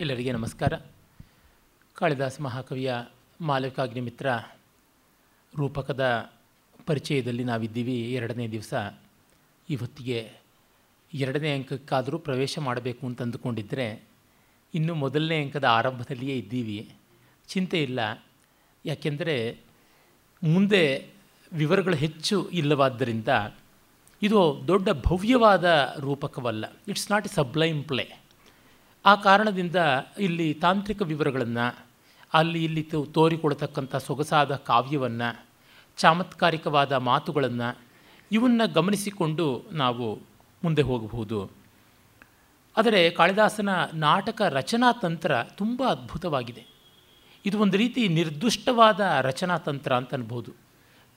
ಎಲ್ಲರಿಗೆ ನಮಸ್ಕಾರ. ಕಾಳಿದಾಸ ಮಹಾಕವಿಯ ಮಾಲವಿಕಾಗ್ನಿಮಿತ್ರ ರೂಪಕದ ಪರಿಚಯದಲ್ಲಿ ನಾವಿದ್ದೀವಿ. ಎರಡನೇ ದಿವಸ ಇವತ್ತಿಗೆ ಎರಡನೇ ಅಂಕಕ್ಕಾದರೂ ಪ್ರವೇಶ ಮಾಡಬೇಕು ಅಂತ ಅಂದುಕೊಂಡಿದ್ದರೆ ಇನ್ನು ಮೊದಲನೇ ಅಂಕದ ಆರಂಭದಲ್ಲಿಯೇ ಇದ್ದೀವಿ. ಚಿಂತೆ ಇಲ್ಲ. ಯಾಕೆಂದರೆ ಮುಂದೆ ವಿವರಗಳು ಹೆಚ್ಚು ಇಲ್ಲವಾದ್ದರಿಂದ ಇದು ದೊಡ್ಡ ಭವ್ಯವಾದ ರೂಪಕವಲ್ಲ. It's not a sublime play ಆ ಕಾರಣದಿಂದ ಇಲ್ಲಿ ತಾಂತ್ರಿಕ ವಿವರಗಳನ್ನು, ಅಲ್ಲಿ ಇಲ್ಲಿ ತೋ- ತೋರಿಕೊಡ್ತಕ್ಕಂಥ ಸೊಗಸಾದ ಕಾವ್ಯವನ್ನು, ಚಾಮತ್ಕಾರಿಕವಾದ ಮಾತುಗಳನ್ನು ಇವನ್ನು ಗಮನಿಸಿಕೊಂಡು ನಾವು ಮುಂದೆ ಹೋಗಬಹುದು. ಆದರೆ ಕಾಳಿದಾಸನ ನಾಟಕ ರಚನಾ ತಂತ್ರ ತುಂಬ ಅದ್ಭುತವಾಗಿದೆ. ಇದು ಒಂದು ರೀತಿ ನಿರ್ದುಷ್ಟವಾದ ರಚನಾ ತಂತ್ರ ಅಂತ ಅನ್ಬೋದು.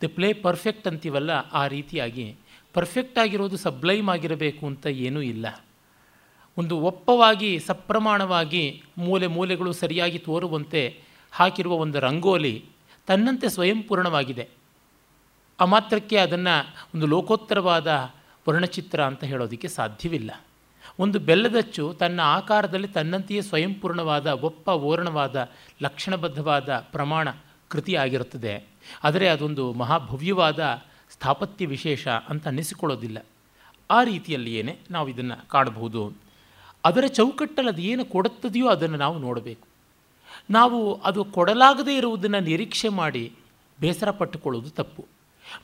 ದ ಪ್ಲೇ ಪರ್ಫೆಕ್ಟ್ ಅಂತೀವಲ್ಲ, ಆ ರೀತಿಯಾಗಿ ಪರ್ಫೆಕ್ಟ್ ಆಗಿರೋದು ಸಬ್ಲೈಮ್ ಆಗಿರಬೇಕು ಅಂತ ಏನೂ ಇಲ್ಲ. ಒಂದು ಒಪ್ಪವಾಗಿ ಸಪ್ರಮಾಣವಾಗಿ ಮೂಲೆ ಮೂಲೆಗಳು ಸರಿಯಾಗಿ ತೋರುವಂತೆ ಹಾಕಿರುವ ಒಂದು ರಂಗೋಲಿ ತನ್ನಂತೆ ಸ್ವಯಂಪೂರ್ಣವಾಗಿದೆ ಆ ಮಾತ್ರಕ್ಕೆ ಅದನ್ನು ಒಂದು ಲೋಕೋತ್ತರವಾದ ವರ್ಣಚಿತ್ರ ಅಂತ ಹೇಳೋದಕ್ಕೆ ಸಾಧ್ಯವಿಲ್ಲ. ಒಂದು ಬೆಲ್ಲದಚ್ಚು ತನ್ನ ಆಕಾರದಲ್ಲಿ ತನ್ನಂತೆಯೇ ಸ್ವಯಂಪೂರ್ಣವಾದ ಒಪ್ಪ ಓರಣವಾದ ಲಕ್ಷಣಬದ್ಧವಾದ ಪ್ರಮಾಣ ಕೃತಿ ಆಗಿರುತ್ತದೆ ಆದರೆ ಅದೊಂದು ಮಹಾಭವ್ಯವಾದ ಸ್ಥಾಪತ್ಯ ವಿಶೇಷ ಅಂತ ಅನ್ನಿಸಿಕೊಳ್ಳೋದಿಲ್ಲ. ಆ ರೀತಿಯಲ್ಲಿಯೇ ನಾವು ಇದನ್ನು ಕಾಣಬಹುದು. ಅದರ ಚೌಕಟ್ಟಲ್ಲಿ ಅದು ಏನು ಕೊಡುತ್ತದೆಯೋ ಅದನ್ನು ನಾವು ನೋಡಬೇಕು. ನಾವು ಅದು ಕೊಡಲಾಗದೇ ಇರುವುದನ್ನು ನಿರೀಕ್ಷೆ ಮಾಡಿ ಬೇಸರ ಪಟ್ಟುಕೊಳ್ಳುವುದು ತಪ್ಪು.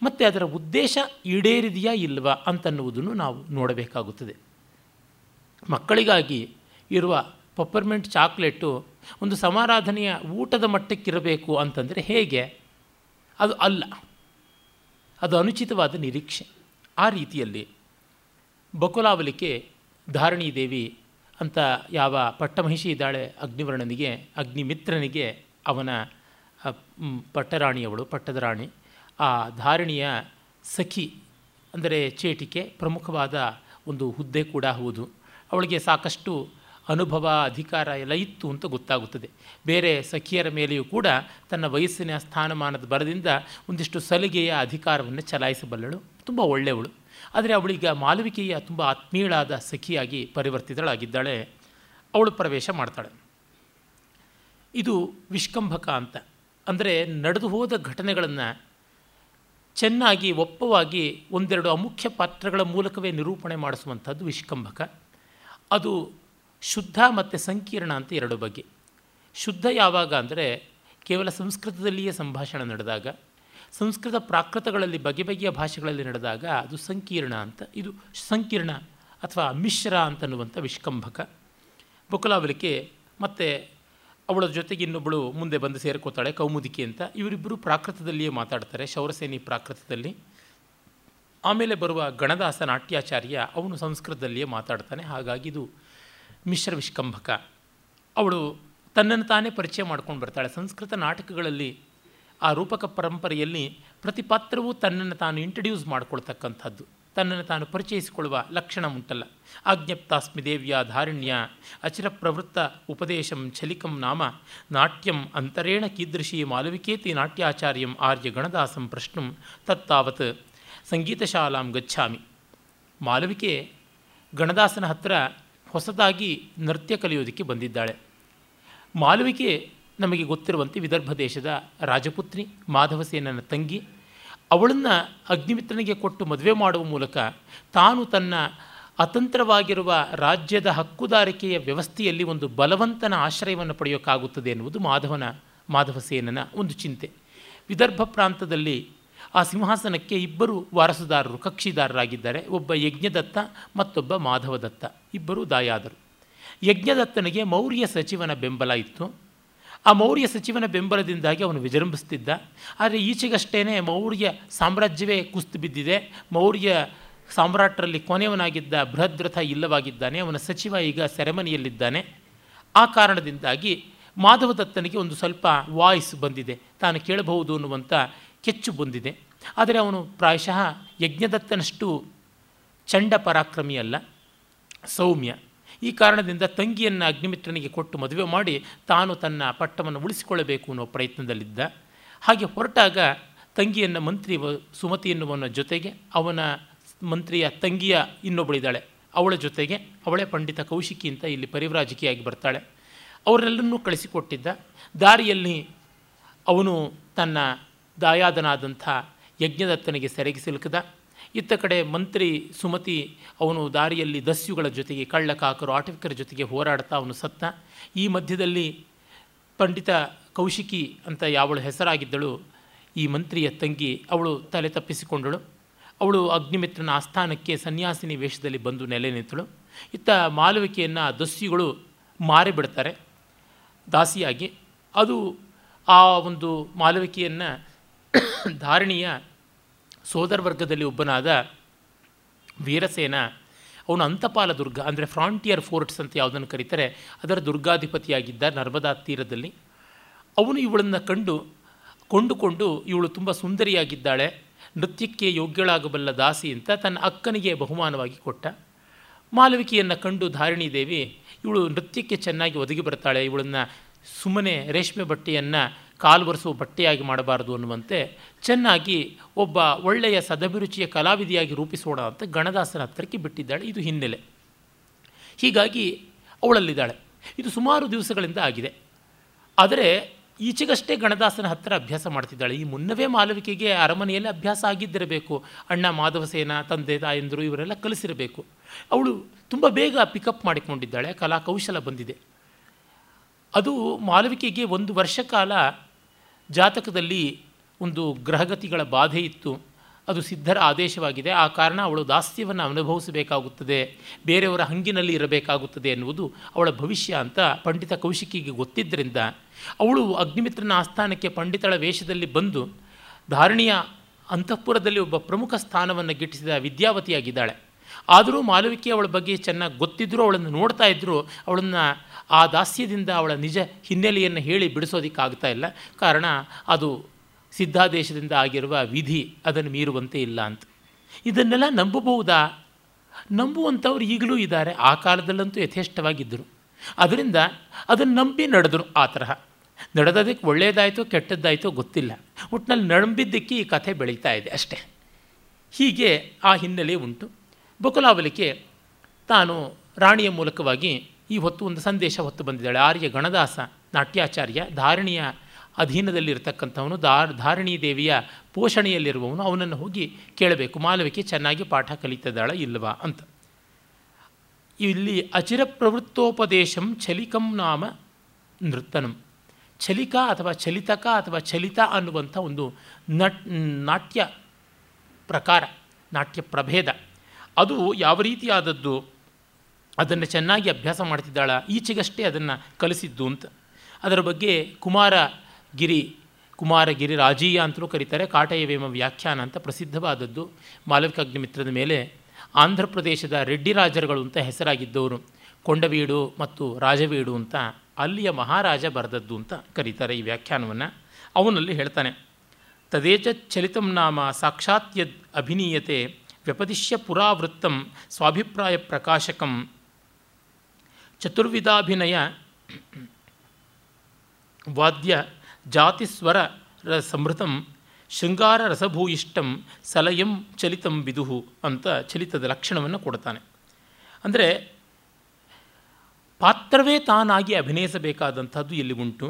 ಮತ್ತು ಅದರ ಉದ್ದೇಶ ಈಡೇರಿದೆಯಾ ಇಲ್ವಾ ಅಂತನ್ನುವುದನ್ನು ನಾವು ನೋಡಬೇಕಾಗುತ್ತದೆ. ಮಕ್ಕಳಿಗಾಗಿ ಇರುವ ಪಪ್ಪರ್ಮೆಂಟ್ ಚಾಕ್ಲೇಟು ಒಂದು ಸಮಾರಾಧನೆಯ ಊಟದ ಮಟ್ಟಕ್ಕಿರಬೇಕು ಅಂತಂದರೆ ಹೇಗೆ? ಅದು ಅಲ್ಲ. ಅದು ಅನುಚಿತವಾದ ನಿರೀಕ್ಷೆ. ಆ ರೀತಿಯಲ್ಲಿ ಬಕುಲಾವಲಿಕೆ ಧಾರಣಿ ದೇವಿ ಅಂತ ಯಾವ ಪಟ್ಟಮಹಿಷಿ ಇದ್ದಾಳೆ ಅಗ್ನಿವರ್ಣನಿಗೆ, ಅಗ್ನಿಮಿತ್ರನಿಗೆ ಅವನ ಪಟ್ಟರಾಣಿಯವಳು ಪಟ್ಟದ ರಾಣಿ ಆ ಧಾರಣಿಯ ಸಖಿ ಅಂದರೆ ಚೇಟಿಕೆ ಪ್ರಮುಖವಾದ ಒಂದು ಹುದ್ದೆ ಕೂಡ ಹೌದು. ಅವಳಿಗೆ ಸಾಕಷ್ಟು ಅನುಭವ, ಅಧಿಕಾರ ಎಲ್ಲ ಇತ್ತು ಅಂತ ಗೊತ್ತಾಗುತ್ತದೆ. ಬೇರೆ ಸಖಿಯರ ಮೇಲೆಯೂ ಕೂಡ ತನ್ನ ವಯಸ್ಸಿನ ಸ್ಥಾನಮಾನದ ಬರದಿಂದ ಒಂದಿಷ್ಟು ಸಲಿಗೆಯ ಅಧಿಕಾರವನ್ನು ಚಲಾಯಿಸಬಲ್ಲಳು. ತುಂಬ ಒಳ್ಳೆಯವಳು. ಆದರೆ ಅವಳಿಗೆ ಮಾಲವಿಕೆಯ ತುಂಬ ಆತ್ಮೀಯಳಾದ ಸಖಿಯಾಗಿ ಪರಿವರ್ತಿತಳಾಗಿದ್ದಾಳೆ. ಅವಳು ಪ್ರವೇಶ ಮಾಡ್ತಾಳೆ. ಇದು ವಿಷ್ಕಂಭಕ ಅಂತ. ಅಂದರೆ ನಡೆದು ಹೋದ ಘಟನೆಗಳನ್ನು ಚೆನ್ನಾಗಿ, ಒಪ್ಪವಾಗಿ ಒಂದೆರಡು ಅಮುಖ್ಯ ಪಾತ್ರಗಳ ಮೂಲಕವೇ ನಿರೂಪಣೆ ಮಾಡಿಸುವಂಥದ್ದು ವಿಷ್ಕಂಭಕ. ಅದು ಶುದ್ಧ ಮತ್ತು ಸಂಕೀರ್ಣ ಅಂತ ಎರಡು ಬಗೆ. ಶುದ್ಧ ಯಾವಾಗ ಅಂದರೆ ಕೇವಲ ಸಂಸ್ಕೃತದಲ್ಲಿಯೇ ಸಂಭಾಷಣೆ ನಡೆದಾಗ. ಸಂಸ್ಕೃತ ಪ್ರಾಕೃತಗಳಲ್ಲಿ ಬಗೆ ಬಗೆಯ ಭಾಷೆಗಳಲ್ಲಿ ನಡೆದಾಗ ಅದು ಸಂಕೀರ್ಣ ಅಂತ, ಇದು ಸಂಕೀರ್ಣ ಅಥವಾ ಮಿಶ್ರ ಅಂತನ್ನುವಂಥ ವಿಷ್ಕಂಭಕ. ಬುಕುಲಾವಲಿಕೆ ಮತ್ತು ಅವಳ ಜೊತೆಗೆ ಇನ್ನೊಬ್ಬಳು ಮುಂದೆ ಬಂದು ಸೇರ್ಕೋತಾಳೆ, ಕೌಮುದಿಕೆ ಅಂತ. ಇವರಿಬ್ಬರು ಪ್ರಾಕೃತದಲ್ಲಿಯೇ ಮಾತಾಡ್ತಾರೆ, ಶೌರಸೇನಿ ಪ್ರಾಕೃತದಲ್ಲಿ. ಆಮೇಲೆ ಬರುವ ಗಣದಾಸ ನಾಟ್ಯಾಚಾರ್ಯ ಅವನು ಸಂಸ್ಕೃತದಲ್ಲಿಯೇ ಮಾತಾಡ್ತಾನೆ, ಹಾಗಾಗಿ ಇದು ಮಿಶ್ರ ವಿಷ್ಕಂಭಕ. ಅವಳು ತನ್ನನ್ನು ತಾನೇ ಪರಿಚಯ ಮಾಡ್ಕೊಂಡು ಬರ್ತಾಳೆ. ಸಂಸ್ಕೃತ ನಾಟಕಗಳಲ್ಲಿ ಆ ರೂಪಕ ಪರಂಪರೆಯಲ್ಲಿ ಪ್ರತಿ ಪಾತ್ರವೂ ತನ್ನನ್ನು ತಾನು ಇಂಟ್ರಡ್ಯೂಸ್ ಮಾಡಿಕೊಳ್ತಕ್ಕಂಥದ್ದು. ತನ್ನನ್ನು ತಾನು ಪರಿಚಯಿಸಿಕೊಳ್ಳುವ ಲಕ್ಷಣ ಉಂಟಲ್ಲ. ಆಜ್ಞಪ್ತಾಸ್ಮಿ ದೇವ್ಯ ಧಾರಣ್ಯ ಅಚಿರ ಪ್ರವೃತ್ತ ಉಪದೇಶಂ ಛಲಿಕಂ ನಾಮ ನಾಟ್ಯಂ ಅಂತರೇಣ ಕೀದೃಶಿ ಮಾಲವಿಕೇತಿ ನಾಟ್ಯಾಚಾರ್ಯಂ ಆರ್ಯ ಗಣದಾಸಂ ಪ್ರಶ್ನಂ ತತ್ತಾವತ್ ಸಂಗೀತಶಾಲಾಂ ಗಚ್ಚಾಮಿ ಮಾಲವಿಕೆ ಗಣದಾಸನ ಹತ್ರ ಹೊಸದಾಗಿ ನೃತ್ಯ ಕಲಿಯೋದಕ್ಕೆ ಬಂದಿದ್ದಾಳೆ. ಮಾಲವಿಕೆ ನಮಗೆ ಗೊತ್ತಿರುವಂತೆ ವಿದರ್ಭ ದೇಶದ ರಾಜಪುತ್ರಿ ಮಾಧವಸೇನನ ತಂಗಿ, ಅವಳನ್ನು ಅಗ್ನಿಮಿತ್ರನಿಗೆ ಕೊಟ್ಟು ಮದುವೆ ಮಾಡುವ ಮೂಲಕ ತಾನು ತನ್ನ ಅತಂತ್ರವಾಗಿರುವ ರಾಜ್ಯದ ಹಕ್ಕುದಾರಿಕೆಯ ವ್ಯವಸ್ಥೆಯಲ್ಲಿ ಒಂದು ಬಲವಂತನ ಆಶ್ರಯವನ್ನು ಪಡೆಯೋಕ್ಕಾಗುತ್ತದೆ ಎನ್ನುವುದು ಮಾಧವನ, ಮಾಧವಸೇನನ ಒಂದು ಚಿಂತೆ. ವಿದರ್ಭ ಪ್ರಾಂತದಲ್ಲಿ ಆ ಸಿಂಹಾಸನಕ್ಕೆ ಇಬ್ಬರು ವಾರಸುದಾರರು, ಕಕ್ಷಿದಾರರಾಗಿದ್ದಾರೆ. ಒಬ್ಬ ಯಜ್ಞದತ್ತ, ಮತ್ತೊಬ್ಬ ಮಾಧವದತ್ತ. ಇಬ್ಬರು ದಾಯಾದರು. ಯಜ್ಞದತ್ತನಿಗೆ ಮೌರ್ಯ ಸಚಿವನ ಬೆಂಬಲ ಇತ್ತು. ಆ ಮೌರ್ಯ ಸಚಿವನ ಬೆಂಬಲದಿಂದಾಗಿ ಅವನು ವಿಜೃಂಭಿಸ್ತಿದ್ದ. ಆದರೆ ಈಚೆಗಷ್ಟೇ ಮೌರ್ಯ ಸಾಮ್ರಾಜ್ಯವೇ ಕುಸ್ತು ಬಿದ್ದಿದೆ. ಮೌರ್ಯ ಸಾಮ್ರಾಟರಲ್ಲಿ ಕೊನೆಯವನಾಗಿದ್ದ ಬೃಹದ್ರಥ ಇಲ್ಲವಾಗಿದ್ದಾನೆ. ಅವನ ಸಚಿವ ಈಗ ಸೆರೆಮನಿಯಲ್ಲಿದ್ದಾನೆ. ಆ ಕಾರಣದಿಂದಾಗಿ ಮಾಧವದತ್ತನಿಗೆ ಒಂದು ಸ್ವಲ್ಪ ವಾಯ್ಸ್ ಬಂದಿದೆ. ತಾನು ಕೇಳಬಹುದು ಅನ್ನುವಂಥ ಕೆಚ್ಚು ಬಂದಿದೆ. ಆದರೆ ಅವನು ಪ್ರಾಯಶಃ ಯಜ್ಞದತ್ತನಷ್ಟು ಚಂಡ ಪರಾಕ್ರಮಿ ಅಲ್ಲ ಸೌಮ್ಯ. ಈ ಕಾರಣದಿಂದ ತಂಗಿಯನ್ನು ಅಗ್ನಿಮಿತ್ರನಿಗೆ ಕೊಟ್ಟು ಮದುವೆ ಮಾಡಿ ತಾನು ತನ್ನ ಪಟ್ಟವನ್ನು ಉಳಿಸಿಕೊಳ್ಳಬೇಕು ಅನ್ನೋ ಪ್ರಯತ್ನದಲ್ಲಿದ್ದ. ಹಾಗೆ ಹೊರಟಾಗ ತಂಗಿಯನ್ನು ಮಂತ್ರಿ ಸುಮತಿ ಎನ್ನುವನ ಜೊತೆಗೆ ಅವನ ಮಂತ್ರಿಯ ತಂಗಿಯ ಇನ್ನೊಬ್ಬಳಿದ್ದಾಳೆ ಅವಳ ಜೊತೆಗೆ ಅವಳೇ ಪಂಡಿತ ಕೌಶಿಕಿ ಅಂತ ಇಲ್ಲಿ ಪರಿವ್ರಾಜಕಿಯಾಗಿ ಬರ್ತಾಳೆ. ಅವರೆಲ್ಲರನ್ನೂ ಕಳಿಸಿಕೊಟ್ಟಿದ್ದ. ದಾರಿಯಲ್ಲಿ ಅವನು ತನ್ನ ದಾಯಾದನಾದಂಥ ಯಜ್ಞದತ್ತನಿಗೆ ಸೆರೆಗೆ ಸಿಲುಕಿದ. ಇತ್ತ ಕಡೆ ಮಂತ್ರಿ ಸುಮತಿ ಅವನು ದಾರಿಯಲ್ಲಿ ದಸ್ಯುಗಳ ಜೊತೆಗೆ ಕಳ್ಳಕಾಕರು, ಆಟವಿಕರ ಜೊತೆಗೆ ಹೋರಾಡ್ತಾ ಅವನು ಸತ್ತ. ಈ ಮಧ್ಯದಲ್ಲಿ ಪಂಡಿತ ಕೌಶಿಕಿ ಅಂತ ಯಾವಳು ಹೆಸರಾಗಿದ್ದಳು, ಈ ಮಂತ್ರಿಯ ತಂಗಿ ಅವಳು ತಲೆ ತಪ್ಪಿಸಿಕೊಂಡಳು. ಅವಳು ಅಗ್ನಿಮಿತ್ರನ ಆಸ್ಥಾನಕ್ಕೆ ಸನ್ಯಾಸಿನಿ ವೇಷದಲ್ಲಿ ಬಂದು ನೆಲೆ ನಿಂತಳು. ಇತ್ತ ಮಾಲವಿಕೆಯನ್ನು ದಸ್ಯುಗಳು ಮಾರಿಬಿಡ್ತಾರೆ, ದಾಸಿಯಾಗಿ. ಅದು ಆ ಒಂದು ಮಾಲವಿಕೆಯನ್ನು ಧಾರಣಿಯ ಸೋದರ ವರ್ಗದಲ್ಲಿ ಒಬ್ಬನಾದ ವೀರಸೇನ, ಅವನು ಅಂತಪಾಲ ದುರ್ಗ ಅಂದರೆ ಫ್ರಾಂಟಿಯರ್ ಫೋರ್ಟ್ಸ್ ಅಂತ ಯಾವುದನ್ನು ಕರೀತಾರೆ, ಅದರ ದುರ್ಗಾಧಿಪತಿಯಾಗಿದ್ದ ನರ್ಮದಾ ತೀರದಲ್ಲಿ. ಅವನು ಇವಳನ್ನು ಕಂಡು, ಕೊಂಡುಕೊಂಡು ಇವಳು ತುಂಬ ಸುಂದರಿಯಾಗಿದ್ದಾಳೆ, ನೃತ್ಯಕ್ಕೆ ಯೋಗ್ಯಳಾಗಬಲ್ಲ ದಾಸಿ ಅಂತ ತನ್ನ ಅಕ್ಕನಿಗೆ ಬಹುಮಾನವಾಗಿ ಕೊಟ್ಟ. ಮಾಲವಿಕೆಯನ್ನು ಕಂಡು ಧಾರಿಣಿ ದೇವಿ, ಇವಳು ನೃತ್ಯಕ್ಕೆ ಚೆನ್ನಾಗಿ ಒದಗಿ ಬರ್ತಾಳೆ, ಇವಳನ್ನು ಸುಮ್ಮನೆ ರೇಷ್ಮೆ ಬಟ್ಟೆಯನ್ನು ಕಾಲ್ವರಿಸುವ ಬಟ್ಟೆಯಾಗಿ ಮಾಡಬಾರದು ಅನ್ನುವಂತೆ ಚೆನ್ನಾಗಿ ಒಬ್ಬ ಒಳ್ಳೆಯ ಸದಭಿರುಚಿಯ ಕಲಾವಿದಿಯಾಗಿ ರೂಪಿಸೋಣ ಅಂತ ಗಣದಾಸನ ಹತ್ತಿರಕ್ಕೆ ಬಿಟ್ಟಿದ್ದಾಳೆ. ಇದು ಹಿನ್ನೆಲೆ. ಹೀಗಾಗಿ ಅವಳಲ್ಲಿದ್ದಾಳೆ. ಇದು ಸುಮಾರು ದಿವಸಗಳಿಂದ ಆಗಿದೆ. ಆದರೆ ಈಚೆಗಷ್ಟೇ ಗಣದಾಸನ ಹತ್ತಿರ ಅಭ್ಯಾಸ ಮಾಡ್ತಿದ್ದಾಳೆ. ಈ ಮುನ್ನವೇ ಮಾಲವಿಕೆಗೆ ಅರಮನೆಯಲ್ಲಿ ಅಭ್ಯಾಸ ಆಗಿದ್ದಿರಬೇಕು. ಅಣ್ಣ ಮಾಧವಸೇನ, ತಂದೆ ತಾಯಂದರು ಇವರೆಲ್ಲ ಕಲಿಸಿರಬೇಕು. ಅವಳು ತುಂಬ ಬೇಗ ಪಿಕಪ್ ಮಾಡಿಕೊಂಡಿದ್ದಾಳೆ. ಕಲಾ ಕೌಶಲ ಬಂದಿದೆ. ಅದು ಮಾಲವಿಕೆಗೆ ಒಂದು ವರ್ಷ ಕಾಲ ಜಾತಕದಲ್ಲಿ ಒಂದು ಗ್ರಹಗತಿಗಳ ಬಾಧೆ ಇತ್ತು. ಅದು ಸಿದ್ಧರ ಆದೇಶವಾಗಿದೆ. ಆ ಕಾರಣ ಅವಳು ದಾಸ್ಯವನ್ನು ಅನುಭವಿಸಬೇಕಾಗುತ್ತದೆ. ಬೇರೆಯವರ ಹಂಗಿನಲ್ಲಿ ಇರಬೇಕಾಗುತ್ತದೆ ಎನ್ನುವುದು ಅವಳ ಭವಿಷ್ಯ ಅಂತ ಪಂಡಿತ ಕೌಶಿಕಿಗೆ ಗೊತ್ತಿದ್ದರಿಂದ ಅವಳು ಅಗ್ನಿಮಿತ್ರನ ಆಸ್ಥಾನಕ್ಕೆ ಪಂಡಿತಳ ವೇಷದಲ್ಲಿ ಬಂದು ಧಾರಣಿಯ ಅಂತಃಪುರದಲ್ಲಿ ಒಬ್ಬ ಪ್ರಮುಖ ಸ್ಥಾನವನ್ನು ಗಿಟ್ಟಿಸಿದ ವಿದ್ಯಾವತಿಯಾಗಿದ್ದಾಳೆ. ಆದರೂ ಮಾಲವಿಕೆ ಅವಳ ಬಗ್ಗೆ ಚೆನ್ನಾಗಿ ಗೊತ್ತಿದ್ದರೂ ಅವಳನ್ನು ನೋಡ್ತಾ ಇದ್ದರೂ ಅವಳನ್ನು ಆ ದಾಸ್ಯದಿಂದ ಅವಳ ನಿಜ ಹಿನ್ನೆಲೆಯನ್ನು ಹೇಳಿ ಬಿಡಿಸೋದಕ್ಕಾಗ್ತಾ ಇಲ್ಲ. ಕಾರಣ ಅದು ಸಿದ್ಧಾದೇಶದಿಂದ ಆಗಿರುವ ವಿಧಿ, ಅದನ್ನು ಮೀರುವಂತೆ ಇಲ್ಲ ಅಂತ. ಇದನ್ನೆಲ್ಲ ನಂಬಬಹುದಾ? ನಂಬುವಂಥವ್ರು ಈಗಲೂ ಇದ್ದಾರೆ. ಆ ಕಾಲದಲ್ಲಂತೂ ಯಥೇಷ್ಟವಾಗಿದ್ದರು. ಅದರಿಂದ ಅದನ್ನು ನಂಬಿ ನಡೆದರು ಆ ತರಹ. ನಡೆದೋದಕ್ಕೆ ಒಳ್ಳೆಯದಾಯಿತೋ, ಕೆಟ್ಟದ್ದಾಯಿತೋ ಗೊತ್ತಿಲ್ಲ. ಒಟ್ಟಿನಲ್ಲಿ ನಂಬಿದ್ದಕ್ಕೆ ಈ ಕಥೆ ಬೆಳೀತಾ ಇದೆ ಅಷ್ಟೇ. ಹೀಗೆ ಆ ಹಿನ್ನೆಲೆ ಉಂಟು. ಬಕುಲಾವಲಿಕೆ ತಾನು ರಾಣಿಯ ಮೂಲಕವಾಗಿ ಈ ಹೊತ್ತು ಒಂದು ಸಂದೇಶ ಹೊತ್ತು ಬಂದಿದ್ದಾಳೆ. ಆರ್ಯ ಗಣದಾಸ, ನಾಟ್ಯಾಚಾರ್ಯ, ಧಾರಣಿಯ ಅಧೀನದಲ್ಲಿರ್ತಕ್ಕಂಥವನು ದಾರ್ ಧಾರಣಿ ದೇವಿಯ ಪೋಷಣೆಯಲ್ಲಿರುವವನು, ಅವನನ್ನು ಹೋಗಿ ಕೇಳಬೇಕು. ಮಾಲವಿಕೆ ಚೆನ್ನಾಗಿ ಪಾಠ ಕಲಿತಿದ್ದಾಳ ಇಲ್ಲವಾ ಅಂತ. ಇಲ್ಲಿ ಅಚಿರ ಪ್ರವೃತ್ತೋಪದೇಶಂ ಚಲಿಕಂ ನಾಮ ನೃತ್ತನಂ. ಛಲಿಕ ಅಥವಾ ಚಲಿತಕ ಅಥವಾ ಚಲಿತ ಅನ್ನುವಂಥ ಒಂದು ನಟ್, ನಾಟ್ಯ ಪ್ರಕಾರ, ನಾಟ್ಯ ಪ್ರಭೇದ. ಅದು ಯಾವ ರೀತಿಯಾದದ್ದು? ಅದನ್ನು ಚೆನ್ನಾಗಿ ಅಭ್ಯಾಸ ಮಾಡ್ತಿದ್ದಾಳ, ಈಚೆಗಷ್ಟೇ ಅದನ್ನು ಕಲಿಸಿದ್ದು ಅಂತ. ಅದರ ಬಗ್ಗೆ ಕುಮಾರಗಿರಿ ಕುಮಾರಗಿರಿ ರಾಜೀಯ ಅಂತಲೂ ಕರೀತಾರೆ, ಕಾಟಯವೇಮ ವ್ಯಾಖ್ಯಾನ ಅಂತ ಪ್ರಸಿದ್ಧವಾದದ್ದು. ಮಾಲವಿಕಾಗ್ನಿಮಿತ್ರದ ಮೇಲೆ ಆಂಧ್ರ ಪ್ರದೇಶದ ರೆಡ್ಡಿ ರಾಜರುಗಳು ಅಂತ ಹೆಸರಾಗಿದ್ದವರು, ಕೊಂಡವೀಡು ಮತ್ತು ರಾಜವೀಡು ಅಂತ ಅಲ್ಲಿಯ ಮಹಾರಾಜ ಬರೆದದ್ದು ಅಂತ ಕರೀತಾರೆ ಈ ವ್ಯಾಖ್ಯಾನವನ್ನು. ಅವನಲ್ಲಿ ಹೇಳ್ತಾನೆ ತದೇಚ ಚಲಿತಂ ನಾಮ ಸಾಕ್ಷಾತ್ ಯದ್ ಅಭಿನೀಯತೆ ವ್ಯಪದಿಶ್ಯ ಪುರಾವೃತ್ತಂ ಸ್ವಾಭಿಪ್ರಾಯ ಪ್ರಕಾಶಕಂ ಚತುರ್ವಿಧಾಭಿನಯ ವಾದ್ಯ ಜಾತಿಸ್ವರ ಸಂಭೃತಂ ಶೃಂಗಾರ ರಸಭೂಯಿಷ್ಟಂ ಸಲಯಂ ಚಲಿತಂ ವಿದುಹು ಅಂತ ಚಲಿತದ ಲಕ್ಷಣವನ್ನು ಕೊಡ್ತಾನೆ. ಅಂದರೆ ಪಾತ್ರವೇ ತಾನಾಗಿ ಅಭಿನಯಿಸಬೇಕಾದಂಥದ್ದು ಇಲ್ಲಿ ಉಂಟು.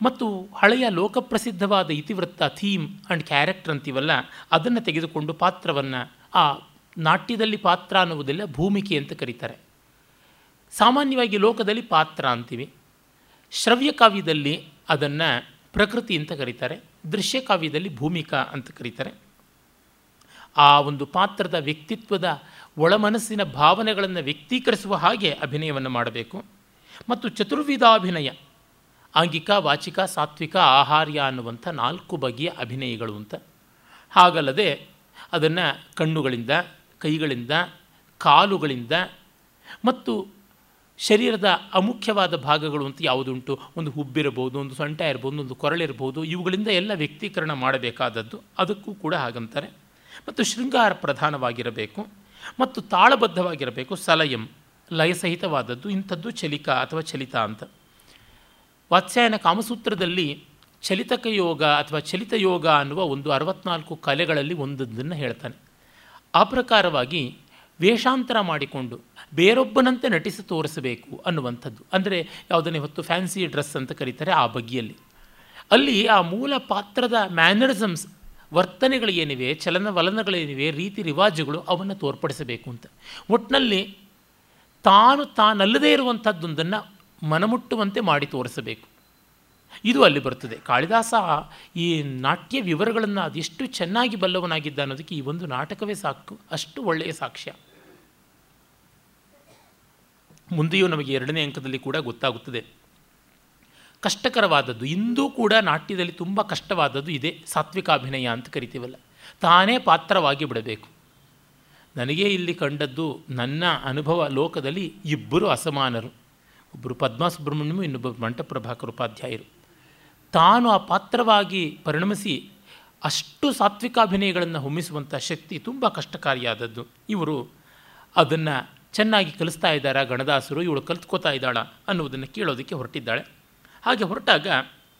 ಮತ್ತು ಹಳೆಯ ಲೋಕಪ್ರಸಿದ್ಧವಾದ ಇತಿವೃತ್ತ ಥೀಮ್ ಆ್ಯಂಡ್ ಕ್ಯಾರೆಕ್ಟರ್ ಅಂತೀವಲ್ಲ, ಅದನ್ನು ತೆಗೆದುಕೊಂಡು ಪಾತ್ರವನ್ನು ಆ ನಾಟ್ಯದಲ್ಲಿ ಪಾತ್ರ ಅನ್ನುವುದಿಲ್ಲ, ಭೂಮಿಕೆ ಅಂತ ಕರೀತಾರೆ. ಸಾಮಾನ್ಯವಾಗಿ ಲೋಕದಲ್ಲಿ ಪಾತ್ರ ಅಂತೀವಿ. ಶ್ರವ್ಯ ಕಾವ್ಯದಲ್ಲಿ ಅದನ್ನು ಪ್ರಕೃತಿ ಅಂತ ಕರೀತಾರೆ. ದೃಶ್ಯ ಕಾವ್ಯದಲ್ಲಿ ಭೂಮಿಕಾ ಅಂತ ಕರೀತಾರೆ. ಆ ಒಂದು ಪಾತ್ರದ ವ್ಯಕ್ತಿತ್ವದ ಒಳಮನಸ್ಸಿನ ಭಾವನೆಗಳನ್ನು ವ್ಯಕ್ತೀಕರಿಸುವ ಹಾಗೆ ಅಭಿನಯವನ್ನು ಮಾಡಬೇಕು. ಮತ್ತು ಚತುರ್ವಿಧಾಭಿನಯ ಆಂಗಿಕ ವಾಚಿಕ, ಸಾತ್ವಿಕ, ಆಹಾರ್ಯ ಅನ್ನುವಂಥ ನಾಲ್ಕು ಬಗೆಯ ಅಭಿನಯಗಳು ಅಂತ. ಹಾಗಲ್ಲದೆ ಅದನ್ನು ಕಣ್ಣುಗಳಿಂದ, ಕೈಗಳಿಂದ, ಕಾಲುಗಳಿಂದ ಮತ್ತು ಶರೀರದ ಅಮುಖ್ಯವಾದ ಭಾಗಗಳು ಅಂತ ಯಾವುದುಂಟು? ಒಂದು ಹುಬ್ಬಿರಬಹುದು, ಒಂದು ಸೊಂಟ ಇರ್ಬೋದು ಒಂದು ಕೊರಳಿರ್ಬೋದು ಇವುಗಳಿಂದ ಎಲ್ಲ ವ್ಯಕ್ತೀಕರಣ ಮಾಡಬೇಕಾದದ್ದು. ಅದಕ್ಕೂ ಕೂಡ ಹಾಗಂತಾರೆ. ಮತ್ತು ಶೃಂಗಾರ ಪ್ರಧಾನವಾಗಿರಬೇಕು. ಮತ್ತು ತಾಳಬದ್ಧವಾಗಿರಬೇಕು. ಸಲಯಂ, ಲಯಸಹಿತವಾದದ್ದು. ಇಂಥದ್ದು ಚಲಿಕ ಅಥವಾ ಚಲಿತ ಅಂತ. ವಾತ್ಸ್ಯಾಯನ ಕಾಮಸೂತ್ರದಲ್ಲಿ ಚಲಿತಕ ಯೋಗ ಅಥವಾ ಚಲಿತ ಯೋಗ ಅನ್ನುವ ಒಂದು ಅರವತ್ನಾಲ್ಕು ಕಲೆಗಳಲ್ಲಿ ಒಂದನ್ನು ಹೇಳ್ತಾನೆ. ಆ ಪ್ರಕಾರವಾಗಿ ವೇಷಾಂತರ ಮಾಡಿಕೊಂಡು ಬೇರೊಬ್ಬನಂತೆ ನಟಿಸಿ ತೋರಿಸಬೇಕು ಅನ್ನುವಂಥದ್ದು. ಅಂದರೆ ಯಾವುದನ್ನೇ ಹೊತ್ತು ಫ್ಯಾನ್ಸಿ ಡ್ರೆಸ್ ಅಂತ ಕರೀತಾರೆ ಆ ಬಗೆಯಲ್ಲಿ. ಅಲ್ಲಿ ಆ ಮೂಲ ಪಾತ್ರದ ಮ್ಯಾನರಿಸಮ್ಸ್ ವರ್ತನೆಗಳು ಏನಿವೆ, ಚಲನವಲನಗಳೇನಿವೆ, ರೀತಿ ರಿವಾಜುಗಳು ಅವನ್ನು ತೋರ್ಪಡಿಸಬೇಕು ಅಂತ. ಒಟ್ಟಿನಲ್ಲಿ ತಾನು ತಾನಲ್ಲದೇ ಇರುವಂಥದ್ದೊಂದನ್ನು ಮನಮುಟ್ಟುವಂತೆ ಮಾಡಿ ತೋರಿಸಬೇಕು. ಇದು ಅಲ್ಲಿ ಬರ್ತದೆ. ಕಾಳಿದಾಸ ಈ ನಾಟ್ಯ ವಿವರಗಳನ್ನು ಅದೆಷ್ಟು ಚೆನ್ನಾಗಿ ಬಲ್ಲವನಾಗಿದ್ದ ಅನ್ನೋದಕ್ಕೆ ಈ ಒಂದು ನಾಟಕವೇ ಸಾಕು. ಅಷ್ಟು ಒಳ್ಳೆಯ ಸಾಕ್ಷ್ಯ. ಮುಂದೆಯೂ ನಮಗೆ ಎರಡನೇ ಅಂಕದಲ್ಲಿ ಕೂಡ ಗೊತ್ತಾಗುತ್ತದೆ. ಕಷ್ಟಕರವಾದದ್ದು. ಇಂದೂ ಕೂಡ ನಾಟ್ಯದಲ್ಲಿ ತುಂಬ ಕಷ್ಟವಾದದ್ದು ಇದೆ. ಸಾತ್ವಿಕಾಭಿನಯ ಅಂತ ಕರಿತೀವಲ್ಲ. ತಾನೇ ಪಾತ್ರವಾಗಿ ಬಿಡಬೇಕು. ನನಗೆ ಇಲ್ಲಿ ಕಂಡದ್ದು ನನ್ನ ಅನುಭವ ಲೋಕದಲ್ಲಿ ಇಬ್ಬರು ಅಸಮಾನರು. ಒಬ್ಬರು ಪದ್ಮಾ ಸುಬ್ರಹ್ಮಣ್ಯಮು ಇನ್ನೊಬ್ಬರು ಮಂಟಪ್ರಭಾಕರ್ ಉಪಾಧ್ಯಾಯರು. ತಾನು ಆ ಪಾತ್ರವಾಗಿ ಪರಿಣಮಿಸಿ ಅಷ್ಟು ಸಾತ್ವಿಕಾಭಿನಯಗಳನ್ನು ಹೊಮ್ಮಿಸುವಂಥ ಶಕ್ತಿ ತುಂಬ ಕಷ್ಟಕಾರಿಯಾದದ್ದು. ಇವರು ಅದನ್ನು ಚೆನ್ನಾಗಿ ಕಲಿಸ್ತಾ ಇದ್ದಾರಾ ಗಣದಾಸರು? ಇವಳು ಕಲ್ತ್ಕೋತಾ ಇದ್ದಾಳ? ಅನ್ನುವುದನ್ನು ಕೇಳೋದಕ್ಕೆ ಹೊರಟಿದ್ದಾಳೆ. ಹಾಗೆ ಹೊರಟಾಗ,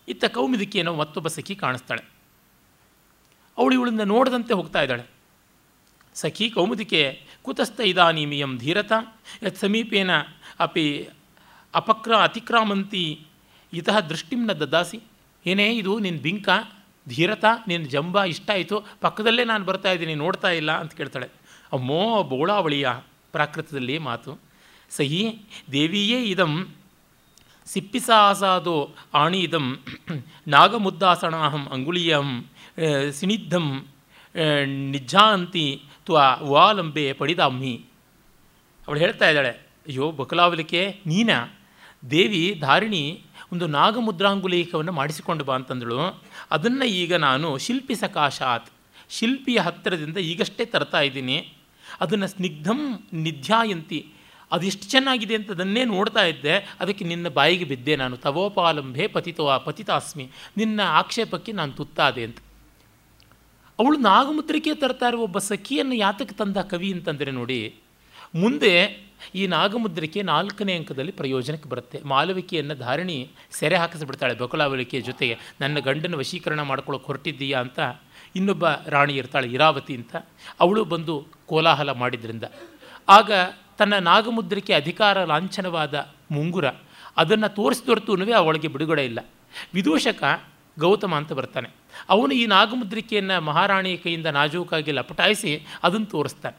ಇತ್ತ ಕೌಮಿದಿಕೆಯನ್ನು ಮತ್ತೊಬ್ಬ ಸಖಿ ಕಾಣಿಸ್ತಾಳೆ. ಅವಳು ಇವಳನ್ನು ನೋಡದಂತೆ ಹೋಗ್ತಾ ಇದ್ದಾಳೆ. ಸಖಿ ಕೌಮುದಿಕೆ ಕುತಸ್ಥ ಇದಾನೀಮಿಯಂ ಧೀರತ, ಯತ್ ಸಮೀಪೇನ ಅಪಿ ಅಪಕ್ರ ಅತಿಕ್ರಾಮಂತಿ ಇತಃ ದೃಷ್ಟಿಂನ ದದಾಸಿ. ಏನೇ ಇದು ನಿನ್ನ ಬಿಂಕ, ಧೀರತ ನಿನ್ನ ಜಂಬ, ಇಷ್ಟ ಆಯಿತು, ಪಕ್ಕದಲ್ಲೇ ನಾನು ಬರ್ತಾ ಇದ್ದೀನಿ, ನೋಡ್ತಾ ಇಲ್ಲ ಅಂತ ಕೇಳ್ತಾಳೆ. ಅಮ್ಮೋ, ಬೋಳಾವಳಿಯ. ಪ್ರಾಕೃತದಲ್ಲಿ ಮಾತು. ಸಹಿ ದೇವಿಯೇ ಇದಂ ಸಿಪ್ಪಿಸಾಸಾದೋ ಆಣೀದಂ ನಾಗಮುದ್ದಾಸಣಾಹಂ ಅಂಗುಳಿಯಂ ಸಿನಿಧಂ ನಿಜ್ಜಾಂತಿ ತ್ವಾ ವಾಲಂಬೆ ಪಡಿದಾಮ್ಮಿ ಅವಳು ಹೇಳ್ತಾ ಇದ್ದಾಳೆ, ಅಯ್ಯೋ, ಬಕಲಾವಲಿಕೆ ನೀನಾ. ದೇವಿ ಧಾರಿಣಿ ಒಂದು ನಾಗಮುದ್ರಾಂಗುಲೀಕವನ್ನು ಮಾಡಿಸಿಕೊಂಡು ಬಾ ಅಂತಂದಳು. ಅದನ್ನು ಈಗ ನಾನು ಶಿಲ್ಪಿ ಸಕಾಶಾತ್, ಶಿಲ್ಪಿಯ ಹತ್ತಿರದಿಂದ ಈಗಷ್ಟೇ ತರ್ತಾ ಇದ್ದೀನಿ. ಅದನ್ನು ಸ್ನಿಗ್ಧಂ ನಿಧ್ಯಾಯಂತಿ. ಅದೆಷ್ಟು ಚೆನ್ನಾಗಿದೆ ಅಂತ ಅದನ್ನೇ ನೋಡ್ತಾ ಇದ್ದೆ. ಅದಕ್ಕೆ ನಿನ್ನ ಬಾಯಿಗೆ ಬಿದ್ದೆ ನಾನು. ತವೋಪಾಲಂಬೆ ಪತಿತೋ ಪತಿತಾಸ್ಮಿ. ನಿನ್ನ ಆಕ್ಷೇಪಕ್ಕೆ ನಾನು ತುತ್ತಾದೆ ಅಂತ. ಅವಳು ನಾಗಮುದ್ರಿಕೆ ತರ್ತಾ ಇರುವ ಒಬ್ಬ ಸಖಿಯನ್ನು ಯಾತಕ್ಕೆ ತಂದ ಕವಿ ಅಂತಂದರೆ ನೋಡಿ, ಮುಂದೆ ಈ ನಾಗಮುದ್ರಿಕೆ ನಾಲ್ಕನೇ ಅಂಕದಲ್ಲಿ ಪ್ರಯೋಜನಕ್ಕೆ ಬರುತ್ತೆ. ಮಾಲವಿಕೆಯನ್ನು ಧಾರಣಿ ಸೆರೆ ಹಾಕಿಸ್ಬಿಡ್ತಾಳೆ ಬಕುಲಾವಳಿಕೆಯ ಜೊತೆಗೆ. ನನ್ನ ಗಂಡನ ವಶೀಕರಣ ಮಾಡ್ಕೊಳ್ಳೋಕೆ ಹೊರಟಿದ್ದೀಯಾ ಅಂತ ಇನ್ನೊಬ್ಬ ರಾಣಿ ಇರ್ತಾಳೆ ಇರಾವತಿ ಅಂತ, ಅವಳು ಬಂದು ಕೋಲಾಹಲ ಮಾಡಿದ್ರಿಂದ. ಆಗ ತನ್ನ ನಾಗಮುದ್ರಿಕೆ ಅಧಿಕಾರ ಲಾಂಛನವಾದ ಮುಂಗುರ ಅದನ್ನು ತೋರಿಸಿದೊರ್ತೂ ಅವಳಿಗೆ ಬಿಡುಗಡೆ ಇಲ್ಲ. ವಿದೂಷಕ ಗೌತಮ ಅಂತ ಬರ್ತಾನೆ. ಅವನು ಈ ನಾಗಮುದ್ರಿಕೆಯನ್ನು ಮಹಾರಾಣಿಯ ಕೈಯಿಂದ ನಾಜೂಕಾಗಿ ಲಪಟಾಯಿಸಿ ಅದನ್ನು ತೋರಿಸ್ತಾನೆ.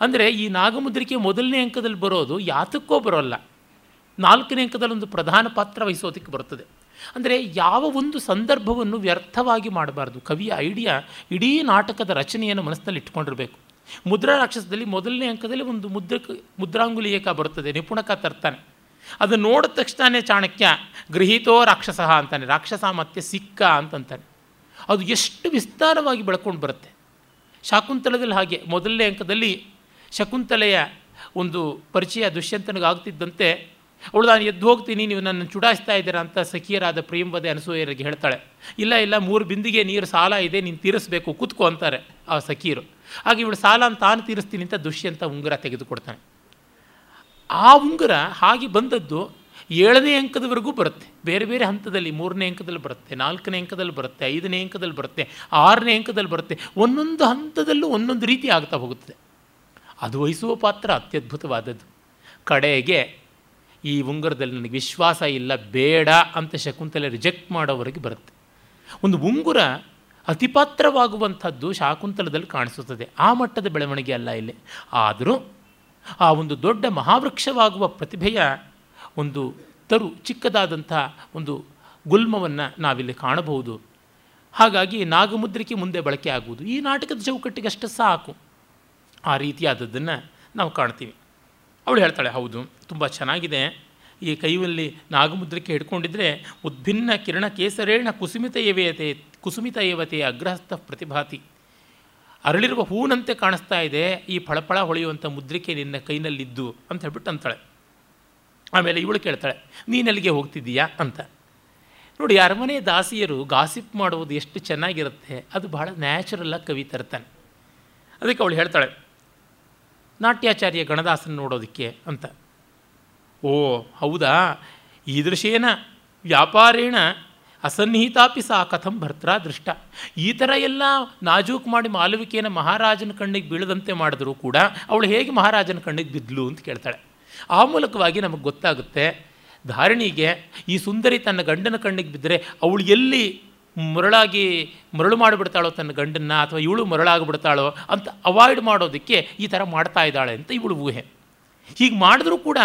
ಅಂದರೆ ಈ ನಾಗಮುದ್ರಿಕೆ ಮೊದಲನೇ ಅಂಕದಲ್ಲಿ ಬರೋದು ಯಾತಕ್ಕೋ ಬರೋಲ್ಲ. ನಾಲ್ಕನೇ ಅಂಕದಲ್ಲಿ ಒಂದು ಪ್ರಧಾನ ಪಾತ್ರ ವಹಿಸೋದಕ್ಕೆ ಬರ್ತದೆ. ಅಂದರೆ ಯಾವ ಒಂದು ಸಂದರ್ಭವನ್ನು ವ್ಯರ್ಥವಾಗಿ ಮಾಡಬಾರ್ದು. ಕವಿಯ ಐಡಿಯಾ ಇಡೀ ನಾಟಕದ ರಚನೆಯನ್ನು ಮನಸ್ಸಿನಲ್ಲಿ ಇಟ್ಕೊಂಡಿರಬೇಕು. ಮುದ್ರಾ ರಾಕ್ಷಸದಲ್ಲಿ ಮೊದಲನೇ ಅಂಕದಲ್ಲಿ ಒಂದು ಮುದ್ರಕ ಮುದ್ರಾಂಗುಲಿಯಕ ಬರುತ್ತದೆ. ನಿಪುಣಕ ತರ್ತಾನೆ. ಅದನ್ನು ನೋಡಿದ ತಕ್ಷಣವೇ ಚಾಣಕ್ಯ ಗೃಹೀತೋ ರಾಕ್ಷಸ ಅಂತಾನೆ. ರಾಕ್ಷಸ ಮತ್ತೆ ಸಿಕ್ಕ ಅಂತಂತಾನೆ. ಅದು ಎಷ್ಟು ವಿಸ್ತಾರವಾಗಿ ಬೆಳ್ಕೊಂಡು ಬರುತ್ತೆ. ಶಾಕುಂತಲದಲ್ಲಿ ಹಾಗೆ. ಮೊದಲನೇ ಅಂಕದಲ್ಲಿ ಶಕುಂತಲೆಯ ಒಂದು ಪರಿಚಯ ದುಷ್ಯಂತನಿಗಾಗ್ತಿದ್ದಂತೆ ಅವಳು ನಾನು ಎದ್ದು ಹೋಗ್ತೀನಿ, ನೀವು ನನ್ನ ಚುಡಾಯಿಸ್ತಾ ಇದ್ದೀರಾ ಅಂತ ಸಖಿಯರಾದ ಪ್ರೇಮವದೆ ಅನಸೂಯರಿಗೆ ಹೇಳ್ತಾಳೆ. ಇಲ್ಲ ಇಲ್ಲ, ಮೂರು ಬಿಂದಿಗೆ ನೀರು ಸಾಲ ಇದೆ, ನೀನು ತೀರಿಸಬೇಕು, ಕೂತ್ಕೊ ಅಂತಾರೆ ಆ ಸಖಿಯರು. ಹಾಗೆ ಇವಳು ಸಾಲ ಅಂತ ತಾನು ತೀರಿಸ್ತೀನಿ ಅಂತ ದುಷ್ಯಂತ ಉಂಗುರ ತೆಗೆದುಕೊಡ್ತಾನೆ. ಆ ಉಂಗುರ ಹಾಗೆ ಬಂದದ್ದು ಏಳನೇ ಅಂಕದವರೆಗೂ ಬರುತ್ತೆ. ಬೇರೆ ಬೇರೆ ಹಂತದಲ್ಲಿ ಮೂರನೇ ಅಂಕದಲ್ಲಿ ಬರುತ್ತೆ, ನಾಲ್ಕನೇ ಅಂಕದಲ್ಲಿ ಬರುತ್ತೆ, ಐದನೇ ಅಂಕದಲ್ಲಿ ಬರುತ್ತೆ, ಆರನೇ ಅಂಕದಲ್ಲಿ ಬರುತ್ತೆ. ಒಂದೊಂದು ಹಂತದಲ್ಲೂ ಒಂದೊಂದು ರೀತಿ ಆಗ್ತಾ ಹೋಗುತ್ತದೆ. ಅದು ವಹಿಸುವ ಪಾತ್ರ ಅತ್ಯದ್ಭುತವಾದದ್ದು. ಕಡೆಗೆ ಈ ಉಂಗುರದಲ್ಲಿ ನನಗೆ ವಿಶ್ವಾಸ ಇಲ್ಲ, ಬೇಡ ಅಂತ ಶಕುಂತಲೆ ರಿಜೆಕ್ಟ್ ಮಾಡೋವರೆಗೆ ಬರುತ್ತೆ. ಒಂದು ಉಂಗುರ ಅತಿಪಾತ್ರವಾಗುವಂಥದ್ದು ಶಾಕುಂತಲದಲ್ಲಿ ಕಾಣಿಸುತ್ತದೆ. ಆ ಮಟ್ಟದ ಬೆಳವಣಿಗೆ ಅಲ್ಲ ಇಲ್ಲಿ. ಆದರೂ ಆ ಒಂದು ದೊಡ್ಡ ಮಹಾವೃಕ್ಷವಾಗುವ ಪ್ರತಿಭೆಯ ಒಂದು ತರು, ಚಿಕ್ಕದಾದಂಥ ಒಂದು ಗುಲ್ಮವನ್ನು ನಾವಿಲ್ಲಿ ಕಾಣಬಹುದು. ಹಾಗಾಗಿ ನಾಗಮುದ್ರಿಕೆ ಮುಂದೆ ಬಳಕೆ ಆಗುವುದು. ಈ ನಾಟಕದ ಚೌಕಟ್ಟಿಗಷ್ಟು ಸಾಕು. ಆ ರೀತಿಯಾದದ್ದನ್ನು ನಾವು ಕಾಣ್ತೀವಿ. ಅವಳು ಹೇಳ್ತಾಳೆ, ಹೌದು, ತುಂಬ ಚೆನ್ನಾಗಿದೆ. ಈ ಕೈಯಲ್ಲಿ ನಾಗಮುದ್ರಿಕೆ ಹಿಡ್ಕೊಂಡಿದ್ರೆ ಉದ್ಭಿನ್ನ ಕಿರಣ ಕೇಸರೇಣ ಕುಸುಮಿತ ಏವೇತೆ ಕುಸುಮಿತ ಅಗ್ರಹಸ್ಥ ಪ್ರತಿಭಾತಿ. ಅರಳಿರುವ ಹೂನಂತೆ ಕಾಣಿಸ್ತಾ ಇದೆ, ಈ ಫಳಫಳ ಹೊಳೆಯುವಂಥ ಮುದ್ರಿಕೆ ನಿನ್ನ ಕೈನಲ್ಲಿದ್ದು, ಅಂತ ಹೇಳ್ಬಿಟ್ಟು ಅಂತಾಳೆ. ಆಮೇಲೆ ಇವಳು ಕೇಳ್ತಾಳೆ, ನೀನಲ್ಲಿಗೆ ಹೋಗ್ತಿದ್ದೀಯಾ? ಅಂತ. ನೋಡಿ, ಅರಮನೆ ದಾಸಿಯರು ಗಾಸಿಪ್ ಮಾಡುವುದು ಎಷ್ಟು ಚೆನ್ನಾಗಿರುತ್ತೆ, ಅದು ಬಹಳ ನ್ಯಾಚುರಲ್ಲಾಗಿ ಕವಿ ತರ್ತಾನೆ. ಅದಕ್ಕೆ ಅವಳು ಹೇಳ್ತಾಳೆ ನಾಟ್ಯಾಚಾರ್ಯ ಗಣದಾಸನ ನೋಡೋದಕ್ಕೆ ಅಂತ. ಓ, ಹೌದಾ? ಈದೃಶೇನ ವ್ಯಾಪಾರೇಣ ಅಸನ್ನಿಹಿತಾಪಿ ಸಾ ಕಥಂ ಭರ್ತ್ರ ದೃಷ್ಟ. ಈ ಥರ ಎಲ್ಲ ನಾಜೂಕ್ ಮಾಡಿ ಮಾಲವಿಕೆಯನ್ನು ಮಹಾರಾಜನ ಕಣ್ಣಿಗೆ ಬೀಳದಂತೆ ಮಾಡಿದರೂ ಕೂಡ ಅವಳು ಹೇಗೆ ಮಹಾರಾಜನ ಕಣ್ಣಿಗೆ ಬಿದ್ದಲು ಅಂತ ಕೇಳ್ತಾಳೆ. ಆ ಮೂಲಕವಾಗಿ ನಮಗೆ ಗೊತ್ತಾಗುತ್ತೆ, ಧಾರಣಿಗೆ ಈ ಸುಂದರಿ ತನ್ನ ಗಂಡನ ಕಣ್ಣಿಗೆ ಬಿದ್ದರೆ ಅವಳು ಎಲ್ಲಿ ಮರಳಾಗಿ ಮರಳು ಮಾಡಿಬಿಡ್ತಾಳೋ ತನ್ನ ಗಂಡನ್ನ ಅಥವಾ ಇವಳು ಮರಳಾಗಿಬಿಡ್ತಾಳೋ ಅಂತ ಅವಾಯ್ಡ್ ಮಾಡೋದಕ್ಕೆ ಈ ಥರ ಮಾಡ್ತಾ ಇದ್ದಾಳೆ ಅಂತ ಇವಳು ಊಹೆ. ಹೀಗೆ ಮಾಡಿದ್ರೂ ಕೂಡ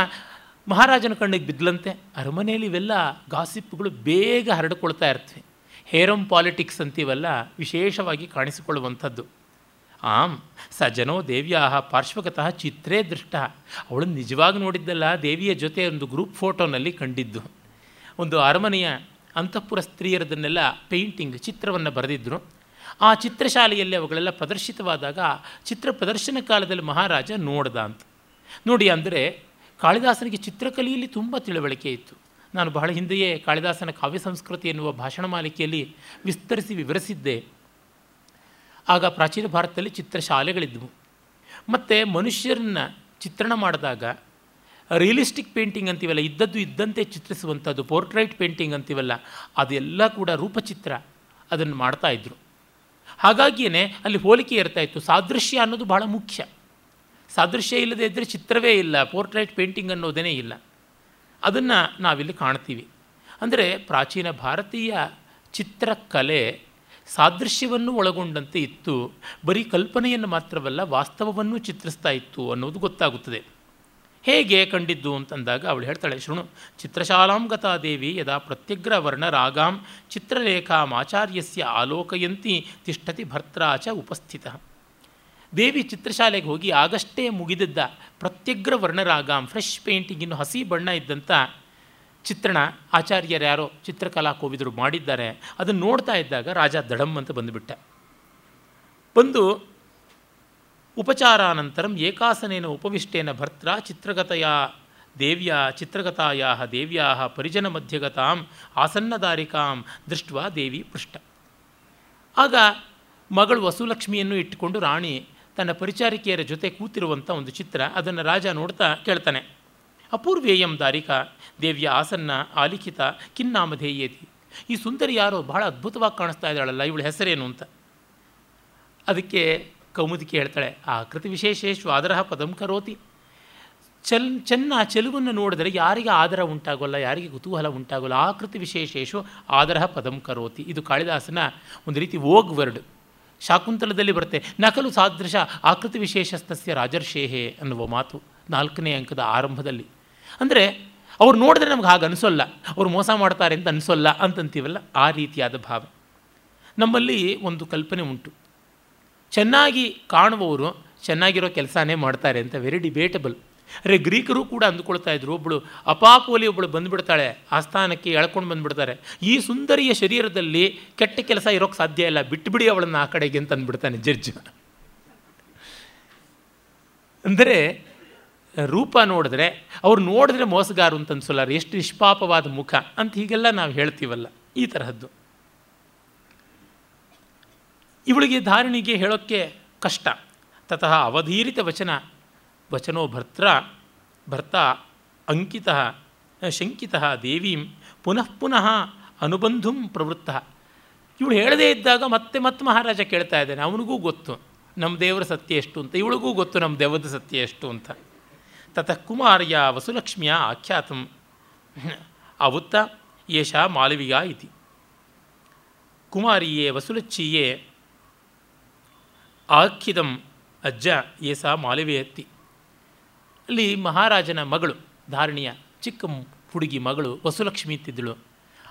ಮಹಾರಾಜನ ಕಣ್ಣಿಗೆ ಬಿದ್ದಲಂತೆ ಅರಮನೆಯಲ್ಲಿ ಇವೆಲ್ಲ ಗಾಸಿಪ್ಗಳು ಬೇಗ ಹರಡಿಕೊಳ್ತಾ ಇರ್ತವೆ. ಹೇರಮ್ ಪಾಲಿಟಿಕ್ಸ್ ಅಂತೀವಲ್ಲ, ವಿಶೇಷವಾಗಿ ಕಾಣಿಸಿಕೊಳ್ಳುವಂಥದ್ದು. ಆಂ ಸ ಜನೋ ದೇವಿಯ ಪಾರ್ಶ್ವಗತಃ ಚಿತ್ರೇ ದೃಷ್ಟ. ಅವಳನ್ನು ನಿಜವಾಗಿ ನೋಡಿದ್ದಲ್ಲ ದೇವಿಯ ಜೊತೆ ಒಂದು ಗ್ರೂಪ್ ಫೋಟೋನಲ್ಲಿ ಕಂಡಿದ್ದು. ಒಂದು ಅರಮನೆಯ ಅಂತಃಪುರ ಸ್ತ್ರೀಯರದನ್ನೆಲ್ಲ ಪೇಂಟಿಂಗ್ ಚಿತ್ರವನ್ನು ಬರೆದಿದ್ದರು ಆ ಚಿತ್ರಶಾಲೆಯಲ್ಲಿ ಅವುಗಳೆಲ್ಲ ಪ್ರದರ್ಶಿತವಾದಾಗ ಚಿತ್ರ ಪ್ರದರ್ಶನ ಕಾಲದಲ್ಲಿ ಮಹಾರಾಜ ನೋಡ್ದ ಅಂತ. ನೋಡಿ ಅಂದರೆ ಕಾಳಿದಾಸನಿಗೆ ಚಿತ್ರಕಲೆಯಲ್ಲಿ ತುಂಬ ತಿಳುವಳಿಕೆ ಇತ್ತು. ನಾನು ಬಹಳ ಹಿಂದೆಯೇ ಕಾಳಿದಾಸನ ಕಾವ್ಯ ಸಂಸ್ಕೃತಿ ಎನ್ನುವ ಭಾಷಣ ಮಾಲಿಕೆಯಲ್ಲಿ ವಿಸ್ತರಿಸಿ ವಿವರಿಸಿದ್ದೆ. ಆಗ ಪ್ರಾಚೀನ ಭಾರತದಲ್ಲಿ ಚಿತ್ರಶಾಲೆಗಳಿದ್ದವು ಮತ್ತು ಮನುಷ್ಯರನ್ನು ಚಿತ್ರಣ ಮಾಡಿದಾಗ ರಿಯಲಿಸ್ಟಿಕ್ ಪೇಂಟಿಂಗ್ ಅಂತೀವಲ್ಲ, ಇದ್ದದ್ದು ಇದ್ದಂತೆ ಚಿತ್ರಿಸುವಂಥದ್ದು ಪೋರ್ಟ್ರೈಟ್ ಪೇಂಟಿಂಗ್ ಅಂತೀವಲ್ಲ, ಅದೆಲ್ಲ ಕೂಡ ರೂಪಚಿತ್ರ ಅದನ್ನು ಇದ್ದರು ಹಾಗಾಗಿಯೇ ಅಲ್ಲಿ ಹೋಲಿಕೆ ಇರ್ತಾ ಇತ್ತು, ಸಾದೃಶ್ಯ ಅನ್ನೋದು ಬಹಳ ಮುಖ್ಯ. ಸಾದೃಶ್ಯ ಇಲ್ಲದೇ ಇದ್ದರೆ ಚಿತ್ರವೇ ಇಲ್ಲ ಪೋರ್ಟ್ರೈಟ್ ಪೇಂಟಿಂಗ್ ಅನ್ನೋದೇ ಇಲ್ಲ. ಅದನ್ನು ನಾವಿಲ್ಲಿ ಕಾಣ್ತೀವಿ. ಅಂದರೆ ಪ್ರಾಚೀನ ಭಾರತೀಯ ಚಿತ್ರಕಲೆ ಸಾದೃಶ್ಯವನ್ನು ಒಳಗೊಂಡಂತೆ ಇತ್ತು, ಬರೀ ಕಲ್ಪನೆಯನ್ನು ಮಾತ್ರವಲ್ಲ, ವಾಸ್ತವವನ್ನು ಚಿತ್ರಿಸ್ತಾ ಇತ್ತು ಅನ್ನೋದು ಗೊತ್ತಾಗುತ್ತದೆ. ಹೇಗೆ ಕಂಡಿದ್ದು ಅಂತಂದಾಗ ಅವಳು ಹೇಳ್ತಾಳೆ, ಶೃಣು ಚಿತ್ರಶಾಲಾಂಗತಾ ದೇವಿ ಯದಾ ಪ್ರತ್ಯಗ್ರ ವರ್ಣರಾಗಾಂ ಚಿತ್ರಲೇಖಾಮಾಚಾರ್ಯಸ್ಯ ಆಲೋಕಯಂತಿ ತಿಷ್ಠತಿ ಭರ್ತ್ರಾಚ ಉಪಸ್ಥಿತ. ದೇವಿ ಚಿತ್ರಶಾಲೆಗೆ ಹೋಗಿ ಆಗಷ್ಟೇ ಮುಗಿದಿದ್ದ ಪ್ರತ್ಯಗ್ರ ವರ್ಣರಾಗಾಂ ಫ್ರೆಶ್ ಪೇಂಟಿಂಗ್ ಇನ್ನು ಹಸಿ ಬಣ್ಣ ಇದ್ದಂಥ ಚಿತ್ರಣ ಆಚಾರ್ಯರು ಯಾರೋ ಚಿತ್ರಕಲಾ ಕೋವಿದರು ಮಾಡಿದ್ದಾರೆ. ಅದನ್ನು ನೋಡ್ತಾ ಇದ್ದಾಗ ರಾಜ ದಡಮ್ ಅಂತ ಬಂದುಬಿಟ್ಟ. ಬಂದು ಉಪಚಾರಾನಂತರಂ ಏಕಾಸನೇನ ಉಪವಿಷ್ಟೇನ ಭರ್ತ್ರ ಚಿತ್ರಗತೆಯ ದೇವ್ಯ ಚಿತ್ರಗತಾಯ ದೇವ್ಯಾ ಪರಿಜನ ಮಧ್ಯಗತಾಂ ಆಸನ್ನದಾರಿಕಾಂ ದೃಷ್ಟ ದೇವಿ ಪೃಷ್ಟ. ಆಗ ಮಗಳು ವಸುಲಕ್ಷ್ಮಿಯನ್ನು ಇಟ್ಟುಕೊಂಡು ರಾಣಿ ತನ್ನ ಪರಿಚಾರಿಕೆಯರ ಜೊತೆ ಕೂತಿರುವಂಥ ಒಂದು ಚಿತ್ರ ಅದನ್ನು ರಾಜ ನೋಡ್ತಾ ಕೇಳ್ತಾನೆ. ಅಪೂರ್ವೇಯಂ ದಾರಿಕಾ ದೇವ್ಯ ಆಸನ್ನ ಆಲಿಖಿತ ಕಿನ್ನಾಮಧೇಯೇತಿ. ಈ ಸುಂದರಿ ಯಾರೋ ಬಹಳ ಅದ್ಭುತವಾಗಿ ಕಾಣಿಸ್ತಾ ಇದ್ದಾಳಲ್ಲ, ಇವಳ ಹೆಸರೇನು ಅಂತ. ಅದಕ್ಕೆ ಕೌಮುದಿಕೆ ಹೇಳ್ತಾಳೆ, ಆ ಕೃತಿ ವಿಶೇಷೇಶು ಆದರ ಪದಂ ಕರೋತಿ. ಚಲ್, ಚೆನ್ನ ಚೆಲುವನ್ನು ನೋಡಿದರೆ ಯಾರಿಗೆ ಆದರ ಉಂಟಾಗೋಲ್ಲ, ಯಾರಿಗೆ ಕುತೂಹಲ ಉಂಟಾಗೋಲ್ಲ, ಆ ಕೃತಿ ವಿಶೇಷೇಶು ಆದರ ಪದಂ ಕರೋತಿ. ಇದು ಕಾಳಿದಾಸನ ಒಂದು ರೀತಿ ಓಗ್ ವರ್ಡ್. ಶಾಕುಂತಲದಲ್ಲಿ ಬರುತ್ತೆ, ನಕಲು ಸಾದೃಶ ಆಕೃತಿ ವಿಶೇಷಸ್ತಸ್ಯ ರಾಜರ್ಷೇಹೆ ಅನ್ನುವ ಮಾತು ನಾಲ್ಕನೇ ಅಂಕದ ಆರಂಭದಲ್ಲಿ. ಅಂದರೆ ಅವ್ರು ನೋಡಿದ್ರೆ ನಮ್ಗೆ ಹಾಗೆ ಅನಿಸೋಲ್ಲ, ಅವ್ರು ಮೋಸ ಮಾಡ್ತಾರೆ ಅಂತ ಅನಿಸೋಲ್ಲ ಅಂತಂತೀವಲ್ಲ, ಆ ರೀತಿಯಾದ ಭಾವ. ನಮ್ಮಲ್ಲಿ ಒಂದು ಕಲ್ಪನೆ ಉಂಟು. ಚೆನ್ನಾಗಿ ಕಾಣುವವರು ಚೆನ್ನಾಗಿರೋ ಕೆಲಸನೇ ಮಾಡ್ತಾರೆ ಅಂತ ವೆರಿ ಡಿಬೇಟಬಲ್ ಅರೆ ಗ್ರೀಕರು ಕೂಡ ಅಂದುಕೊಳ್ತಾ ಇದ್ರು ಒಬ್ಬಳು ಅಪಾಪೋಲಿ ಒಬ್ಬಳು ಬಂದುಬಿಡ್ತಾಳೆ, ಆಸ್ಥಾನಕ್ಕೆ ಎಳ್ಕೊಂಡು ಬಂದುಬಿಡ್ತಾರೆ. ಈ ಸುಂದರಿಯ ಶರೀರದಲ್ಲಿ ಕೆಟ್ಟ ಕೆಲಸ ಇರೋಕ್ಕೆ ಸಾಧ್ಯ ಇಲ್ಲ ಬಿಟ್ಟುಬಿಡಿ ಅವಳನ್ನು ಆ ಕಡೆಗೆ ಅಂತ ಅಂದ್ಬಿಡ್ತಾನೆ ಜಡ್ಜ್. ಅಂದರೆ ರೂಪ ನೋಡಿದ್ರೆ, ಅವ್ರು ನೋಡಿದ್ರೆ ಮೋಸಗಾರು ಅಂತ ಅನ್ಸೋಲ್ಲ ಎಷ್ಟು ನಿಷ್ಪಾಪವಾದ ಮುಖ ಅಂತ ಹೀಗೆಲ್ಲ ನಾವು ಹೇಳ್ತೀವಲ್ಲ, ಈ ತರಹದ್ದು. ಇವಳಿಗೆ ಧಾರಣಿಗೆ ಹೇಳೋಕ್ಕೆ ಕಷ್ಟ. ತತಃ ಅವಧೀರಿತ ವಚನ, ವಚನೋ ಭರ್ತ್ರ, ಭರ್ತ ಅಂಕಿತ, ಶಂಕಿತ ದೇವೀಂ ಪುನಃ ಪುನಃ ಅನುಬಂಧುಂ ಪ್ರವೃತ್ತ. ಇವಳು ಹೇಳದೇ ಇದ್ದಾಗ ಮತ್ತೆ ಮತ್ತೆ ಮಹಾರಾಜ ಕೇಳ್ತಾ ಇದ್ದಾನೆ, ಅವನಿಗೂ ಗೊತ್ತು, ನಮ್ಮ ದೇವರ ಸತ್ಯ ಎಷ್ಟು ಅಂತ. ಇವಳಿಗೂ ಗೊತ್ತು ನಮ್ಮ ದೇವದ ಸತ್ಯ ಎಷ್ಟು ಅಂತ. ತತಃ ಕುಮಾರ್ಯ ವಸುಲಕ್ಷ್ಮಿಯ ಆಖ್ಯಾತಂ. ಅವುತ್ತ ಏಷ ಮಾಲವಿಗ ಇತಿ. ಕುಮಾರಿಯೇ ವಸುಲಚ್ಚಿಯೇ ಆಖ್ಯಿದಂ ಅಜ್ಜ ಏಸ ಮಾಲವಿಯತ್ತಿ. ಅಲ್ಲಿ ಮಹಾರಾಜನ ಮಗಳು, ಧಾರಣಿಯ ಚಿಕ್ಕ ಹುಡುಗಿ ಮಗಳು ವಸುಲಕ್ಷ್ಮಿ ಇತ್ತಿದ್ದಳು.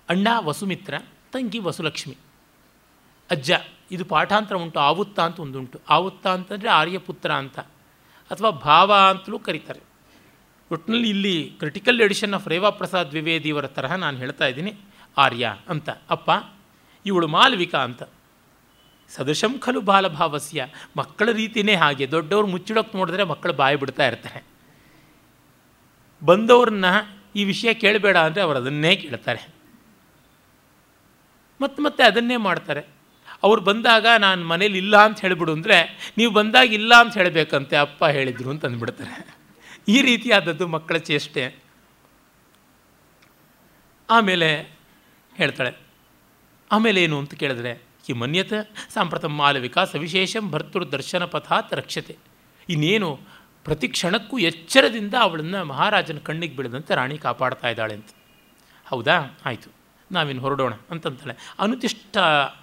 ಅಣ್ಣ ವಸುಮಿತ್ರ, ತಂಗಿ ವಸುಲಕ್ಷ್ಮಿ. ಅಜ್ಜ, ಇದು ಪಾಠಾಂತರ ಉಂಟು, ಆವುತ್ತ ಅಂತ ಒಂದುಂಟು. ಆವುತ್ತ ಅಂತಂದರೆ ಆರ್ಯಪುತ್ರ ಅಂತ, ಅಥವಾ ಭಾವ ಅಂತಲೂ ಕರೀತಾರೆ. ಒಟ್ಟಿನಲ್ಲಿ ಇಲ್ಲಿ critical edition of Rewa Prasad ದ್ವಿವೇದಿಯವರ ತರಹ ನಾನು ಹೇಳ್ತಾ ಇದ್ದೀನಿ. ಆರ್ಯ ಅಂತ, ಅಪ್ಪ, ಇವಳು ಮಾಲ್ವಿಕಾ ಅಂತ. ಸದೃಶಂ ಖಲು ಬಾಲಭಾವಸ್ಯ. ಮಕ್ಕಳ ರೀತಿಯೇ ಹಾಗೆ, ದೊಡ್ಡವ್ರು ಮುಚ್ಚಿಡೋಕೆ ನೋಡಿದ್ರೆ ಮಕ್ಕಳು ಬಾಯಿ ಬಿಡ್ತಾ ಇರ್ತಾರೆ. ಬಂದವ್ರನ್ನ ಈ ವಿಷಯ ಕೇಳಬೇಡ ಅಂದರೆ ಅವರು ಅದನ್ನೇ ಕೇಳ್ತಾರೆ. ಮತ್ತೆ ಮತ್ತೆ ಅದನ್ನೇ ಮಾಡ್ತಾರೆ. ಅವ್ರು ಬಂದಾಗ, ನಾನು ಮನೇಲಿ ಇಲ್ಲ ಅಂತ ಹೇಳಿಬಿಡು ಅಂದರೆ, ನೀವು ಬಂದಾಗ ಇಲ್ಲ ಅಂತ ಹೇಳಬೇಕಂತೆ ಅಪ್ಪ ಹೇಳಿದರು ಅಂತ ಅಂದ್ಬಿಡ್ತಾರೆ. ಈ ರೀತಿಯಾದದ್ದು ಮಕ್ಕಳ ಚೇಷ್ಟೆ. ಆಮೇಲೆ ಹೇಳ್ತಾಳೆ, ಆಮೇಲೆ ಏನು? ಅಂತ ಕೇಳಿದ್ರೆ ಈ ಮನ್ಯತೆ, ಸಾಂಪ್ರತಂ ಮಾಲವಿಕಾ ಭರ್ತೃ ದರ್ಶನ ಪಥಾತ್ ರಕ್ಷತೆ. ಇನ್ನೇನು, ಪ್ರತಿ ಕ್ಷಣಕ್ಕೂ ಎಚ್ಚರದಿಂದ ಅವಳನ್ನು ಮಹಾರಾಜನ ಕಣ್ಣಿಗೆ ಬೀಳದಂತೆ ರಾಣಿ ಕಾಪಾಡ್ತಾ ಇದ್ದಾಳೆ ಅಂತ. ಹೌದಾ? ಆಯಿತು. ನಾವಿನ್ನು ಹೊರಡೋಣ ಅಂತಂತಾಳೆ. ಅನುತಿಷ್ಠ,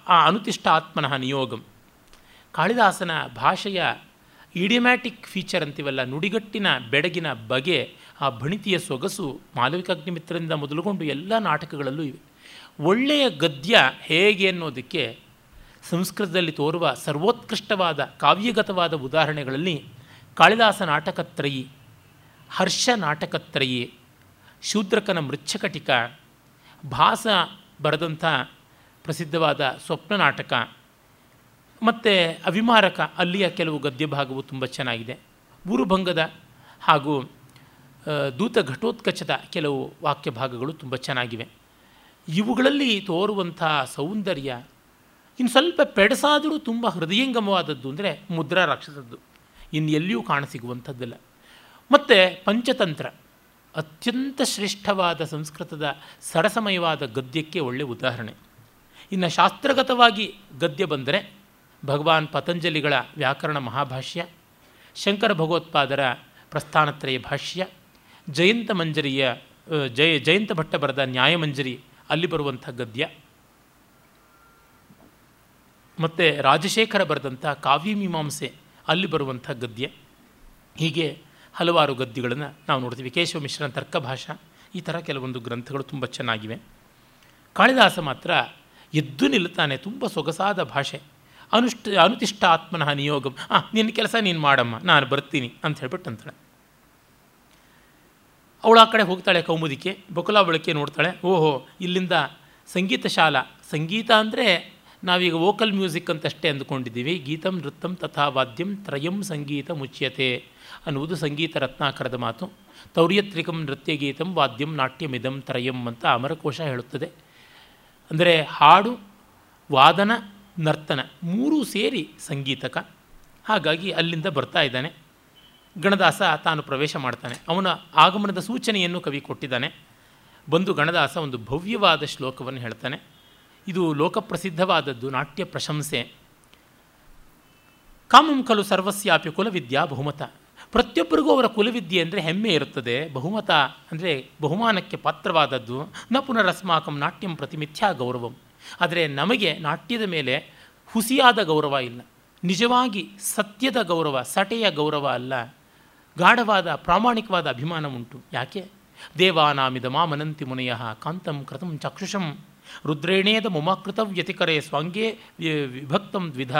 ಆ ಅನುತಿಷ್ಠ ಆತ್ಮನಃ ನಿಯೋಗಂ. ಕಾಳಿದಾಸನ ಭಾಷೆಯ ಇಡಿಮ್ಯಾಟಿಕ್ ಫೀಚರ್ ಅಂತೀವಲ್ಲ, ನುಡಿಗಟ್ಟಿನ ಬೆಡಗಿನ ಬಗೆ, ಆ ಭಣಿತಿಯ ಸೊಗಸು ಮಾಲವಿಕಾಗ್ನಿಮಿತ್ರದಿಂದ ಮೊದಲುಗೊಂಡು ಎಲ್ಲ ನಾಟಕಗಳಲ್ಲೂ ಇವೆ. ಒಳ್ಳೆಯ ಗದ್ಯ ಹೇಗೆ ಅನ್ನೋದಕ್ಕೆ ಸಂಸ್ಕೃತದಲ್ಲಿ ತೋರುವ ಸರ್ವೋತ್ಕೃಷ್ಟವಾದ ಕಾವ್ಯಗತವಾದ ಉದಾಹರಣೆಗಳಲ್ಲಿ ಕಾಳಿದಾಸ ನಾಟಕತ್ರಯಿ, ಹರ್ಷ ನಾಟಕತ್ರಯಿ, ಶೂದ್ರಕನ ಮೃಚ್ಛಕಟಿಕ, ಭಾಸ ಬರೆದಂಥ ಪ್ರಸಿದ್ಧವಾದ ಸ್ವಪ್ನ ನಾಟಕ, ಮತ್ತು ಅಭಿಮಾರಕ ಅಲ್ಲಿಯ ಕೆಲವು ಗದ್ಯ ಭಾಗವು ತುಂಬ ಚೆನ್ನಾಗಿದೆ. ಊರುಭಂಗದ ಹಾಗೂ ದೂತ ಘಟೋತ್ಕಚದ ಕೆಲವು ವಾಕ್ಯ ಭಾಗಗಳು ತುಂಬ ಚೆನ್ನಾಗಿವೆ. ಇವುಗಳಲ್ಲಿ ತೋರುವಂಥ ಸೌಂದರ್ಯ ಇನ್ನು ಸ್ವಲ್ಪ ಪೆಡಸಾದರೂ ತುಂಬ ಹೃದಯಂಗಮವಾದದ್ದು ಅಂದರೆ ಮುದ್ರಾ ರಾಕ್ಷಸದ್ದು. ಇನ್ನು ಎಲ್ಲಿಯೂ ಕಾಣಸಿಗುವಂಥದ್ದಿಲ್ಲ ಮತ್ತು ಪಂಚತಂತ್ರ. ಅತ್ಯಂತ ಶ್ರೇಷ್ಠವಾದ ಸಂಸ್ಕೃತದ ಸರಸಮಯವಾದ ಗದ್ಯಕ್ಕೆ ಒಳ್ಳೆಯ ಉದಾಹರಣೆ. ಇನ್ನು ಶಾಸ್ತ್ರಗತವಾಗಿ ಗದ್ಯ ಬಂದರೆ ಭಗವಾನ್ ಪತಂಜಲಿಗಳ ವ್ಯಾಕರಣ ಮಹಾಭಾಷ್ಯ, ಶಂಕರ ಭಗವತ್ಪಾದರ ಪ್ರಸ್ಥಾನತ್ರಯ ಭಾಷ್ಯ, ಜಯಂತ ಮಂಜರಿಯ ಜಯ, ಜಯಂತ ಭಟ್ಟ ಬರೆದ ನ್ಯಾಯಮಂಜರಿ ಅಲ್ಲಿ ಬರುವಂಥ ಗದ್ಯ. ಮತ್ತು ರಾಜಶೇಖರ ಬರೆದಂಥ ಕಾವ್ಯಮೀಮಾಂಸೆ ಅಲ್ಲಿ ಬರುವಂಥ ಗದ್ಯ. ಹೀಗೆ ಹಲವಾರು ಗದ್ಯಗಳನ್ನು ನಾವು ನೋಡ್ತೀವಿ. ಕೇಶವ ಮಿಶ್ರನ ತರ್ಕಭಾಷಾ ಈ ಥರ ಕೆಲವೊಂದು ಗ್ರಂಥಗಳು ತುಂಬ ಚೆನ್ನಾಗಿವೆ. ಕಾಳಿದಾಸ ಮಾತ್ರ ಎದ್ದು ನಿಲ್ಲುತ್ತಾನೆ, ತುಂಬ ಸೊಗಸಾದ ಭಾಷೆ. ಅನುಷ್ಠ ಅನುತಿಷ್ಠ ಆತ್ಮನಃ ನಿಯೋಗಂ. ಹಾಂ ನಿನ್ನ ಕೆಲಸ ನೀನು ಮಾಡಮ್ಮ, ನಾನು ಬರ್ತೀನಿ ಅಂತ ಹೇಳ್ಬಿಟ್ಟು ಅಂತಾಳೆ. ಅವಳು ಆ ಕಡೆ ಹೋಗ್ತಾಳೆ ಕೌಮುದಿಕೆ, ಬಕುಲಾ ಬಳಕೆ ನೋಡ್ತಾಳೆ. ಓಹೋ, ಇಲ್ಲಿಂದ ಸಂಗೀತ ಶಾಲಾ ಸಂಗೀತ ಅಂದರೆ ನಾವೀಗ ವೋಕಲ್ ಮ್ಯೂಸಿಕ್ ಅಂತಷ್ಟೇ ಅಂದುಕೊಂಡಿದ್ದೀವಿ. ಗೀತಂ, ನೃತ್ಯಂ, ತಥಾ ವಾದ್ಯಂ, ತ್ರಯಂ, ಸಂಗೀತ ಮುಚ್ಯತೆ ಅನ್ನುವುದು ಸಂಗೀತ ರತ್ನಾಕರದ ಮಾತು. ತೌರ್ಯತ್ರಿಕಂ ನೃತ್ಯ ಗೀತಂ ವಾದ್ಯಂ, ನಾಟ್ಯಮಿದಂ, ತ್ರಯಂ ಅಂತ ಅಮರಕೋಶ ಹೇಳುತ್ತದೆ. ಅಂದರೆ ಹಾಡು, ವಾದನ, ನರ್ತನ ಮೂರೂ ಸೇರಿ ಸಂಗೀತಕ. ಹಾಗಾಗಿ ಅಲ್ಲಿಂದ ಬರ್ತಾ ಇದ್ದಾನೆ. ಗಣದಾಸ ತಾನು ಪ್ರವೇಶ ಮಾಡ್ತಾನೆ. ಅವನ ಆಗಮನದ ಸೂಚನೆಯನ್ನು ಕವಿ ಕೊಟ್ಟಿದ್ದಾನೆ. ಬಂದು ಗಣದಾಸ ಒಂದು ಭವ್ಯವಾದ ಶ್ಲೋಕವನ್ನು ಹೇಳ್ತಾನೆ. ಇದು ಲೋಕಪ್ರಸಿದ್ಧವಾದದ್ದು, ನಾಟ್ಯ ಪ್ರಶಂಸೆ. ಕಾಮಂ ಖಲು ಸರ್ವಸ್ಯಾಪಿ ಕುಲವಿದ್ಯಾ ಬಹುಮತ. ಪ್ರತಿಯೊಬ್ಬರಿಗೂ ಅವರ ಕುಲವಿದ್ಯೆ ಅಂದರೆ ಹೆಮ್ಮೆ ಇರುತ್ತದೆ. ಬಹುಮತ ಅಂದರೆ ಬಹುಮಾನಕ್ಕೆ ಪಾತ್ರವಾದದ್ದು. ನ ಪುನರಸ್ಮಾಕಂ ನಾಟ್ಯಂ ಪ್ರತಿಮಿಥ್ಯಾ ಗೌರವಂ. ಆದರೆ ನಮಗೆ ನಾಟ್ಯದ ಮೇಲೆ ಹುಸಿಯಾದ ಗೌರವ ಇಲ್ಲ. ನಿಜವಾಗಿ ಸತ್ಯದ ಗೌರವ, ಸಟೆಯ ಗೌರವ ಅಲ್ಲ. ಗಾಢವಾದ, ಪ್ರಾಮಾಣಿಕವಾದ ಅಭಿಮಾನ ಉಂಟು ಯಾಕೆ? ದೇವಾನಾಮಿದ ಮಾಮನಂತಿ ಮುನಯ ಕಾಂತಂ ಕೃತಂ ಚಕ್ಷುಷಂ ರುದ್ರೇಣೇದ ಮುಮಾಕೃತ ವ್ಯತಿಕರೆ ಸ್ವಾಂಗೇ ವಿಭಕ್ತಂ ದ್ವಿಧ.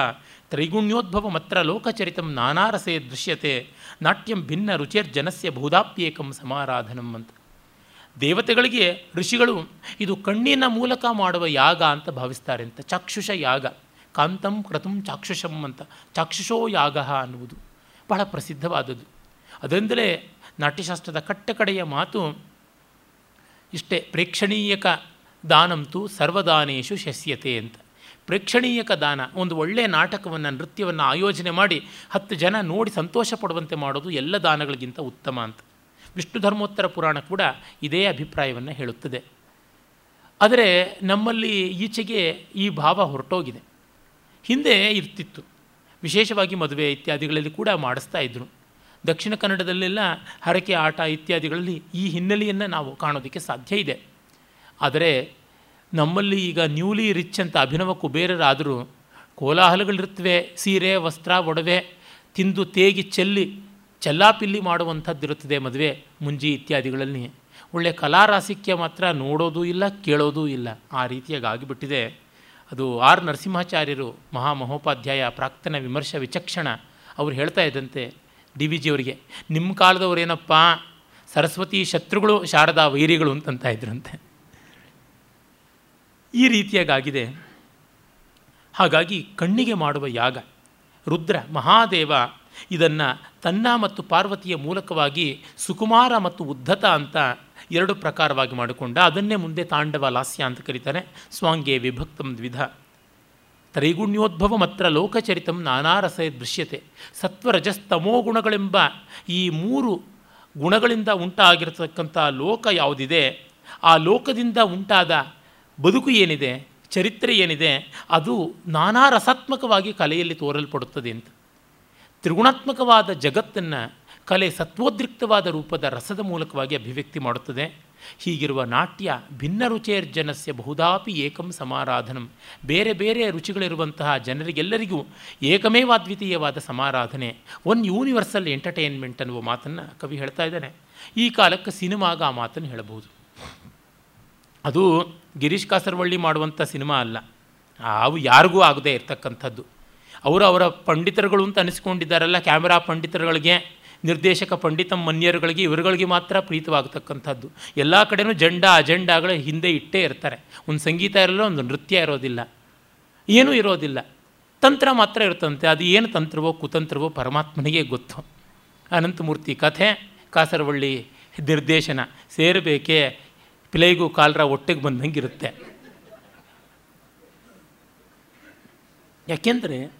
ತ್ರೈಗುಣ್ಯೋದ್ಭವಮತ್ರ ಲೋಕಚರಿತಂ ನಾನಾರಸೆ ದೃಶ್ಯತೆ. ನಾಟ್ಯಂ ಭಿನ್ನ ರುಚಿರ್ಜನಸ್ಯ ಬಹುದಾಪ್ಯೇಕಂ ಸಮಾರಾಧನಂ ಅಂತ. ದೇವತೆಗಳಿಗೆ ಋಷಿಗಳು ಇದು ಕಣ್ಣಿನ ಮೂಲಕ ಮಾಡುವ ಯಾಗ ಅಂತ ಭಾವಿಸ್ತಾರೆ ಅಂತ. ಚಾಕ್ಷುಷ ಯಾಗ. ಕಾಂತಂ ಕ್ರತುಂ ಚಾಕ್ಷುಷಂ ಅಂತ. ಚಾಕ್ಷುಷೋ ಯಾಗ ಅನ್ನುವುದು ಬಹಳ ಪ್ರಸಿದ್ಧವಾದದ್ದು. ಅದರಿಂದಲೇ ನಾಟ್ಯಶಾಸ್ತ್ರದ ಕಟ್ಟಕಡೆಯ ಮಾತು ಇಷ್ಟೇ ಪ್ರೇಕ್ಷಣೀಯಕ ದಾನಂತೂ ಸರ್ವದಾನೇಶು ಶಸ್ಯತೆ ಅಂತ. ಪ್ರೇಕ್ಷಣೀಯಕ ದಾನ, ಒಂದು ಒಳ್ಳೆಯ ನಾಟಕವನ್ನು, ನೃತ್ಯವನ್ನು ಆಯೋಜನೆ ಮಾಡಿ ಹತ್ತು ಜನ ನೋಡಿ ಸಂತೋಷ ಪಡುವಂತೆ ಮಾಡೋದು ಎಲ್ಲ ದಾನಗಳಿಗಿಂತ ಉತ್ತಮ ಅಂತ. ವಿಷ್ಣು ಧರ್ಮೋತ್ತರ ಪುರಾಣ ಕೂಡ ಇದೇ ಅಭಿಪ್ರಾಯವನ್ನು ಹೇಳುತ್ತದೆ. ಆದರೆ ನಮ್ಮಲ್ಲಿ ಈಚೆಗೆ ಈ ಭಾವ ಹೊರಟೋಗಿದೆ. ಹಿಂದೆ ಇರ್ತಿತ್ತು. ವಿಶೇಷವಾಗಿ ಮದುವೆ ಇತ್ಯಾದಿಗಳಲ್ಲಿ ಕೂಡ ಮಾಡಿಸ್ತಾ ಇದ್ದರು ದಕ್ಷಿಣ ಕನ್ನಡದಲ್ಲೆಲ್ಲ ಹರಕೆ, ಆಟ ಇತ್ಯಾದಿಗಳಲ್ಲಿ ಈ ಹಿನ್ನೆಲೆಯನ್ನು ನಾವು ಕಾಣೋದಕ್ಕೆ ಸಾಧ್ಯ ಇದೆ. ಆದರೆ ನಮ್ಮಲ್ಲಿ ಈಗ ನ್ಯೂಲಿ ರಿಚ್ ಅಂತ ಅಭಿನವ ಕುಬೇರರಾದರೂ ಕೋಲಾಹಲಗಳಿರ್ತವೆ ಸೀರೆ, ವಸ್ತ್ರ, ಒಡವೆ ತಿಂದು ತೇಗಿ ಚೆಲ್ಲಿ ಚೆಲ್ಲಾಪಿಲ್ಲಿ ಮಾಡುವಂಥದ್ದಿರುತ್ತದೆ ಮದುವೆ, ಮುಂಜಿ ಇತ್ಯಾದಿಗಳಲ್ಲಿ. ಒಳ್ಳೆಯ ಕಲಾರಾಸಿಕ್ಯ ಮಾತ್ರ ನೋಡೋದೂ ಇಲ್ಲ, ಕೇಳೋದೂ ಇಲ್ಲ. ಆ ರೀತಿಯಾಗಿ ಆಗಿಬಿಟ್ಟಿದೆ ಅದು ಆರ್ ನರಸಿಂಹಾಚಾರ್ಯರು ಮಹಾಮಹೋಪಾಧ್ಯಾಯ ಪ್ರಾಕ್ತನ ವಿಮರ್ಶ ವಿಚಕ್ಷಣ ಅವ್ರು ಹೇಳ್ತಾ ಇದ್ದಂತೆ ಡಿ ವಿ ಜಿಯವರಿಗೆ ನಿಮ್ಮ ಕಾಲದವರೇನಪ್ಪ ಸರಸ್ವತಿ ಶತ್ರುಗಳು, ಶಾರದಾ ವೈರಿಗಳು ಅಂತಂತ ಇದ್ರಂತೆ. ಈ ರೀತಿಯಾಗಿದೆ ಹಾಗಾಗಿ ಕಣ್ಣಿಗೆ ಮಾಡುವ ಯಾಗ, ರುದ್ರ, ಮಹಾದೇವ ಇದನ್ನು ತನ್ನ ಮತ್ತು ಪಾರ್ವತಿಯ ಮೂಲಕವಾಗಿ ಸುಕುಮಾರ ಮತ್ತು ಉದ್ಧತ ಅಂತ ಎರಡು ಪ್ರಕಾರವಾಗಿ ಮಾಡಿಕೊಂಡ, ಅದನ್ನೇ ಮುಂದೆ ತಾಂಡವ ಲಾಸ್ಯ ಅಂತ ಕರೀತಾರೆ, ಸ್ವಾಂಗೆ ವಿಭಕ್ತಂ ದ್ವಿಧ. ತ್ರೈಗುಣ್ಯೋದ್ಭವ ಮಾತ್ರ ಲೋಕಚರಿತಂ ನಾನಾರಸ ದೃಶ್ಯತೆ. ಸತ್ವರಜಸ್ತಮೋ ಗುಣಗಳೆಂಬ ಈ ಮೂರು ಗುಣಗಳಿಂದ ಉಂಟಾಗಿರತಕ್ಕಂಥ ಲೋಕ ಯಾವುದಿದೆ, ಆ ಲೋಕದಿಂದ ಉಂಟಾದ ಬದುಕು ಏನಿದೆ, ಚರಿತ್ರೆ ಏನಿದೆ, ಅದು ನಾನಾ ರಸಾತ್ಮಕವಾಗಿ ಕಲೆಯಲ್ಲಿ ತೋರಲ್ಪಡುತ್ತದೆ ಅಂತ. ತ್ರಿಗುಣಾತ್ಮಕವಾದ ಜಗತ್ತನ್ನು ಕಲೆ ಸತ್ವೋದ್ರಿಕ್ತವಾದ ರೂಪದ ರಸದ ಮೂಲಕವಾಗಿ ಅಭಿವ್ಯಕ್ತಿ ಮಾಡುತ್ತದೆ. ಹೀಗಿರುವ ನಾಟ್ಯ ಭಿನ್ನ ರುಚೇರ್ಜನಸ್ಯ ಬಹುದಾಪಿ ಏಕಂ ಸಮಾರಾಧನಂ. ಬೇರೆ ಬೇರೆ ರುಚಿಗಳಿರುವಂತಹ ಜನರಿಗೆಲ್ಲರಿಗೂ ಏಕಮೇವಾದ್ವಿತೀಯವಾದ ಸಮಾರಾಧನೆ, ಒನ್ ಯೂನಿವರ್ಸಲ್ ಎಂಟರ್ಟೈನ್ಮೆಂಟ್ ಅನ್ನುವ ಮಾತನ್ನು ಕವಿ ಹೇಳ್ತಾ ಇದ್ದಾನೆ. ಈ ಕಾಲಕ್ಕೆ ಸಿನಿಮಾಗ ಆ ಮಾತನ್ನು ಹೇಳಬಹುದು. ಅದು ಗಿರೀಶ್ ಕಾಸರವಳ್ಳಿ ಮಾಡುವಂಥ ಸಿನಿಮಾ ಅಲ್ಲ. ಅವು ಯಾರಿಗೂ ಆಗದೇ ಇರ್ತಕ್ಕಂಥದ್ದು. ಅವರು ಅವರ ಪಂಡಿತರುಗಳು ಅಂತ ಅನಿಸ್ಕೊಂಡಿದ್ದಾರಲ್ಲ, ಕ್ಯಾಮರಾ ಪಂಡಿತರುಗಳಿಗೆ, ನಿರ್ದೇಶಕ ಪಂಡಿತ ಮನ್ಯರುಗಳಿಗೆ, ಇವರುಗಳಿಗೆ ಮಾತ್ರ ಪ್ರೀತವಾಗತಕ್ಕಂಥದ್ದು. ಎಲ್ಲ ಕಡೆನೂ ಜಂಡ ಅಜೆಂಡಾಗಳ ಹಿಂದೆ ಇಟ್ಟೇ ಇರ್ತಾರೆ. ಒಂದು ಸಂಗೀತ ಇರಲ್ಲ, ಒಂದು ನೃತ್ಯ ಇರೋದಿಲ್ಲ. ಏನೂ ಇರೋದಿಲ್ಲ. ತಂತ್ರ ಮಾತ್ರ ಇರ್ತಂತೆ ಅದು ಏನು ತಂತ್ರವೋ, ಕುತಂತ್ರವೋ ಪರಮಾತ್ಮನಿಗೆ ಗೊತ್ತು. ಅನಂತಮೂರ್ತಿ ಕಥೆ, ಕಾಸರವಳ್ಳಿ ನಿರ್ದೇಶನ. ಸೇರಬೇಕೇ ಪಿಲೈಗೂ ಕಾಲರ ಒಟ್ಟಿಗೆ ಬಂದಂಗಿರುತ್ತೆ ಯಾಕೆಂದರೆ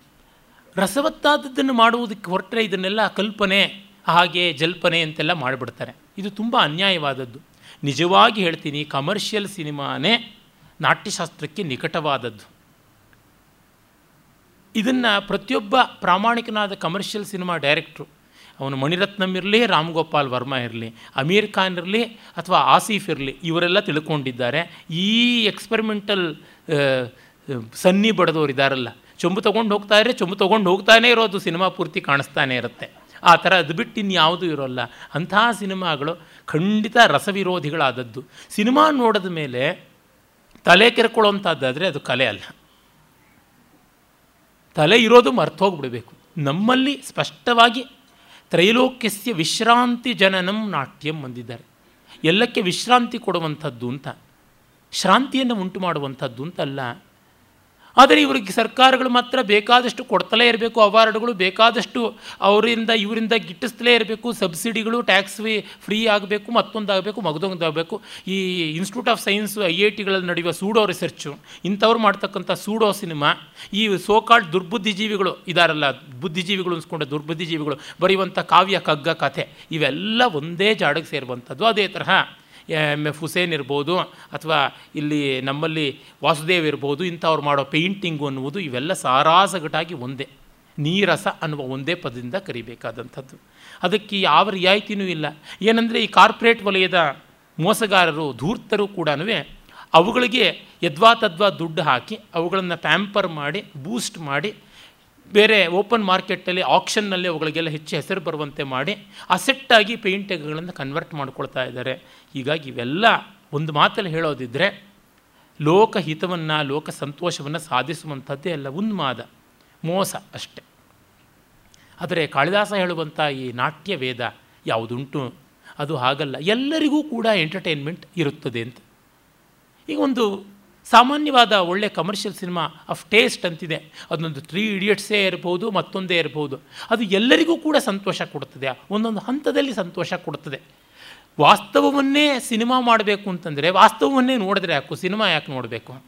ರಸವತ್ತಾದದ್ದನ್ನು ಮಾಡುವುದಕ್ಕೆ ಹೊರಟ್ರೆ ಇದನ್ನೆಲ್ಲ ಕಲ್ಪನೆ, ಹಾಗೆ ಜಲ್ಪನೆ ಅಂತೆಲ್ಲ ಮಾಡಿಬಿಡ್ತಾರೆ. ಇದು ತುಂಬ ಅನ್ಯಾಯವಾದದ್ದು. ನಿಜವಾಗಿ ಹೇಳ್ತೀನಿ ಕಮರ್ಷಿಯಲ್ ಸಿನಿಮಾನೇ ನಾಟ್ಯಶಾಸ್ತ್ರಕ್ಕೆ ನಿಕಟವಾದದ್ದು. ಇದನ್ನು ಪ್ರತಿಯೊಬ್ಬ ಪ್ರಾಮಾಣಿಕನಾದ ಕಮರ್ಷಿಯಲ್ ಸಿನಿಮಾ ಡೈರೆಕ್ಟ್ರು ಅವನು ಮಣಿರತ್ನಂ ಇರಲಿ, ರಾಮ್ ಗೋಪಾಲ್ ವರ್ಮಾ ಇರಲಿ, ಅಮೀರ್ ಖಾನ್ ಇರಲಿ ಅಥವಾ ಆಸೀಫ್ ಇರಲಿ, ಇವರೆಲ್ಲ ತಿಳ್ಕೊಂಡಿದ್ದಾರೆ. ಈ ಎಕ್ಸ್ಪೆರಿಮೆಂಟಲ್ ಸನ್ನಿ ಬಡದವ್ರು ಇದ್ದಾರಲ್ಲ ಚೊಂಬು ತೊಗೊಂಡು ಹೋಗ್ತಾ ಇದ್ರೆ ಚೊಂಬು ತೊಗೊಂಡು ಹೋಗ್ತಾನೇ ಇರೋದು, ಸಿನಿಮಾ ಪೂರ್ತಿ ಕಾಣಿಸ್ತಾನೆ ಇರುತ್ತೆ. ಆ ಥರ ಅದು ಬಿಟ್ಟು ಇನ್ಯಾವುದೂ ಇರೋಲ್ಲ. ಅಂತಹ ಸಿನಿಮಾಗಳು ಖಂಡಿತ ರಸವಿರೋಧಿಗಳಾದದ್ದು. ಸಿನಿಮಾ ನೋಡಿದ ಮೇಲೆ ತಲೆ ಕೆರ್ಕೊಳ್ಳೋಂಥದ್ದಾದರೆ ಅದು ಕಲೆ ಅಲ್ಲ. ತಲೆ ಇರೋದು ಮರ್ತೋಗ್ಬಿಡಬೇಕು. ನಮ್ಮಲ್ಲಿ ಸ್ಪಷ್ಟವಾಗಿ ತ್ರೈಲೋಕ್ಯಸ್ಯ ವಿಶ್ರಾಂತಿ ಜನನಂ ನಾಟ್ಯಂ ಅಂದಿದ್ದಾರೆ. ಎಲ್ಲಕ್ಕೆ ವಿಶ್ರಾಂತಿ ಕೊಡುವಂಥದ್ದು ಅಂತ ಶ್ರಾಂತಿಯನ್ನು ಉಂಟು ಮಾಡುವಂಥದ್ದು ಅಂತಲ್ಲ ಆದರೆ ಇವ್ರಿಗೆ ಸರ್ಕಾರಗಳು ಮಾತ್ರ ಬೇಕಾದಷ್ಟು ಕೊಡ್ತಲೇ ಇರಬೇಕು, ಅವಾರ್ಡ್ಗಳು ಬೇಕಾದಷ್ಟು ಅವರಿಂದ, ಇವರಿಂದ ಗಿಟ್ಟಿಸ್ತಲೇ ಇರಬೇಕು, ಸಬ್ಸಿಡಿಗಳು, ಟ್ಯಾಕ್ಸ್ ಫ್ರೀ ಆಗಬೇಕು, ಮತ್ತೊಂದಾಗಬೇಕು, ಮಗದೊಂದಾಗಬೇಕು. ಈ institute of science I I ಟಿಗಳಲ್ಲಿ ನಡೆಯುವ ಸೂಡೋ ರಿಸರ್ಚು ಇಂಥವ್ರು ಮಾಡ್ತಕ್ಕಂಥ ಸೂಡೋ ಸಿನಿಮಾ, ಈ ಸೋಕಾಲ್ಡ್ ದುರ್ಬುದ್ಧಿಜೀವಿಗಳು, ಇದಾರಲ್ಲ, ಬುದ್ಧಿಜೀವಿಗಳು ಅನ್ಸ್ಕೊಂಡ, ದುರ್ಬುದ್ಧಿಜೀವಿಗಳು, ಬರೆಯುವಂಥ ಕಾವ್ಯ, ಕಗ್ಗ, ಕಥೆ, ಇವೆಲ್ಲ ಒಂದೇ ಜಾಡಕ್ಕೆ ಸೇರುವಂಥದ್ದು. ಅದೇ ತರಹ ಎಂ ಎಫ್ ಹುಸೇನ್ ಇರ್ಬೋದು ಅಥವಾ ಇಲ್ಲಿ ನಮ್ಮಲ್ಲಿ ವಾಸುದೇವ್ ಇರ್ಬೋದು, ಇಂಥವ್ರು ಮಾಡೋ ಪೇಂಟಿಂಗು ಅನ್ನುವುದು ಇವೆಲ್ಲ ಸಾರಾಸಗಟಾಗಿ ಒಂದೇ. ನೀರಸ ಅನ್ನುವ ಒಂದೇ ಪದದಿಂದ ಕರಿಬೇಕಾದಂಥದ್ದು. ಅದಕ್ಕೆ ಯಾವ ರಿಯಾಯಿತಿನೂ ಇಲ್ಲ. ಏನಂದರೆ ಈ ಕಾರ್ಪೊರೇಟ್ ವಲಯದ ಮೋಸಗಾರರು, ಧೂರ್ತರು ಕೂಡ ಅವುಗಳಿಗೆ ಯದ್ವಾ ತದ್ವಾ ದುಡ್ಡು ಹಾಕಿ ಅವುಗಳನ್ನು ಪ್ಯಾಂಪರ್ ಮಾಡಿ, ಬೂಸ್ಟ್ ಮಾಡಿ ಬೇರೆ ಓಪನ್ ಮಾರ್ಕೆಟಲ್ಲಿ ಆಕ್ಷನ್ನಲ್ಲಿ ಅವುಗಳಿಗೆಲ್ಲ ಹೆಚ್ಚು ಹೆಸರು ಬರುವಂತೆ ಮಾಡಿ ಅಸೆಟ್ಟಾಗಿ ಪೇಂಟಿಂಗ್ಗಳನ್ನು ಕನ್ವರ್ಟ್ ಮಾಡ್ಕೊಳ್ತಾ ಇದ್ದಾರೆ. ಹೀಗಾಗಿ ಇವೆಲ್ಲ ಒಂದು ಮಾತಲ್ಲಿ ಹೇಳೋದಿದ್ದರೆ ಲೋಕಹಿತವನ್ನು ಲೋಕ ಸಂತೋಷವನ್ನು ಸಾಧಿಸುವಂಥದ್ದೇ ಅಲ್ಲ ಉನ್ಮಾದ ಮೋಸ ಅಷ್ಟೆ. ಆದರೆ ಕಾಳಿದಾಸ ಹೇಳುವಂಥ ಈ ನಾಟ್ಯ ವೇದ ಯಾವುದುಂಟು? ಅದು ಹಾಗಲ್ಲ. ಎಲ್ಲರಿಗೂ ಕೂಡ ಎಂಟರ್ಟೈನ್ಮೆಂಟ್ ಇರುತ್ತದೆ ಅಂತ. ಈಗ ಒಂದು ಸಾಮಾನ್ಯವಾದ ಒಳ್ಳೆ ಕಮರ್ಷಿಯಲ್ ಸಿನಿಮಾ ಆಫ್ ಟೇಸ್ಟ್ ಅಂತಿದೆ. ಅದೊಂದು ತ್ರೀ ಇಡಿಯಟ್ಸೇ ಇರ್ಬೋದು, ಮತ್ತೊಂದೇ ಇರ್ಬೋದು. ಅದು ಎಲ್ಲರಿಗೂ ಕೂಡ ಸಂತೋಷ ಕೊಡುತ್ತದೆ. ಒಂದೊಂದು ಹಂತದಲ್ಲಿ ಸಂತೋಷ ಕೊಡುತ್ತದೆ. ವಾಸ್ತವವನ್ನೇ ಸಿನಿಮಾ ಮಾಡಬೇಕು ಅಂತಂದರೆ, ವಾಸ್ತವವನ್ನೇ ನೋಡಿದ್ರೆ ಯಾಕು ಸಿನಿಮಾ ಯಾಕೆ ನೋಡಬೇಕು?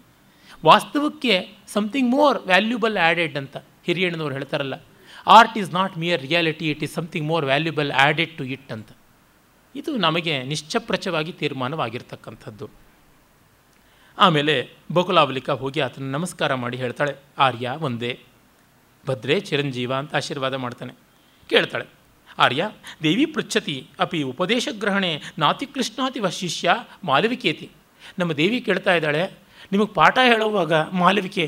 ವಾಸ್ತವಕ್ಕೆ ಸಮಥಿಂಗ್ ಮೋರ್ ವ್ಯಾಲ್ಯೂಬಲ್ ಆ್ಯಡೆಡ್ ಅಂತ ಹಿರಿಯಣ್ಣನವ್ರು ಹೇಳ್ತಾರಲ್ಲ art is not mere reality it is something more valuable added to it ಅಂತ. ಇದು ನಮಗೆ ನಿಶ್ಚಪ್ರಚವಾಗಿ ತೀರ್ಮಾನವಾಗಿರ್ತಕ್ಕಂಥದ್ದು. ಆಮೇಲೆ ಬಕುಲಾವಲಿಕ ಹೋಗಿ ಆತನ ನಮಸ್ಕಾರ ಮಾಡಿ ಹೇಳ್ತಾಳೆ, ಆರ್ಯ ಒಂದೇ. ಭದ್ರೆ ಚಿರಂಜೀವ ಅಂತ ಆಶೀರ್ವಾದ ಮಾಡ್ತಾನೆ. ಕೇಳ್ತಾಳೆ, ಆರ್ಯ, ದೇವಿ ಪೃಚ್ಛತಿ, ಅಪಿ ಉಪದೇಶಗ್ರಹಣೆ ನಾತಿಕೃಷ್ಣಾತಿ ಶಿಷ್ಯ ಮಾಲವಿಕೇತಿ. ನಮ್ಮ ದೇವಿ ಕೇಳ್ತಾ ಇದ್ದಾಳೆ, ನಿಮಗೆ ಪಾಠ ಹೇಳುವಾಗ ಮಾಲವಿಕೆ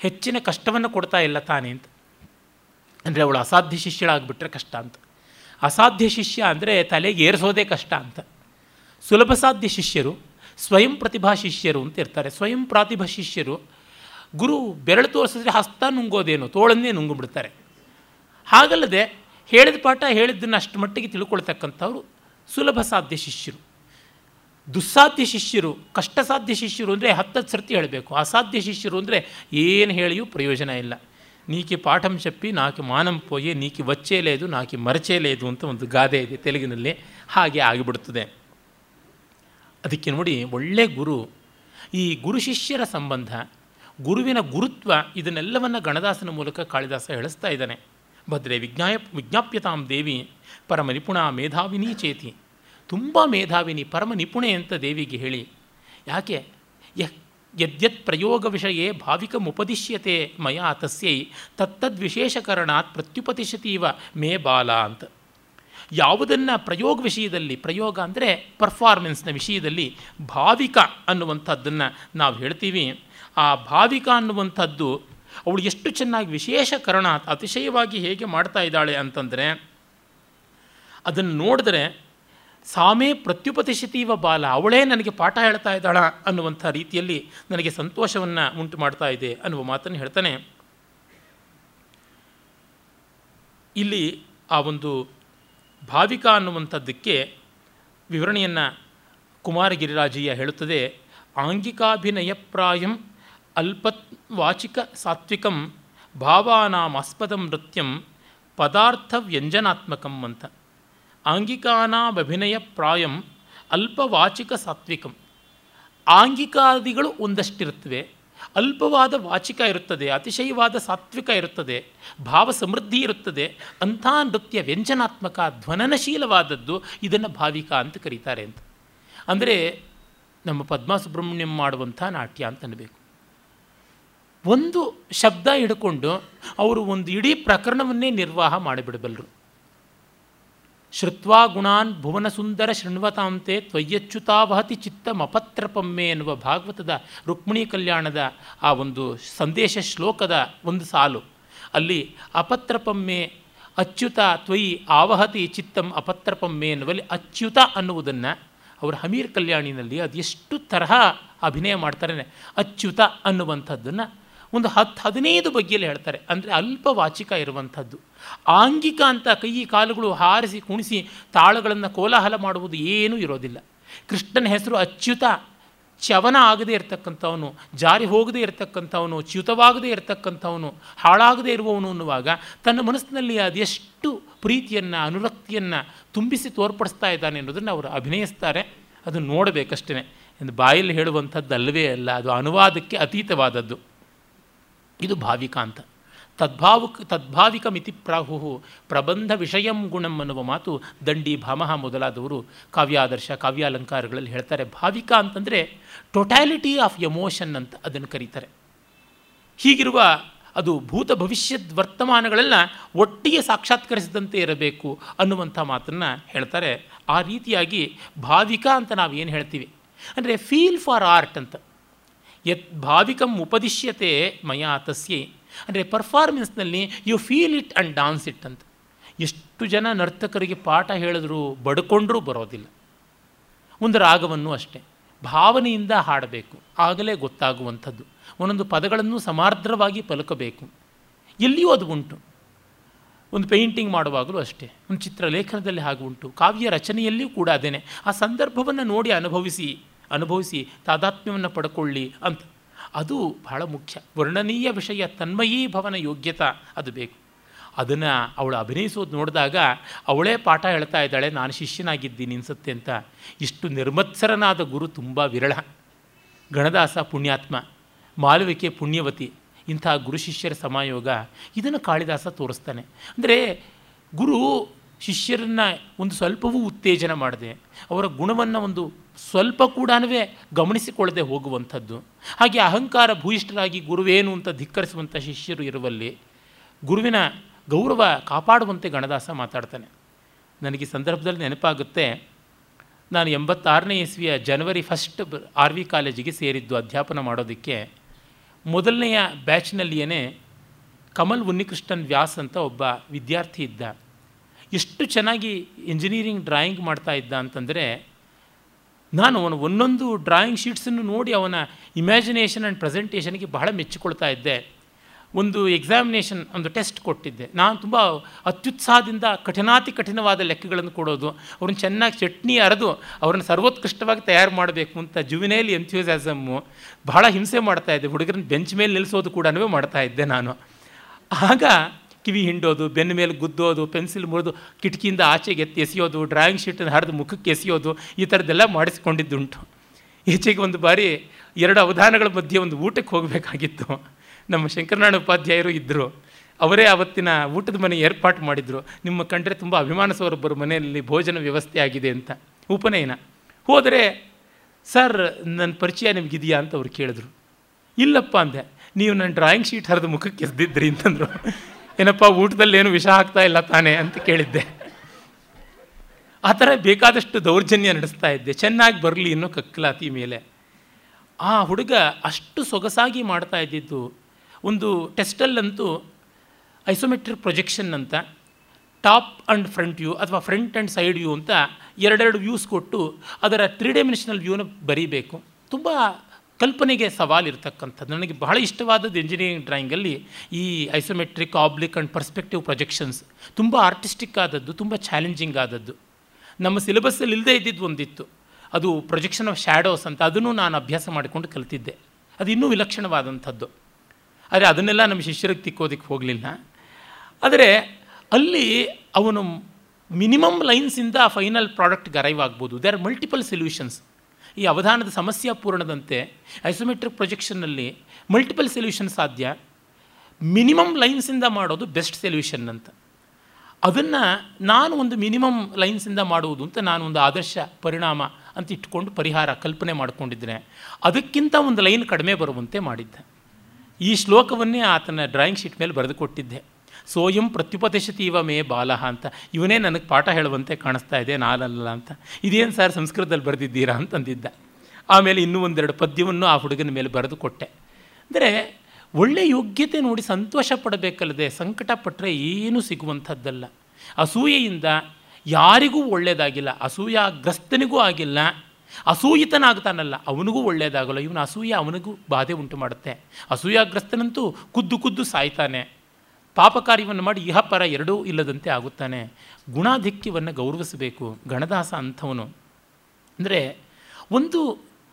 ಹೆಚ್ಚಿನ ಕಷ್ಟವನ್ನು ಕೊಡ್ತಾ ಇಲ್ಲ ತಾನೇ ಅಂತ. ಅಂದರೆ ಅವಳು ಅಸಾಧ್ಯ ಶಿಷ್ಯಳಾಗ್ಬಿಟ್ರೆ ಕಷ್ಟ ಅಂತ. ಅಸಾಧ್ಯ ಶಿಷ್ಯ ಅಂದರೆ ತಲೆಗೆ ಏರಿಸೋದೇ ಕಷ್ಟ ಅಂತ. ಸುಲಭ ಸಾಧ್ಯ ಶಿಷ್ಯರು ಸ್ವಯಂ ಪ್ರತಿಭಾ ಶಿಷ್ಯರು ಅಂತ ಇರ್ತಾರೆ. ಸ್ವಯಂ ಪ್ರತಿಭಾ ಶಿಷ್ಯರು ಗುರು ಬೆರಳು ತೋರಿಸಿದ್ರೆ ಹಸ್ತ ನುಂಗೋದೇನು, ತೋಳನ್ನೇ ನುಂಗಿಬಿಡ್ತಾರೆ. ಹಾಗಲ್ಲದೆ ಹೇಳಿದ ಪಾಠ ಹೇಳಿದ್ದನ್ನು ಅಷ್ಟು ಮಟ್ಟಿಗೆ ತಿಳ್ಕೊಳ್ತಕ್ಕಂಥವ್ರು ಸುಲಭ ಸಾಧ್ಯ ಶಿಷ್ಯರು. ದುಸ್ಸಾಧ್ಯ ಶಿಷ್ಯರು ಕಷ್ಟ ಸಾಧ್ಯ ಶಿಷ್ಯರು ಅಂದರೆ ಹತ್ತು ಸರ್ತಿ ಹೇಳಬೇಕು. ಅಸಾಧ್ಯ ಶಿಷ್ಯರು ಅಂದರೆ ಏನು ಹೇಳಿಯೂ ಪ್ರಯೋಜನ ಇಲ್ಲ. ನೀಕಿ ಪಾಠಂ ಶಪ್ಪಿ, ನಾಕಿ ಮಾನಂ ಪೋಯೆ, ನೀಕಿ ವಚ್ಚೇಲೇದು ನಾಕಿ ಮರಚೇಲೇದು ಅಂತ ಒಂದು ಗಾದೆ ಇದೆ ತೆಲುಗಿನಲ್ಲಿ. ಹಾಗೆ ಆಗಿಬಿಡ್ತದೆ. ಅದಕ್ಕೆ ನೋಡಿ ಒಳ್ಳೆ ಗುರು. ಈ ಗುರು ಶಿಷ್ಯರ ಸಂಬಂಧ, ಗುರುವಿನ ಗುರುತ್ವ ಇದನ್ನೆಲ್ಲವನ್ನು ಗಣದಾಸನ ಮೂಲಕ ಕಾಳಿದಾಸ ಹೇಳಿಸ್ತಾ ಇದ್ದಾನೆ. ಭದ್ರೆ ವಿಜ್ಞಾಯ, ವಿಜ್ಞಾಪ್ಯತಾಂ ದೇವಿ ಪರಮ ನಿಪುಣ ಮೇಧಾವಿನಿ ಚೇತಿ. ತುಂಬ ಮೇಧಾವಿನಿ ಪರಮ ನಿಪುಣೆ ಅಂತ ದೇವಿಗೆ ಹೇಳಿ, ಯಾಕೆ? ಯದ್ಯತ್ ಪ್ರಯೋಗ ವಿಷಯೇ ಭಾವಿಕಮುಪದಿಶ್ಯತೆ ಮಯಾ ತಸ್ಯೈ, ತತ್ತದ್ವಿಶೇಷಕರಣಾತ್ ಪ್ರತ್ಯುಪತಿಶತೀವ ಮೇ ಬಾಲ ಅಂತ. ಯಾವುದನ್ನು ಪ್ರಯೋಗ ವಿಷಯದಲ್ಲಿ, ಪ್ರಯೋಗ ಅಂದರೆ ಪರ್ಫಾರ್ಮೆನ್ಸ್ನ ವಿಷಯದಲ್ಲಿ ಭಾವಿಕ ಅನ್ನುವಂಥದ್ದನ್ನು ನಾವು ಹೇಳ್ತೀವಿ. ಆ ಭಾವಿಕ ಅನ್ನುವಂಥದ್ದು ಅವಳು ಎಷ್ಟು ಚೆನ್ನಾಗಿ ವಿಶೇಷ ಕರಣ, ಅತಿಶಯವಾಗಿ ಹೇಗೆ ಮಾಡ್ತಾ ಇದ್ದಾಳೆ ಅಂತಂದರೆ, ಅದನ್ನು ನೋಡಿದ್ರೆ ಸಾಮೇ ಪ್ರತ್ಯುಪತಿಷಿತೀವ ಬಾಲ, ಅವಳೇ ನನಗೆ ಪಾಠ ಹೇಳ್ತಾ ಇದ್ದಾಳ ಅನ್ನುವಂಥ ರೀತಿಯಲ್ಲಿ ನನಗೆ ಸಂತೋಷವನ್ನು ಉಂಟು ಮಾಡ್ತಾ ಇದೆ ಅನ್ನುವ ಮಾತನ್ನು ಹೇಳ್ತಾನೆ. ಇಲ್ಲಿ ಆ ಒಂದು ಭಾವಿಕ ಅನ್ನುವಂಥದ್ದಕ್ಕೆ ವಿವರಣೆಯನ್ನು ಕುಮಾರಗಿರಿರಾಜಯ್ಯ ಹೇಳುತ್ತದೆ. ಆಂಗಿಕಾಭಿನಯಪ್ರಾಯಂ ಅಲ್ಪತ್ ವಾಚಿಕ ಸಾತ್ವಿಕಂ ಭಾವಾನಾಮಾಸ್ಪದ ನೃತ್ಯಂ ಪದಾರ್ಥ ವ್ಯಂಜನಾತ್ಮಕಂ ಅಂತ. ಆಂಗಿಕಾನಾಮಭಿನಯ ಪ್ರಾಯಂ ಅಲ್ಪವಾಚಿಕ ಸಾತ್ವಿಕಂ. ಆಂಗಿಕಾದಿಗಳು ಒಂದಷ್ಟಿರುತ್ತವೆ. ಅಲ್ಪವಾದ ವಾಚಿಕ ಇರುತ್ತದೆ, ಅತಿಶಯವಾದ ಸಾತ್ವಿಕ ಇರುತ್ತದೆ ಭಾವ ಸಮೃದ್ಧಿ ಇರುತ್ತದೆ, ಅಂಥ ನೃತ್ಯ ವ್ಯಂಜನಾತ್ಮಕ, ಧ್ವನನಶೀಲವಾದದ್ದು ಇದನ್ನು ಭಾವಿಕ ಅಂತ ಕರೀತಾರೆ ಅಂತ. ಅಂದರೆ ನಮ್ಮ ಪದ್ಮಾ ಸುಬ್ರಹ್ಮಣ್ಯಂ ಮಾಡುವಂಥ ನಾಟ್ಯ ಅಂತ ಅನ್ನಬೇಕು ಒಂದು ಶಬ್ದ ಹಿಡ್ಕೊಂಡು ಅವರು ಒಂದು ಇಡೀ ಪ್ರಕರಣವನ್ನೇ ನಿರ್ವಾಹ ಮಾಡಿಬಿಡಬಲ್ಲರು. ಶ್ರುತ್ವಾ ಗುಣಾನ್ ಭುವನ ಸುಂದರ ಶೃಣ್ವತಾಂತೆ ತ್ವಯ್ಯಚ್ಯುತಾವಹತಿ ಚಿತ್ತಮಪತ್ರಪಮ್ಮೆ ಎನ್ನುವ ಭಾಗವತದ ರುಕ್ಮಿಣಿ ಕಲ್ಯಾಣದ ಆ ಒಂದು ಸಂದೇಶ ಶ್ಲೋಕದ ಒಂದು ಸಾಲು. ಅಲ್ಲಿ ಅಪತ್ರಪಮ್ಮೆ ಅಚ್ಯುತ ತ್ವಯಿ ಆವಹತಿ ಚಿತ್ತಂ ಅಪತ್ರಪಮ್ಮೆ ಎನ್ನುವಲ್ಲಿ ಅಚ್ಯುತ ಅನ್ನುವುದನ್ನು ಅವರ ಹಮೀರ್ ಕಲ್ಯಾಣಿನಲ್ಲಿ ಅದೆಷ್ಟು ತರಹ ಅಭಿನಯ ಮಾಡ್ತಾರೆ. ಅಚ್ಯುತ ಅನ್ನುವಂಥದ್ದನ್ನು ಒಂದು ಹತ್ತು ಹದಿನೈದು ಬಗೆಯಲ್ಲಿ ಹೇಳ್ತಾರೆ. ಅಂದರೆ ಅಲ್ಪ ವಾಚಿಕ ಇರುವಂಥದ್ದು. ಆಂಗಿಕ ಅಂತ ಕೈ, ಕಾಲುಗಳು ಹಾರಿಸಿ, ಕುಣಿಸಿ, ತಾಳಗಳನ್ನು ಕೋಲಾಹಲ ಮಾಡುವುದು ಏನೂ ಇರೋದಿಲ್ಲ. ಕೃಷ್ಣನ ಹೆಸರು ಅಚ್ಯುತ. ಚವನ ಆಗದೇ ಇರತಕ್ಕಂಥವನು, ಜಾರಿ ಹೋಗದೇ ಇರತಕ್ಕಂಥವನು, ಚ್ಯುತವಾಗದೇ ಇರತಕ್ಕಂಥವನು, ಹಾಳಾಗದೇ ಇರುವವನು ಅನ್ನುವಾಗ ತನ್ನ ಮನಸ್ಸಿನಲ್ಲಿ ಅದೆಷ್ಟು ಪ್ರೀತಿಯನ್ನು, ಅನುರಕ್ತಿಯನ್ನು ತುಂಬಿಸಿ ತೋರ್ಪಡಿಸ್ತಾ ಇದ್ದಾನೆ ಅನ್ನೋದನ್ನು ಅವರು ಅಭಿನಯಿಸ್ತಾರೆ. ಅದನ್ನು ನೋಡಬೇಕಷ್ಟೇ ಬಾಯಲ್ಲಿ ಹೇಳುವಂಥದ್ದು ಅಲ್ಲವೇ ಅಲ್ಲ, ಅದು ಅನುವಾದಕ್ಕೆ ಅತೀತವಾದದ್ದು. ಇದು ಭಾವಿಕ ಅಂತ. ತದ್ಭಾವುಕ್ ತದ್ಭಾವಿಕ ಮಿತಿ ಪ್ರಾಹು ಪ್ರಬಂಧ ವಿಷಯಂ ಗುಣಂ ಅನ್ನುವ ಮಾತು ದಂಡಿ ಭಾಮಹ ಮೊದಲಾದವರು ಕಾವ್ಯಾದರ್ಶ, ಕಾವ್ಯಾಲಂಕಾರಗಳಲ್ಲಿ ಹೇಳ್ತಾರೆ. ಭಾವಿಕ ಅಂತಂದರೆ ಟೊಟ್ಯಾಲಿಟಿ ಆಫ್ ಎಮೋಷನ್ ಅಂತ ಅದನ್ನು ಕರೀತಾರೆ. ಹೀಗಿರುವ ಅದು ಭೂತ ಭವಿಷ್ಯದ ವರ್ತಮಾನಗಳೆಲ್ಲ ಒಟ್ಟಿಗೆ ಸಾಕ್ಷಾತ್ಕರಿಸಿದಂತೆ ಇರಬೇಕು ಅನ್ನುವಂಥ ಮಾತನ್ನು ಹೇಳ್ತಾರೆ. ಆ ರೀತಿಯಾಗಿ ಭಾವಿಕ ಅಂತ ನಾವು ಏನು ಹೇಳ್ತೀವಿ? ಅಂದರೆ ಫೀಲ್ ಫಾರ್ ಆರ್ಟ್ ಅಂತ. ಯತ್ ಭಾವಿಕಂ ಉಪದಿಶ್ಯತೆ ಮಯಾ ತಸ್ಯೆ. ಅಂದರೆ ಪರ್ಫಾರ್ಮೆನ್ಸ್ನಲ್ಲಿ you feel it and dance it ಅಂತ. ಎಷ್ಟು ಜನ ನರ್ತಕರಿಗೆ ಪಾಠ ಹೇಳಿದ್ರು ಬಡ್ಕೊಂಡ್ರೂ ಬರೋದಿಲ್ಲ. ಒಂದು ರಾಗವನ್ನು ಅಷ್ಟೇ. ಭಾವನೆಯಿಂದ ಹಾಡಬೇಕು. ಆಗಲೇ ಗೊತ್ತಾಗುವಂಥದ್ದು. ಒಂದೊಂದು ಪದಗಳನ್ನು ಸಮಾರ್ದ್ರವಾಗಿ ಪಲಕಬೇಕು. ಎಲ್ಲಿಯೂ ಅದು ಉಂಟು. ಒಂದು ಪೇಂಟಿಂಗ್ ಮಾಡುವಾಗಲೂ ಅಷ್ಟೇ. ಒಂದು ಚಿತ್ರಲೇಖನದಲ್ಲಿ ಹಾಗೆ ಉಂಟು. ಕಾವ್ಯ ರಚನೆಯಲ್ಲಿಯೂ ಕೂಡ ಅದೇನೆ. ಆ ಸಂದರ್ಭವನ್ನು ನೋಡಿ ಅನುಭವಿಸಿ. ಅನುಭವಿಸಿ ತಾದಾತ್ಮ್ಯವನ್ನು ಪಡ್ಕೊಳ್ಳಿ ಅಂತ. ಅದು ಬಹಳ ಮುಖ್ಯ. ವರ್ಣನೀಯ ವಿಷಯ, ತನ್ಮಯೀ ಭವನ ಯೋಗ್ಯತಾ ಅದು ಬೇಕು. ಅದನ್ನು ಅವಳು ಅಭಿನಯಿಸೋದು ನೋಡಿದಾಗ ಅವಳೇ ಪಾಠ ಹೇಳ್ತಾ ಇದ್ದಾಳೆ, ನಾನು ಶಿಷ್ಯನಾಗಿದ್ದೀನಿ ಅನಿಸುತ್ತೆ ಅಂತ. ಇಷ್ಟು ನಿರ್ಮತ್ಸರನಾದ ಗುರು ತುಂಬ ವಿರಳ. ಗಣದಾಸ ಪುಣ್ಯಾತ್ಮ, ಮಾಲವಿಕೆ ಪುಣ್ಯವತಿ, ಇಂಥ ಗುರು ಶಿಷ್ಯರ ಸಮಾಯೋಗ ಇದನ್ನು ಕಾಳಿದಾಸ ತೋರಿಸ್ತಾನೆ. ಅಂದರೆ ಗುರು ಶಿಷ್ಯರನ್ನು ಒಂದು ಸ್ವಲ್ಪವೂ ಉತ್ತೇಜನ ಮಾಡದೆ, ಅವರ ಗುಣವನ್ನು ಒಂದು ಸ್ವಲ್ಪ ಕೂಡ ಗಮನಿಸಿಕೊಳ್ಳದೆ ಹೋಗುವಂಥದ್ದು. ಹಾಗೆ ಅಹಂಕಾರ ಭೂಯಿಷ್ಠರಾಗಿ ಗುರುವೇನು ಅಂತ ಧಿಕ್ಕರಿಸುವಂಥ ಶಿಷ್ಯರು ಇರುವಲ್ಲಿ ಗುರುವಿನ ಗೌರವ ಕಾಪಾಡುವಂತೆ ಗಣದಾಸ ಮಾತಾಡ್ತಾನೆ. ನನಗೆ ಸಂದರ್ಭದಲ್ಲಿ ನೆನಪಾಗುತ್ತೆ, ನಾನು ಎಂಬತ್ತಾರನೇ ಇಸ್ವಿಯ ಜನವರಿ ಫಸ್ಟ್ ಆರ್ ವಿ ಕಾಲೇಜಿಗೆ ಸೇರಿದ್ದು ಅಧ್ಯಾಪನ ಮಾಡೋದಕ್ಕೆ ಮೊದಲನೆಯ ಬ್ಯಾಚ್ನಲ್ಲಿಯೇ ಕಮಲ್ ಉನ್ನಿಕೃಷ್ಣನ್ ವ್ಯಾಸ್ ಅಂತ ಒಬ್ಬ ವಿದ್ಯಾರ್ಥಿ ಇದ್ದ. ಎಷ್ಟು ಚೆನ್ನಾಗಿ ಇಂಜಿನಿಯರಿಂಗ್ ಡ್ರಾಯಿಂಗ್ ಮಾಡ್ತಾ ಇದ್ದ ಅಂತಂದರೆ, ನಾನು ಅವನ ಒಂದೊಂದು ಡ್ರಾಯಿಂಗ್ ಶೀಟ್ಸನ್ನು ನೋಡಿ ಅವನ ಇಮ್ಯಾಜಿನೇಷನ್ ಆ್ಯಂಡ್ ಪ್ರೆಸೆಂಟೇಷನ್ಗೆ ಬಹಳ ಮೆಚ್ಚಿಕೊಳ್ತಾ ಇದ್ದೆ. ಒಂದು ಎಕ್ಸಾಮಿನೇಷನ್ ಒಂದು ಟೆಸ್ಟ್ ಕೊಟ್ಟಿದ್ದೆ. ನಾನು ತುಂಬ ಅತ್ಯುತ್ಸಾಹದಿಂದ ಕಠಿಣಾತಿ ಕಠಿಣವಾದ ಲೆಕ್ಕಗಳನ್ನು ಕೊಡೋದು, ಅವ್ರನ್ನ ಚೆನ್ನಾಗಿ ಚಟ್ನಿ ಅರೆದು, ಅವ್ರನ್ನ ಸರ್ವೋತ್ಕೃಷ್ಟವಾಗಿ ತಯಾರು ಮಾಡಬೇಕು ಅಂತ ಜುವಿನೇಲಿ ಎಂಥ್ಯೂಸಿಯಾಸಮ್ಮು ಬಹಳ ಹಿಂಸೆ ಮಾಡ್ತಾ ಇದ್ದೆ. ಹುಡುಗರನ್ನ ಬೆಂಚ್ ಮೇಲೆ ನಿಲ್ಲಿಸೋದು ಕೂಡ ಮಾಡ್ತಾ ಇದ್ದೆ ನಾನು. ಆಗ ಕಿವಿ ಹಿಂಡೋದು, ಬೆನ್ನ ಮೇಲೆ ಗುದ್ದೋದು, ಪೆನ್ಸಿಲ್ ಮುರಿದು ಕಿಟಕಿಯಿಂದ ಆಚೆಗೆ ಎತ್ತಿ ಎಸೆಯೋದು, ಡ್ರಾಯಿಂಗ್ ಶೀಟನ್ನು ಹರಿದು ಮುಖಕ್ಕೆ ಎಸೆಯೋದು, ಈ ಥರದ್ದೆಲ್ಲ ಮಾಡಿಸ್ಕೊಂಡಿದ್ದುಂಟು. ಈಚೆಗೆ ಒಂದು ಬಾರಿ ಎರಡು ಅವಧಾನಗಳ ಮಧ್ಯೆ ಒಂದು ಊಟಕ್ಕೆ ಹೋಗಬೇಕಾಗಿತ್ತು. ನಮ್ಮ ಶಂಕರನಾರಾಯಣ ಉಪಾಧ್ಯಾಯರು ಇದ್ದರು ಅವರೇ ಆವತ್ತಿನ ಊಟದ ಮನೆ ಏರ್ಪಾಟು ಮಾಡಿದರು. ನಿಮ್ಮ ಕಂಡ್ರೆ ತುಂಬ ಅಭಿಮಾನಿಸೋರೊಬ್ಬರು ಮನೆಯಲ್ಲಿ ಭೋಜನ ವ್ಯವಸ್ಥೆ ಆಗಿದೆ ಅಂತ. ಉಪನಯನ. ಹೋದರೆ, ಸರ್, ನನ್ನ ಪರಿಚಯ ನಿಮಗಿದೆಯಾ? ಅಂತ ಅವ್ರು ಕೇಳಿದ್ರು. ಇಲ್ಲಪ್ಪ, ಅಂದೆ. ನೀವು ನನ್ನ ಡ್ರಾಯಿಂಗ್ ಶೀಟ್ ಹರಿದು ಮುಖಕ್ಕೆ ಎಸ್ದಿದ್ರಿ ಅಂತಂದರು. ಏನಪ್ಪ, ಊಟದಲ್ಲಿ ಏನು ವಿಷ ಆಗ್ತಾ ಇಲ್ಲ ತಾನೇ ಅಂತ ಕೇಳಿದ್ದೆ. ಆ ಥರ ಬೇಕಾದಷ್ಟು ದೌರ್ಜನ್ಯ ನಡೆಸ್ತಾ ಇದ್ದೆ. ಚೆನ್ನಾಗಿ ಬರಲಿ ಇನ್ನೂ ಕಕ್ಕಲಾತಿ ಮೇಲೆ. ಆ ಹುಡುಗ ಅಷ್ಟು ಸೊಗಸಾಗಿ ಮಾಡ್ತಾ ಇದ್ದಿದ್ದು, ಒಂದು ಟೆಸ್ಟಲ್ಲಂತೂ ಐಸೋಮೆಟ್ರಿಕ್ ಪ್ರೊಜೆಕ್ಷನ್ ಅಂತ, ಟಾಪ್ ಆ್ಯಂಡ್ ಫ್ರಂಟ್ ವ್ಯೂ ಅಥವಾ ಫ್ರಂಟ್ ಆ್ಯಂಡ್ ಸೈಡ್ ವ್ಯೂ ಅಂತ ಎರಡೆರಡು ವ್ಯೂಸ್ ಕೊಟ್ಟು ಅದರ ತ್ರೀ ಡೈಮೆನ್ಷನಲ್ ವ್ಯೂನ ಬರೀಬೇಕು. ತುಂಬ ಕಲ್ಪನೆಗೆ ಸವಾಲಿರ್ತಕ್ಕಂಥದ್ದು ನನಗೆ ಬಹಳ ಇಷ್ಟವಾದದ್ದು ಇಂಜಿನಿಯರಿಂಗ್ ಡ್ರಾಯಿಂಗಲ್ಲಿ ಈ isometric oblique and perspective projections ತುಂಬ ಆರ್ಟಿಸ್ಟಿಕ್ ಆದದ್ದು, ತುಂಬ ಚಾಲೆಂಜಿಂಗ್ ಆದದ್ದು. ನಮ್ಮ ಸಿಲೆಬಸ್ಸಲ್ಲಿ ಇಲ್ಲದೇ ಇದ್ದಿದ್ದು ಒಂದಿತ್ತು. ಅದು ಪ್ರೊಜೆಕ್ಷನ್ ಆಫ್ ಶ್ಯಾಡೋಸ್ ಅಂತ ಅದನ್ನು ನಾನು ಅಭ್ಯಾಸ ಮಾಡಿಕೊಂಡು ಕಲಿತಿದ್ದೆ. ಅದು ಇನ್ನೂ ವಿಲಕ್ಷಣವಾದಂಥದ್ದು. ಆದರೆ ಅದನ್ನೆಲ್ಲ ನಮ್ಮ ಶಿಷ್ಯರಿಗೆ ತಿಕ್ಕೋದಕ್ಕೆ ಹೋಗಲಿಲ್ಲ. ಆದರೆ ಅಲ್ಲಿ ಅವನು ಮಿನಿಮಮ್ ಲೈನ್ಸಿಂದ ಫೈನಲ್ ಪ್ರಾಡಕ್ಟ್ಗೆ ಅರೈವ್ ಆಗ್ಬೋದು. ದೇ ಮಲ್ಟಿಪಲ್ ಸೊಲ್ಯೂಷನ್ಸ್ ಈ ಅವಧಾನದ ಸಮಸ್ಯೆ ಪೂರ್ಣದಂತೆ ಐಸೋಮೆಟ್ರಿಕ್ ಪ್ರೊಜೆಕ್ಷನ್ನಲ್ಲಿ ಮಲ್ಟಿಪಲ್ ಸೊಲ್ಯೂಷನ್ ಸಾಧ್ಯ. ಮಿನಿಮಮ್ ಲೈನ್ಸಿಂದ ಮಾಡೋದು ಬೆಸ್ಟ್ ಸೊಲ್ಯೂಷನ್ ಅಂತ. ಅದನ್ನು ನಾನು ಒಂದು ಮಿನಿಮಮ್ ಲೈನ್ಸಿಂದ ಮಾಡುವುದು ಅಂತ ನಾನು ಒಂದು ಆದರ್ಶ ಪರಿಣಾಮ ಅಂತ ಇಟ್ಕೊಂಡು ಪರಿಹಾರ ಕಲ್ಪನೆ ಮಾಡಿಕೊಂಡಿದ್ದೇನೆ ಅದಕ್ಕಿಂತ ಒಂದು ಲೈನ್ ಕಡಿಮೆ ಬರುವಂತೆ ಮಾಡಿದ್ದೆ. ಈ ಶ್ಲೋಕವನ್ನೇ ಆತನ ಡ್ರಾಯಿಂಗ್ ಶೀಟ್ ಮೇಲೆ ಬರೆದು ಕೊಟ್ಟಿದ್ದೆ ಸೋಯಂ ಪ್ರತ್ಯುಪತಿಶತಿ ಇವ ಮೇ ಬಾಲಹ ಅಂತ. ಇವನೇ ನನಗೆ ಪಾಠ ಹೇಳುವಂತೆ ಕಾಣಿಸ್ತಾ ಇದೆ ನಾನಲ್ಲ ಅಂತ. ಇದೇನು ಸರ್ ಸಂಸ್ಕೃತದಲ್ಲಿ ಬರೆದಿದ್ದೀರಾ ಅಂತಂದಿದ್ದ. ಆಮೇಲೆ ಇನ್ನೂ ಒಂದೆರಡು ಪದ್ಯವನ್ನು ಆ ಹುಡುಗನ ಮೇಲೆ ಬರೆದು ಕೊಟ್ಟೆ. ಅಂದರೆ ಒಳ್ಳೆಯ ಯೋಗ್ಯತೆ ನೋಡಿ ಸಂತೋಷ ಪಡಬೇಕಲ್ಲದೆ ಸಂಕಟ ಪಟ್ಟರೆ ಏನೂ ಸಿಗುವಂಥದ್ದಲ್ಲ. ಅಸೂಯೆಯಿಂದ ಯಾರಿಗೂ ಒಳ್ಳೆಯದಾಗಿಲ್ಲ ಅಸೂಯಾಗ್ರಸ್ತನಿಗೂ ಆಗಿಲ್ಲ, ಅಸೂಯಿತನಾಗ್ತಾನಲ್ಲ, ಅವನಿಗೂ ಒಳ್ಳೆಯದಾಗಲ್ಲ ಇವನು ಅಸೂಯೆ ಅವನಿಗೂ ಬಾಧೆ ಉಂಟು ಮಾಡುತ್ತೆ. ಅಸೂಯಾಗ್ರಸ್ತನಂತೂ ಕುದ್ದು ಕುದ್ದು ಸಾಯ್ತಾನೆ. ಪಾಪ ಕಾರ್ಯವನ್ನು ಮಾಡಿ ಇಹಪರ ಎರಡೂ ಇಲ್ಲದಂತೆ ಆಗುತ್ತಾನೆ. ಗುಣಾಧಿಕ್ಯವನ್ನು ಗೌರವಿಸಬೇಕು. ಗಣದಾಸ ಅಂಥವನು. ಅಂದರೆ ಒಂದು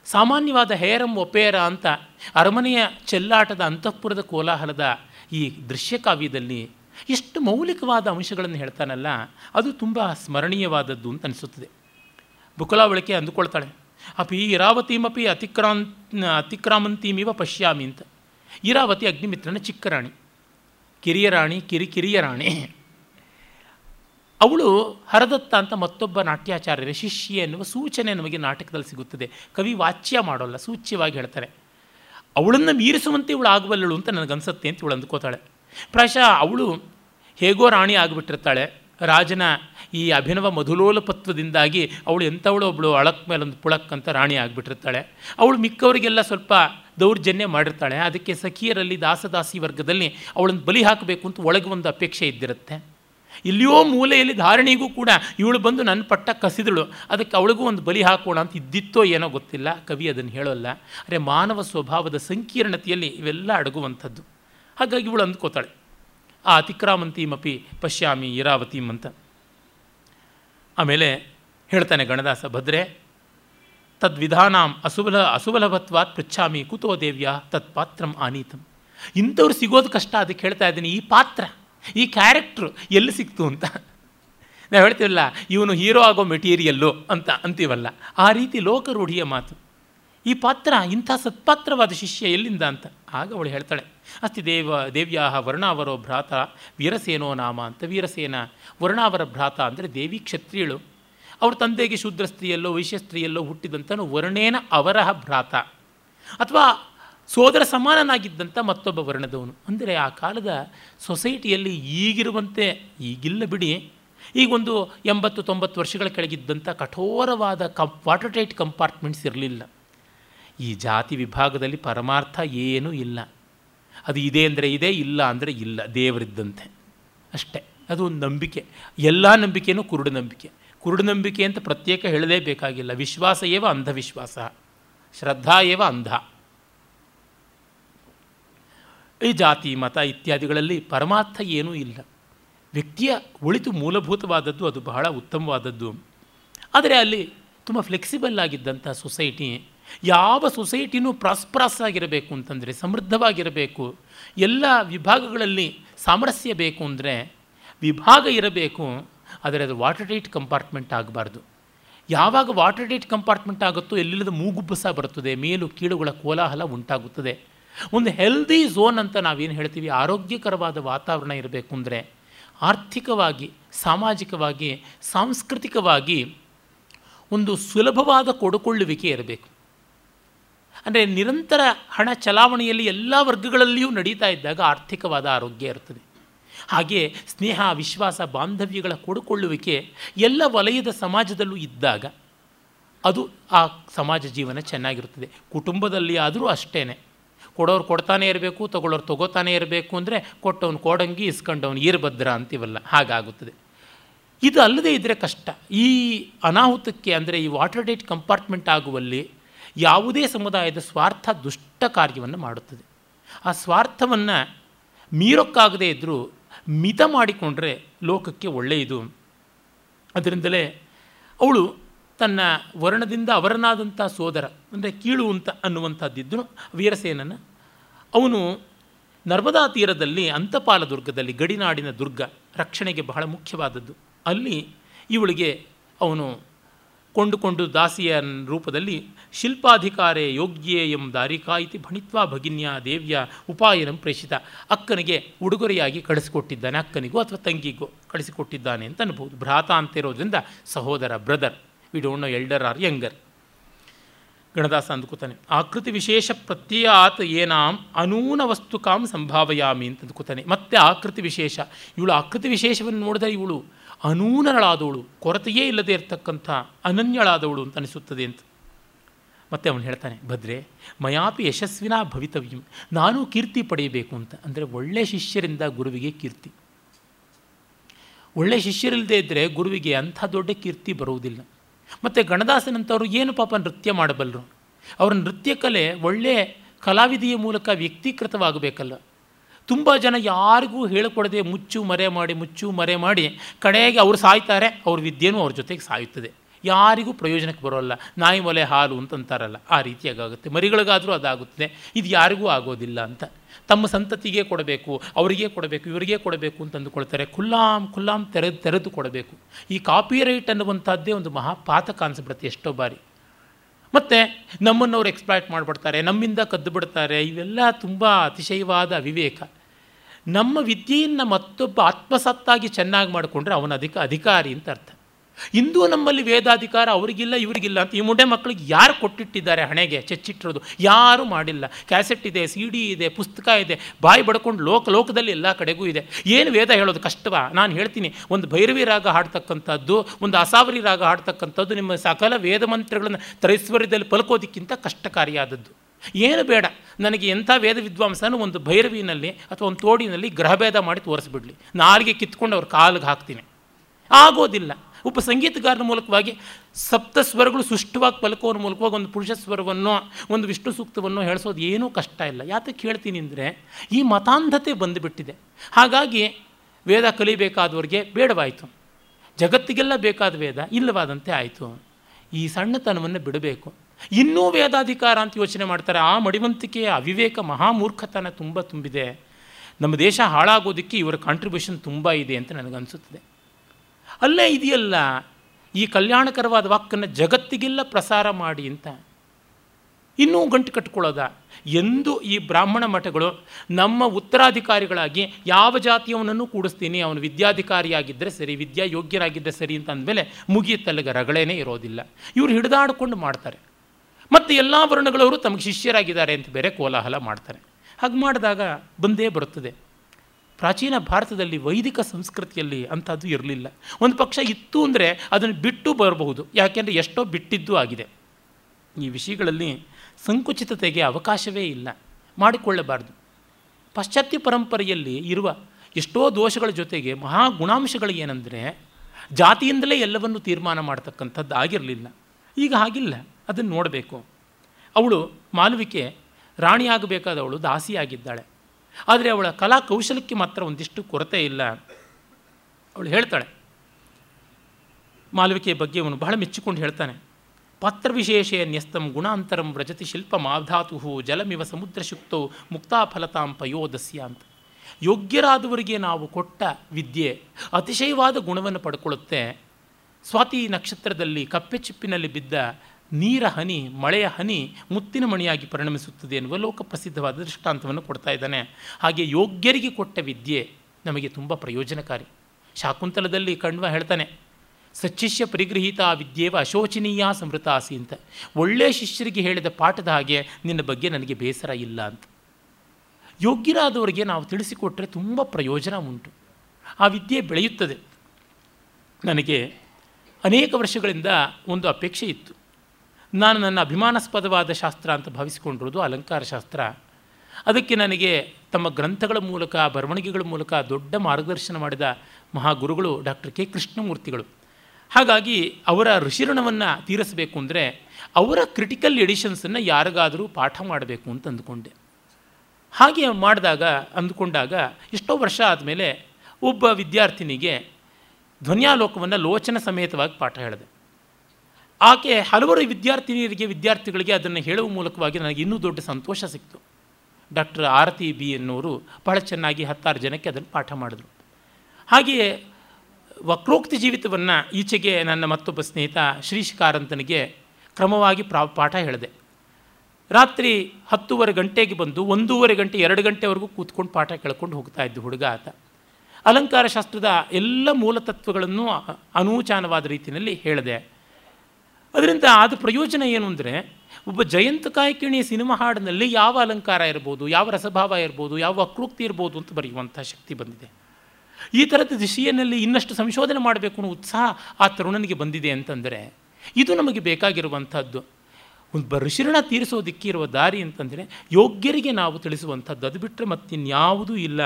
ಸಾಮಾನ್ಯವಾದ ಹೇರಂ ಒಪೇರ ಅಂತ ಅರಮನೆಯ ಚೆಲ್ಲಾಟದ ಅಂತಃಪುರದ ಕೋಲಾಹಲದ ಈ ದೃಶ್ಯಕಾವ್ಯದಲ್ಲಿ ಎಷ್ಟು ಮೌಲಿಕವಾದ ಅಂಶಗಳನ್ನು ಹೇಳ್ತಾನಲ್ಲ, ಅದು ತುಂಬ ಸ್ಮರಣೀಯವಾದದ್ದು ಅಂತ ಅನಿಸುತ್ತದೆ. ಬುಕಲಾವಳಿಕೆ ಅಂದುಕೊಳ್ತಾಳೆ. ಅಪಿ ಇರಾವತಿಮಪಿ ಅತಿಕ್ರಾಂತ್ ಅತಿಕ್ರಾಮಂತೀಮಿವ ಪಶ್ಯಾಮಿ ಅಂತ. ಇರಾವತಿ ಅಗ್ನಿಮಿತ್ರನ ಚಿಕ್ಕ ರಾಣಿ. ಕಿರಿಯ ರಾಣಿ ಕಿರಿ ಕಿರಿಯ ರಾಣಿ ಅವಳು ಹರದತ್ತ ಅಂತ ಮತ್ತೊಬ್ಬ ನಾಟ್ಯಾಚಾರ್ಯರ ಶಿಷ್ಯ ಎನ್ನುವ ಸೂಚನೆ ನಮಗೆ ನಾಟಕದಲ್ಲಿ ಸಿಗುತ್ತದೆ. ಕವಿ ವಾಚ್ಯ ಮಾಡೋಲ್ಲ, ಸೂಚ್ಯವಾಗಿ ಹೇಳ್ತಾರೆ. ಅವಳನ್ನು ಮೀರಿಸುವಂತೆ ಇವಳು ಆಗಬಲ್ಲಳು ಅಂತ ನನಗನ್ಸುತ್ತೆ ಅಂತ ಇವಳು ಅಂದ್ಕೋತಾಳೆ. ಪ್ರಾಯಶಃ ಅವಳು ಹೇಗೋ ರಾಣಿ ಆಗಿಬಿಟ್ಟಿರ್ತಾಳೆ. ರಾಜನ ಈ ಅಭಿನವ ಮಧುಲೋಲಪತ್ವದಿಂದಾಗಿ ಅವಳು ಎಂಥವಳು ಒಬ್ಬಳು ಅಳಕ್ ಮೇಲೊಂದು ಪುಳಕ್ ಅಂತ ರಾಣಿ ಆಗಿಬಿಟ್ಟಿರ್ತಾಳೆ. ಅವಳು ಮಿಕ್ಕವರಿಗೆಲ್ಲ ಸ್ವಲ್ಪ ದೌರ್ಜನ್ಯ ಮಾಡಿರ್ತಾಳೆ. ಅದಕ್ಕೆ ಸಖಿಯರಲ್ಲಿ ದಾಸದಾಸಿ ವರ್ಗದಲ್ಲಿ ಅವಳನ್ನು ಬಲಿ ಹಾಕಬೇಕು ಅಂತ ಒಳಗೆ ಒಂದು ಅಪೇಕ್ಷೆ ಇದ್ದಿರುತ್ತೆ. ಇಲ್ಲಿಯೋ ಮೂಲೆಯಲ್ಲಿ ಧಾರಣಿಗೂ ಕೂಡ ಇವಳು ಬಂದು ನನ್ನ ಪಟ್ಟ ಕಸಿದಳು. ಅದಕ್ಕೆ ಅವಳಿಗೂ ಒಂದು ಬಲಿ ಹಾಕೋಣ ಅಂತ ಇದ್ದಿತ್ತೋ ಏನೋ ಗೊತ್ತಿಲ್ಲ. ಕವಿ ಅದನ್ನು ಹೇಳೋಲ್ಲ. ಅರೆ ಮಾನವ ಸ್ವಭಾವದ ಸಂಕೀರ್ಣತೆಯಲ್ಲಿ ಇವೆಲ್ಲ ಅಡಗುವಂಥದ್ದು. ಹಾಗಾಗಿ ಇವಳು ಅಂದ್ಕೋತಾಳೆ. ಆ ಅತಿಕ್ರಾಮಂತೀಮಪಿ ಪಶ್ಯಾಮಿ ಇರಾವತೀಂ ಅಂತ. ಆಮೇಲೆ ಹೇಳ್ತಾನೆ ಗಣದಾಸ, ಭದ್ರೆ, ತದ್ವಿಧಾನಾಂ ಅಸುಬಲ ಅಸುಬಲಭತ್ವಾತ್ ಪೃಚ್ಛಾಮಿ ಕುತೋ ದೇವ್ಯ ತತ್ ಪಾತ್ರಂ ಆನೀತಂ. ಇಂಥವ್ರು ಸಿಗೋದು ಕಷ್ಟ, ಅದಕ್ಕೆ ಹೇಳ್ತಾ ಇದ್ದೀನಿ, ಈ ಪಾತ್ರ, ಈ ಕ್ಯಾರೆಕ್ಟ್ರು ಎಲ್ಲಿ ಸಿಕ್ತು ಅಂತ. ನಾವು ಹೇಳ್ತೀವಲ್ಲ, ಇವನು ಹೀರೋ ಆಗೋ ಮೆಟೀರಿಯಲ್ಲು ಅಂತ ಅಂತೀವಲ್ಲ, ಆ ರೀತಿ ಲೋಕರೂಢಿಯ ಮಾತು. ಈ ಪಾತ್ರ, ಇಂಥ ಸತ್ಪಾತ್ರವಾದ ಶಿಷ್ಯ ಎಲ್ಲಿಂದ ಅಂತ. ಆಗ ಅವಳು ಹೇಳ್ತಾಳೆ ಅಸ್ತಿ ದೇವ ದೇವ್ಯಾ ವರ್ಣಾವರೋ ಭ್ರಾತ, ವೀರಸೇನೋ ನಾಮ ಅಂತ ವೀರಸೇನ, ವರ್ಣಾವರ ಭ್ರಾತ ಅಂದರೆ ದೇವಿ ಕ್ಷತ್ರಿಯಳು. ಅವ್ರ ತಂದೆಗೆ ಶೂದ್ರ ಸ್ತ್ರೀಯಲ್ಲೋ, ವೈಶ್ಯ ಸ್ತ್ರೀಯಲ್ಲೋ ಹುಟ್ಟಿದಂತನು ವರ್ಣೇನ ಅವರಹ ಭ್ರಾತ. ಅಥವಾ ಸೋದರ ಸಮಾನನಾಗಿದ್ದಂಥ ಮತ್ತೊಬ್ಬ ವರ್ಣದವನು. ಅಂದರೆ ಆ ಕಾಲದ ಸೊಸೈಟಿಯಲ್ಲಿ ಈಗಿರುವಂತೆ ಈಗಿಲ್ಲ ಬಿಡಿ. ಈಗೊಂದು ಎಂಬತ್ತು ತೊಂಬತ್ತು ವರ್ಷಗಳ ಕೆಳಗಿದ್ದಂಥ ಕಠೋರವಾದ ಕಂ, ವಾಟರ್ ಟೈಟ್ ಕಂಪಾರ್ಟ್ಮೆಂಟ್ಸ್ ಇರಲಿಲ್ಲ. ಈ ಜಾತಿ ವಿಭಾಗದಲ್ಲಿ ಪರಮಾರ್ಥ ಏನೂ ಇಲ್ಲ. ಅದು ಇದೆ ಅಂದರೆ ಇದೆ, ಇಲ್ಲ ಅಂದರೆ ಇಲ್ಲ. ದೇವರಿದ್ದಂತೆ. ಅಷ್ಟೇ. ಅದು ಒಂದು ನಂಬಿಕೆ. ಎಲ್ಲ ನಂಬಿಕೆಯೂ ಕುರುಡು ನಂಬಿಕೆ. ಕುರುಡು ನಂಬಿಕೆ ಅಂತ ಪ್ರತ್ಯೇಕ ಹೇಳಲೇಬೇಕಾಗಿಲ್ಲ. ವಿಶ್ವಾಸ ಏವ ಅಂಧವಿಶ್ವಾಸ. ಶ್ರದ್ಧಾ ಏವ ಅಂಧ. ಈ ಜಾತಿ, ಮತ ಇತ್ಯಾದಿಗಳಲ್ಲಿ ಪರಮಾರ್ಥ ಏನೂ ಇಲ್ಲ. ವ್ಯಕ್ತಿಯ ಒಳಿತು ಮೂಲಭೂತವಾದದ್ದು ಅದು ಬಹಳ ಉತ್ತಮವಾದದ್ದು. ಆದರೆ ಅಲ್ಲಿ ತುಂಬ ಫ್ಲೆಕ್ಸಿಬಲ್ ಆಗಿದ್ದಂಥ ಸೊಸೈಟಿ ಯಾವ ಸೊಸೈಟಿನೂ ಪ್ರಾಸ್ಪರಸ್ ಆಗಿರಬೇಕು ಅಂತಂದರೆ, ಸಮೃದ್ಧವಾಗಿರಬೇಕು. ಎಲ್ಲ ವಿಭಾಗಗಳಲ್ಲಿ ಸಾಮರಸ್ಯ ಬೇಕು ಅಂದರೆ, ವಿಭಾಗ ಇರಬೇಕು, ಆದರೆ ಅದು ವಾಟರ್ ಟೈಟ್ ಕಂಪಾರ್ಟ್ಮೆಂಟ್ ಆಗಬಾರ್ದು. ಯಾವಾಗ ವಾಟರ್ ಟೈಟ್ ಕಂಪಾರ್ಟ್ಮೆಂಟ್ ಆಗುತ್ತೋ, ಎಲ್ಲಿಲ್ಲದ ಮೂಗುಬ್ಬಸ ಬರುತ್ತದೆ, ಮೇಲು, ಕೀಳುಗಳ ಕೋಲಾಹಲ ಉಂಟಾಗುತ್ತದೆ. ಒಂದು ಹೆಲ್ದಿ ಝೋನ್ ಅಂತ ನಾವೇನು ಹೇಳ್ತೀವಿ, ಆರೋಗ್ಯಕರವಾದ ವಾತಾವರಣ ಇರಬೇಕು ಅಂದರೆ, ಆರ್ಥಿಕವಾಗಿ, ಸಾಮಾಜಿಕವಾಗಿ, ಸಾಂಸ್ಕೃತಿಕವಾಗಿ ಒಂದು ಸುಲಭವಾದ ಕೊಡುಕೊಳ್ಳುವಿಕೆ ಇರಬೇಕು. ಅಂದರೆ ನಿರಂತರ ಹಣ ಚಲಾವಣೆಯಲ್ಲಿ ಎಲ್ಲ ವರ್ಗಗಳಲ್ಲಿಯೂ ನಡೀತಾ ಇದ್ದಾಗ ಆರ್ಥಿಕವಾದ ಆರೋಗ್ಯ ಇರ್ತದೆ. ಹಾಗೆ ಸ್ನೇಹ, ವಿಶ್ವಾಸ, ಬಾಂಧವ್ಯಗಳ ಕೊಡುಕೊಳ್ಳುವಿಕೆ ಎಲ್ಲ ವಲಯದ ಸಮಾಜದಲ್ಲೂ ಇದ್ದಾಗ ಅದು ಆ ಸಮಾಜ ಜೀವನ ಚೆನ್ನಾಗಿರುತ್ತದೆ. ಕುಟುಂಬದಲ್ಲಿ ಆದರೂ ಅಷ್ಟೇ ಕೊಡೋರು ಕೊಡ್ತಾನೆ ಇರಬೇಕು, ತಗೊಳ್ಳೋರು ತಗೋತಾನೆ ಇರಬೇಕು ಅಂದರೆ ಕೊಟ್ಟವನು ಕೋಡಂಗಿ, ಇಸ್ಕೊಂಡವನು ಈರ್ಭದ್ರ ಅಂತೀವಲ್ಲ, ಹಾಗಾಗುತ್ತದೆ. ಇದು ಅಲ್ಲದೆ ಇದ್ದರೆ ಕಷ್ಟ. ಈ ಅನಾಹುತಕ್ಕೆ ಅಂದರೆ ಈ ವಾಟರ್ ಡೇಟ್ ಕಂಪಾರ್ಟ್ಮೆಂಟ್ ಆಗುವಲ್ಲಿ ಯಾವುದೇ ಸಮುದಾಯದ ಸ್ವಾರ್ಥ ದುಷ್ಟ ಕಾರ್ಯವನ್ನು ಮಾಡುತ್ತದೆ. ಆ ಸ್ವಾರ್ಥವನ್ನು ಮೀರೋಕ್ಕಾಗದೇ ಇದ್ದರೂ ಮಿತ ಮಾಡಿಕೊಂಡ್ರೆ ಲೋಕಕ್ಕೆ ಒಳ್ಳೆಯದು. ಅದರಿಂದಲೇ ಅವಳು ತನ್ನ ವರ್ಣದಿಂದ ಅವರನಾದಂಥ ಸೋದರ, ಅಂದರೆ ಕೀಳು ಅಂತ ಅನ್ನುವಂಥದ್ದಿದ್ದು ವೀರಸೇನನ, ಅವನು ನರ್ಮದಾ ತೀರದಲ್ಲಿ ಅಂತಪಾಲ ದುರ್ಗದಲ್ಲಿ ಗಡಿನಾಡಿನ ದುರ್ಗ ರಕ್ಷಣೆಗೆ ಬಹಳ ಮುಖ್ಯವಾದದ್ದು. ಅಲ್ಲಿ ಇವಳಿಗೆ ಅವನು ಕೊಂಡುಕೊಂಡು ದಾಸಿಯ ರೂಪದಲ್ಲಿ ಶಿಲ್ಪಾಧಿಕಾರೇ ಯೋಗ್ಯೇ ಎಂ ದಾರಿಕಾ ಇತಿ ಭಣಿತ್ವಾ ಭಗಿನ್ಯ ದೇವ್ಯ ಉಪಾಯನಂ ಪ್ರೇಷಿತ. ಅಕ್ಕನಿಗೆ ಉಡುಗೊರೆಯಾಗಿ ಕಳಿಸಿಕೊಟ್ಟಿದ್ದಾನೆ, ಅಕ್ಕನಿಗೂ ಅಥವಾ ತಂಗಿಗೂ ಕಳಿಸಿಕೊಟ್ಟಿದ್ದಾನೆ ಅಂತ ಅನ್ಬೋದು. ಭ್ರಾತ ಅಂತ ಇರೋದ್ರಿಂದ ಸಹೋದರ brother we don't know elder or younger ಗಣದಾಸ ಅಂದ್ಕೋತಾನೆ, ಆಕೃತಿ ವಿಶೇಷ ಪ್ರತ್ಯಯಾತ್ ಏನಾಂ ಅನೂನ ವಸ್ತುಕಾಂ ಸಂಭಾವಯಾಮಿ ಅಂತ ಅಂದ್ಕೋತಾನೆ. ಮತ್ತೆ ಆಕೃತಿ ವಿಶೇಷ, ಇವಳು ಆಕೃತಿ ವಿಶೇಷವನ್ನು ನೋಡಿದರೆ ಇವಳು ಅನೂನಳಾದವಳು, ಕೊರತೆಯೇ ಇಲ್ಲದೆ ಇರತಕ್ಕಂಥ ಅನನ್ಯಳಾದವಳು ಅಂತ ಅನಿಸುತ್ತದೆ ಅಂತ. ಮತ್ತೆ ಅವನು ಹೇಳ್ತಾನೆ, ಭದ್ರೆ, ಮಯಾಪಿ ಯಶಸ್ವಿನ ಭವಿತವ್ಯಂ, ನಾನು ಕೀರ್ತಿ ಪಡೆಯಬೇಕು ಅಂತ. ಅಂದರೆ ಒಳ್ಳೆ ಶಿಷ್ಯರಿಂದ ಗುರುವಿಗೆ ಕೀರ್ತಿ. ಒಳ್ಳೆ ಶಿಷ್ಯರಿಲ್ಲದೆ ಇದ್ದರೆ ಗುರುವಿಗೆ ಅಂಥ ದೊಡ್ಡ ಕೀರ್ತಿ ಬರುವುದಿಲ್ಲ. ಮತ್ತು ಗಣದಾಸನಂಥವ್ರು ಏನು ಪಾಪ ನೃತ್ಯ ಮಾಡಬಲ್ಲರು ಅವರ ನೃತ್ಯ ಕಲೆ ಒಳ್ಳೆಯ ಕಲಾವಿದೆಯ ಮೂಲಕ ವ್ಯಕ್ತೀಕೃತವಾಗಬೇಕಲ್ಲ. ತುಂಬ ಜನ ಯಾರಿಗೂ ಹೇಳಿಕೊಡದೆ ಮುಚ್ಚು ಮರೆ ಮಾಡಿ, ಮುಚ್ಚು ಮರೆ ಮಾಡಿ ಕಡೆಗೆ ಅವರು ಸಾಯ್ತಾರೆ, ಅವ್ರ ವಿದ್ಯೆನೂ ಅವ್ರ ಜೊತೆಗೆ ಸಾಯುತ್ತದೆ. ಯಾರಿಗೂ ಪ್ರಯೋಜನಕ್ಕೆ ಬರೋಲ್ಲ. ನಾಯಿ ಮೊಲೆ ಹಾಲು ಅಂತಂತಾರಲ್ಲ, ಆ ರೀತಿಯಾಗುತ್ತೆ ಮರಿಗಳಿಗಾದರೂ ಅದಾಗುತ್ತದೆ. ಇದು ಯಾರಿಗೂ ಆಗೋದಿಲ್ಲ ಅಂತ. ತಮ್ಮ ಸಂತತಿಗೆ ಕೊಡಬೇಕು, ಅವರಿಗೆ ಕೊಡಬೇಕು, ಇವರಿಗೆ ಕೊಡಬೇಕು ಅಂತ ಅಂದುಕೊಳ್ತಾರೆ. ಖುಲ್ಲಾಂ ಖುಲ್ಲಾಂ ತೆರೆದು ತೆರೆದು ಕೊಡಬೇಕು. ಈ ಕಾಪಿರೈಟ್ ಅನ್ನುವಂಥದ್ದೇ ಒಂದು ಮಹಾಪಾತಕ ಅನಿಸ್ಬಿಡುತ್ತೆ ಎಷ್ಟೋ ಬಾರಿ. ಮತ್ತು ನಮ್ಮನ್ನು ಅವ್ರು ಎಕ್ಸ್ಪ್ಲಾಯ್ಟ್ ಮಾಡಿಬಿಡ್ತಾರೆ, ನಮ್ಮಿಂದ ಕದ್ದು ಬಿಡ್ತಾರೆ. ಇವೆಲ್ಲ ತುಂಬ ಅತಿಶಯವಾದ ವಿವೇಕ ನಮ್ಮ ವಿದ್ಯೆಯನ್ನು ಮತ್ತೊಬ್ಬ ಆತ್ಮಸತ್ತಾಗಿ ಚೆನ್ನಾಗಿ ಮಾಡಿಕೊಂಡ್ರೆ ಅವನ ಅಧಿಕ, ಅಧಿಕಾರಿ ಅಂತ ಅರ್ಥ. ಇಂದು ನಮ್ಮಲ್ಲಿ ವೇದಾಧಿಕಾರ ಅವರಿಗಿಲ್ಲ, ಇವರಿಗಿಲ್ಲ ಅಂತ ಈ ಮುಂಡೆ ಮಕ್ಕಳಿಗೆ ಯಾರು ಕೊಟ್ಟಿಟ್ಟಿದ್ದಾರೆ ಹಣೆಗೆ, ಚೆಚ್ಚಿಟ್ಟಿರೋದು? ಯಾರೂ ಮಾಡಿಲ್ಲ. ಕ್ಯಾಸೆಟ್ ಇದೆ, ಸಿ ಡಿ ಇದೆ, ಪುಸ್ತಕ ಇದೆ, ಬಾಯಿ ಬಡ್ಕೊಂಡು ಲೋಕ, ಲೋಕದಲ್ಲಿ ಎಲ್ಲ ಕಡೆಗೂ ಇದೆ. ಏನು ವೇದ ಹೇಳೋದು ಕಷ್ಟವ? ನಾನು ಹೇಳ್ತೀನಿ, ಒಂದು ಭೈರವಿ ರಾಗ ಹಾಡ್ತಕ್ಕಂಥದ್ದು, ಒಂದು ಅಸಾವರಿ ರಾಗ ಹಾಡ್ತಕ್ಕಂಥದ್ದು ನಿಮ್ಮ ಸಕಲ ವೇದ ಮಂತ್ರಗಳನ್ನು ತ್ರೈಶ್ವರ್ಯದಲ್ಲಿ ಪಲ್ಕೋದಕ್ಕಿಂತ ಕಷ್ಟಕಾರಿಯಾದದ್ದು. ಏನು ಬೇಡ, ನನಗೆ ಎಂಥ ವೇದ ವಿದ್ವಾಂಸನೂ ಒಂದು ಭೈರವಿನಲ್ಲಿ ಅಥವಾ ಒಂದು ತೋಡಿನಲ್ಲಿ ಗ್ರಹಭೇದ ಮಾಡಿ ತೋರಿಸ್ಬಿಡ್ಲಿ. ನಾಲಿಗೆ ಕಿತ್ಕೊಂಡು ಅವ್ರ ಕಾಲಿಗೆ ಹಾಕ್ತೀನಿ. ಆಗೋದಿಲ್ಲ. ಒಬ್ಬ ಸಂಗೀತಗಾರನ ಮೂಲಕವಾಗಿ ಸಪ್ತ ಸ್ವರಗಳು ಸುಷ್ಟವಾಗಿ ಪಲಕೋರ ಮೂಲಕವಾಗಿ ಒಂದು ಪುರುಷ ಸ್ವರವನ್ನು, ಒಂದು ವಿಷ್ಣು ಸೂಕ್ತವನ್ನು ಹೇಳಿಸೋದು ಏನೂ ಕಷ್ಟ ಇಲ್ಲ. ಯಾತಕ್ಕೆ ಹೇಳ್ತೀನಿ ಅಂದರೆ ಈ ಮತಾಂಧತೆ ಬಂದುಬಿಟ್ಟಿದೆ. ಹಾಗಾಗಿ ವೇದ ಕಲಿಬೇಕಾದವ್ರಿಗೆ ಬೇಡವಾಯಿತು. ಜಗತ್ತಿಗೆಲ್ಲ ಬೇಕಾದ ವೇದ ಇಲ್ಲವಾದಂತೆ ಆಯಿತು. ಈ ಸಣ್ಣತನವನ್ನು ಬಿಡಬೇಕು. ಇನ್ನೂ ವೇದಾಧಿಕಾರ ಅಂತ ಯೋಚನೆ ಮಾಡ್ತಾರೆ. ಆ ಮಡಿವಂತಿಕೆಯ ಅವಿವೇಕ ಮಹಾಮೂರ್ಖತನ ತುಂಬ ತುಂಬಿದೆ. ನಮ್ಮ ದೇಶ ಹಾಳಾಗೋದಕ್ಕೆ ಇವರ ಕಾಂಟ್ರಿಬ್ಯೂಷನ್ ತುಂಬ ಇದೆ ಅಂತ ನನಗನ್ಸುತ್ತದೆ. ಅಲ್ಲೇ ಇದೆಯಲ್ಲ, ಈ ಕಲ್ಯಾಣಕರವಾದ ವಾಕನ್ನು ಜಗತ್ತಿಗೆಲ್ಲ ಪ್ರಸಾರ ಮಾಡಿ ಅಂತ. ಇನ್ನೂ ಗಂಟು ಕಟ್ಕೊಳ್ಳೋದ? ಎಂದು ಈ ಬ್ರಾಹ್ಮಣ ಮಠಗಳು ನಮ್ಮ ಉತ್ತರಾಧಿಕಾರಿಗಳಾಗಿ ಯಾವ ಜಾತಿಯವನನ್ನು ಕೂಡಿಸ್ತೀನಿ, ಅವನು ವಿದ್ಯಾಧಿಕಾರಿಯಾಗಿದ್ದರೆ ಸರಿ ವಿದ್ಯಾ ಯೋಗ್ಯರಾಗಿದ್ದರೆ ಸರಿ ಅಂತ ಅಂದಮೇಲೆ ಮುಗಿಯುತ್ತಲ್ಲಿಗೆ ರಗಳೇನೇ ಇರೋದಿಲ್ಲ. ಇವರು ಹಿಡಿದಾಡಿಕೊಂಡು ಮಾಡ್ತಾರೆ. ಮತ್ತು ಎಲ್ಲ ವರ್ಣಗಳವರು ತಮಗೆ ಶಿಷ್ಯರಾಗಿದ್ದಾರೆ ಅಂತ ಬೇರೆ ಕೋಲಾಹಲ ಮಾಡ್ತಾರೆ. ಹಾಗೆ ಮಾಡಿದಾಗ ಬಂದೇ ಬರುತ್ತದೆ. ಪ್ರಾಚೀನ ಭಾರತದಲ್ಲಿ ವೈದಿಕ ಸಂಸ್ಕೃತಿಯಲ್ಲಿ ಅಂಥದ್ದು ಇರಲಿಲ್ಲ. ಒಂದು ಪಕ್ಷ ಇತ್ತು ಅಂದರೆ ಅದನ್ನು ಬಿಟ್ಟು ಬರಬಹುದು. ಯಾಕೆಂದರೆ ಎಷ್ಟೋ ಬಿಟ್ಟಿದ್ದು ಆಗಿದೆ. ಈ ವಿಷಯಗಳಲ್ಲಿ ಸಂಕುಚಿತತೆಗೆ ಅವಕಾಶವೇ ಇಲ್ಲ. ಮಾಡಿಕೊಳ್ಳಬಾರ್ದು. ಪಾಶ್ಚಾತ್ಯ ಪರಂಪರೆಯಲ್ಲಿ ಇರುವ ಎಷ್ಟೋ ದೋಷಗಳ ಜೊತೆಗೆ ಮಹಾ ಗುಣಾಂಶಗಳು ಏನಂದರೆ ಜಾತಿಯಿಂದಲೇ ಎಲ್ಲವನ್ನು ತೀರ್ಮಾನ ಮಾಡ್ತಕ್ಕಂಥದ್ದು ಆಗಿರಲಿಲ್ಲ. ಈಗ ಹಾಗಿಲ್ಲ. ಅದನ್ನು ನೋಡಬೇಕು. ಅವಳು ಮಾಲವಿಕೆ ರಾಣಿಯಾಗಬೇಕಾದವಳು ದಾಸಿಯಾಗಿದ್ದಾಳೆ. ಆದರೆ ಅವಳ ಕಲಾ ಕೌಶಲಕ್ಕೆ ಮಾತ್ರ ಒಂದಿಷ್ಟು ಕೊರತೆ ಇಲ್ಲ. ಅವಳು ಹೇಳ್ತಾಳೆ ಮಾಲವಿಕೆಯ ಬಗ್ಗೆ ಅವನು ಬಹಳ ಮೆಚ್ಚಿಕೊಂಡು ಹೇಳ್ತಾನೆ ಪಾತ್ರ ವಿಶೇಷೇ ನ್ಯಸ್ತಂ ಗುಣಾಂತರಂ ವ್ರಜತಿ ಶಿಲ್ಪ ಮಾಧಾತು ಜಲಮಿವ ಸಮುದ್ರ ಶುಕ್ತೋ ಮುಕ್ತಾಫಲತಾಂ ಪಯೋದಸ್ಯ ಅಂತ. ಯೋಗ್ಯರಾದವರಿಗೆ ನಾವು ಕೊಟ್ಟ ವಿದ್ಯೆ ಅತಿಶಯವಾದ ಗುಣವನ್ನು ಪಡ್ಕೊಳ್ಳುತ್ತೆ. ಸ್ವಾತಿ ನಕ್ಷತ್ರದಲ್ಲಿ ಕಪ್ಪೆ ಚಿಪ್ಪಿನಲ್ಲಿ ಬಿದ್ದ ನೀರ ಹನಿ, ಮಳೆಯ ಹನಿ ಮುತ್ತಿನ ಮಣಿಯಾಗಿ ಪರಿಣಮಿಸುತ್ತದೆ ಎನ್ನುವ ಲೋಕಪ್ರಸಿದ್ಧವಾದ ದೃಷ್ಟಾಂತವನ್ನು ಕೊಡ್ತಾ ಇದ್ದಾನೆ. ಹಾಗೆ ಯೋಗ್ಯರಿಗೆ ಕೊಟ್ಟ ವಿದ್ಯೆ ನಮಗೆ ತುಂಬ ಪ್ರಯೋಜನಕಾರಿ. ಶಾಕುಂತಲದಲ್ಲಿ ಕಣ್ವ ಹೇಳ್ತಾನೆ, ಸಚ್ಚಿಷ್ಯ ಪರಿಗೃಹೀತ ವಿದ್ಯೇವ ಅಶೋಚನೀಯ ಸಮೃತಾಸಿ ಅಂತ ಒಳ್ಳೆಯ ಶಿಷ್ಯರಿಗೆ ಹೇಳಿದ ಪಾಠದ ಹಾಗೆ ನಿನ್ನ ಬಗ್ಗೆ ನನಗೆ ಬೇಸರ ಇಲ್ಲ ಅಂತ. ಯೋಗ್ಯರಾದವರಿಗೆ ನಾವು ತಿಳಿಸಿಕೊಟ್ಟರೆ ತುಂಬ ಪ್ರಯೋಜನ ಉಂಟು. ಆ ವಿದ್ಯೆ ಬೆಳೆಯುತ್ತದೆ. ನನಗೆ ಅನೇಕ ವರ್ಷಗಳಿಂದ ಒಂದು ಅಪೇಕ್ಷೆ ಇತ್ತು. ನಾನು ನನ್ನ ಅಭಿಮಾನಾಸ್ಪದವಾದ ಶಾಸ್ತ್ರ ಅಂತ ಭಾವಿಸಿಕೊಂಡಿರೋದು ಅಲಂಕಾರ ಶಾಸ್ತ್ರ. ಅದಕ್ಕೆ ನನಗೆ ತಮ್ಮ ಗ್ರಂಥಗಳ ಮೂಲಕ, ಬರವಣಿಗೆಗಳ ಮೂಲಕ ದೊಡ್ಡ ಮಾರ್ಗದರ್ಶನ ಮಾಡಿದ ಮಹಾಗುರುಗಳು ಡಾಕ್ಟರ್ ಕೆ. ಕೃಷ್ಣಮೂರ್ತಿಗಳು. ಹಾಗಾಗಿ ಅವರ ಋಷಿಋಣವನ್ನು ತೀರಿಸಬೇಕು ಅಂದರೆ ಅವರ ಕ್ರಿಟಿಕಲ್ ಎಡಿಷನ್ಸನ್ನು ಯಾರಿಗಾದರೂ ಪಾಠ ಮಾಡಬೇಕು ಅಂತ ಅಂದುಕೊಂಡೆ. ಹಾಗೆ ಮಾಡಿದಾಗ, ಅಂದುಕೊಂಡಾಗ ಎಷ್ಟೋ ವರ್ಷ ಆದಮೇಲೆ ಒಬ್ಬ ವಿದ್ಯಾರ್ಥಿನಿಗೆ ಧ್ವನ್ಯಾಲೋಕವನ್ನು ಲೋಚನ ಸಮೇತವಾಗಿ ಪಾಠ ಹೇಳಿದೆ. ಆಕೆ ಹಲವರು ವಿದ್ಯಾರ್ಥಿನಿಯರಿಗೆ, ವಿದ್ಯಾರ್ಥಿಗಳಿಗೆ ಅದನ್ನು ಹೇಳುವ ಮೂಲಕವಾಗಿ ನನಗೆ ಇನ್ನೂ ದೊಡ್ಡ ಸಂತೋಷ ಸಿಕ್ತು. ಡಾಕ್ಟರ್ ಆರತಿ ಬಿ ಎನ್ನುವರು ಬಹಳ ಚೆನ್ನಾಗಿ ಹತ್ತಾರು ಜನಕ್ಕೆ ಅದನ್ನು ಪಾಠ ಮಾಡಿದ್ರು. ಹಾಗೆಯೇ ವಕ್ರೋಕ್ತಿ ಜೀವಿತವನ್ನು ಈಚೆಗೆ ನನ್ನ ಮತ್ತೊಬ್ಬ ಸ್ನೇಹಿತ ಶ್ರೀ ಶಿಕಾರಂತನಿಗೆ ಕ್ರಮವಾಗಿ ಪ್ರಾ, ಪಾಠ ಹೇಳಿದೆ. ರಾತ್ರಿ ಹತ್ತೂವರೆ ಗಂಟೆಗೆ ಬಂದು ಒಂದೂವರೆ ಗಂಟೆ, ಎರಡು ಗಂಟೆವರೆಗೂ ಕೂತ್ಕೊಂಡು ಪಾಠ ಕೇಳ್ಕೊಂಡು ಹೋಗ್ತಾ ಇದ್ದು ಹುಡುಗ ಆತ. ಅಲಂಕಾರ ಶಾಸ್ತ್ರದ ಎಲ್ಲ ಮೂಲತತ್ವಗಳನ್ನು ಅನೂಚಾನವಾದ ರೀತಿಯಲ್ಲಿ ಹೇಳಿದೆ. ಅದರಿಂದ ಆದ ಪ್ರಯೋಜನ ಏನು ಅಂದರೆ, ಒಬ್ಬ ಜಯಂತ ಕಾಯಕಿಣಿಯ ಸಿನಿಮಾ ಹಾಡಿನಲ್ಲಿ ಯಾವ ಅಲಂಕಾರ ಇರ್ಬೋದು, ಯಾವ ರಸಭಾವ ಇರ್ಬೋದು, ಯಾವ ವಕ್ರೋಕ್ತಿ ಇರ್ಬೋದು ಅಂತ ಬರೆಯುವಂಥ ಶಕ್ತಿ ಬಂದಿದೆ. ಈ ಥರದ ದಿಶೆಯಲ್ಲಿ ಇನ್ನಷ್ಟು ಸಂಶೋಧನೆ ಮಾಡಬೇಕು ಅನ್ನೋ ಉತ್ಸಾಹ ಆ ತರುಣನಿಗೆ ಬಂದಿದೆ ಅಂತಂದರೆ, ಇದು ನಮಗೆ ಬೇಕಾಗಿರುವಂಥದ್ದು ಒಂದು ಋಷಿರಣ ತೀರಿಸೋದಕ್ಕೆ ಇರುವ ದಾರಿ ಅಂತಂದರೆ, ಯೋಗ್ಯರಿಗೆ ನಾವು ತಿಳಿಸುವಂಥದ್ದು ಅದು ಬಿಟ್ಟರೆ ಮತ್ತಿನ್ಯಾವುದೂ ಇಲ್ಲ.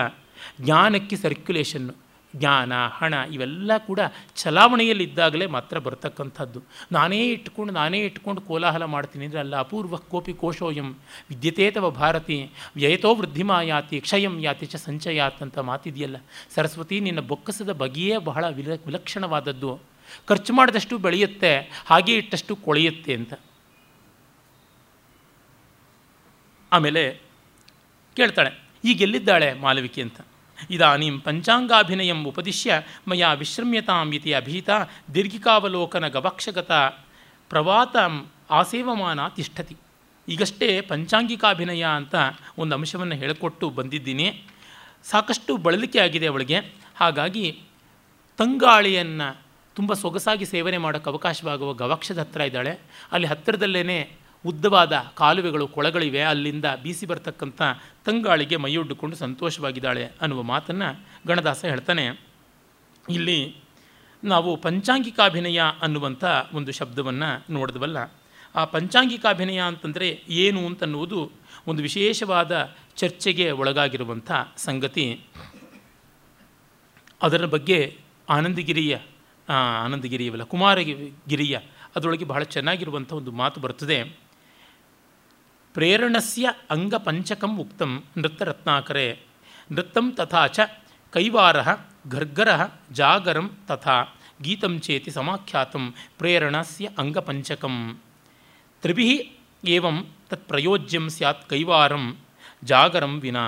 ಜ್ಞಾನಕ್ಕೆ ಸರ್ಕ್ಯುಲೇಷನ್ನು ಜ್ಞಾನ, ಹಣ ಇವೆಲ್ಲ ಕೂಡ ಚಲಾವಣೆಯಲ್ಲಿದ್ದಾಗಲೇ ಮಾತ್ರ ಬರ್ತಕ್ಕಂಥದ್ದು. ನಾನೇ ಇಟ್ಕೊಂಡು ನಾನೇ ಇಟ್ಕೊಂಡು ಕೋಲಾಹಲ ಮಾಡ್ತೀನಿ ಅಂದರೆ ಅಲ್ಲ, ಅಪೂರ್ವ ಕೋಪಿ ಕೋಶೋಯಂ ವಿದ್ಯತೇತವ ಭಾರತಿ, ವ್ಯಯತೋ ವೃದ್ಧಿಮಾಯಾತಿ, ಕ್ಷಯಂ ಯಾತಿ ಚ ಸಂಚಯಾತ್ ಅಂತ ಮಾತಿದೆಯಲ್ಲ. ಸರಸ್ವತಿ, ನಿನ್ನ ಬೊಕ್ಕಸದ ಬಗೆಯೇ ಬಹಳ ವಿಲ, ವಿಲಕ್ಷಣವಾದದ್ದು. ಖರ್ಚು ಮಾಡಿದಷ್ಟು ಬೆಳೆಯುತ್ತೆ, ಹಾಗೆ ಇಟ್ಟಷ್ಟು ಕೊಳೆಯುತ್ತೆ ಅಂತ. ಆಮೇಲೆ ಕೇಳ್ತಾಳೆ ಈಗ ಎಲ್ಲಿದ್ದಾಳೆ ಮಾಲವಿಕೆ? ಅಂತ. ಇದಾನೀಂ ಪಂಚಾಂಗಾಭಿನಯಂ ಉಪದಿಶ್ಯ ಮಯ ವಿಶ್ರಮ್ಯತಾಂ ಇತಿ ಅಭೀತ ದೀರ್ಘಿಕಾವಲೋಕನ ಗವಕ್ಷಗತ ಪ್ರವಾತ ಆಸೇವಮಾನ ತಿಷ್ಠತಿ ಈಗಷ್ಟೇ ಪಂಚಾಂಗಿಕಾಭಿನಯ ಅಂತ ಒಂದು ಅಂಶವನ್ನು ಹೇಳಿಕೊಟ್ಟು ಬಂದಿದ್ದೀನಿ. ಸಾಕಷ್ಟು ಬಳಲಿಕೆ ಆಗಿದೆ ಅವಳಿಗೆ. ಹಾಗಾಗಿ ತಂಗಾಳಿಯನ್ನು ತುಂಬ ಸೊಗಸಾಗಿ ಸೇವನೆ ಮಾಡೋಕ್ಕೆ ಅವಕಾಶವಾಗುವ ಗವಕ್ಷದ ಹತ್ತಿರ ಇದ್ದಾಳೆ. ಅಲ್ಲಿ ಹತ್ತಿರದಲ್ಲೇ ಉದ್ದವಾದ ಕಾಲುವೆಗಳು, ಕೊಳಗಳಿವೆ. ಅಲ್ಲಿಂದ ಬೀಸಿ ಬರ್ತಕ್ಕಂಥ ತಂಗಾಳಿಗೆ ಮೈಯೊಡ್ಡಿಕೊಂಡು ಸಂತೋಷವಾಗಿದ್ದಾಳೆ ಅನ್ನುವ ಮಾತನ್ನು ಗಣದಾಸ ಹೇಳ್ತಾನೆ. ಇಲ್ಲಿ ನಾವು ಪಂಚಾಂಗಿಕಾಭಿನಯ ಅನ್ನುವಂಥ ಒಂದು ಶಬ್ದವನ್ನು ನೋಡಿದ್ವಲ್ಲ. ಆ ಪಂಚಾಂಗಿಕಾಭಿನಯ ಅಂತಂದರೆ ಏನು ಅಂತನ್ನುವುದು ಒಂದು ವಿಶೇಷವಾದ ಚರ್ಚೆಗೆ ಒಳಗಾಗಿರುವಂಥ ಸಂಗತಿ. ಅದರ ಬಗ್ಗೆ ಆನಂದಗಿರಿಯ ಆನಂದಗಿರಿಯವಲ್ಲ, ಕುಮಾರಗಿರಿಯ ಅದರೊಳಗೆ ಬಹಳ ಚೆನ್ನಾಗಿರುವಂಥ ಒಂದು ಮಾತು ಬರ್ತದೆ. ಪ್ರೇರಣಸ್ಯ ಅಂಗಪಂಚಕಂ ಉಕ್ತಂ ನೃತ್ತರತ್ನಾಕರೆ ನೃತ್ತಂ ತಥಾ ಚ ಕೈವಾರ ಘರ್ಗರ ಜಾಗರಂ ತಥಾ ಗೀತಂ ಚೇತಿ ಸಮಾಖ್ಯಾತಂ ಪ್ರೇರಣಸ್ಯ ಅಂಗಪಂಚಕಂ ತ್ರಿಭಿ ಏವಂ ತತ್ ಪ್ರಯೋಜ್ಯಂ ಸ್ಯಾತ್ ಕೈವಾರಂ ಜಾಗರಂ ವಿನಾ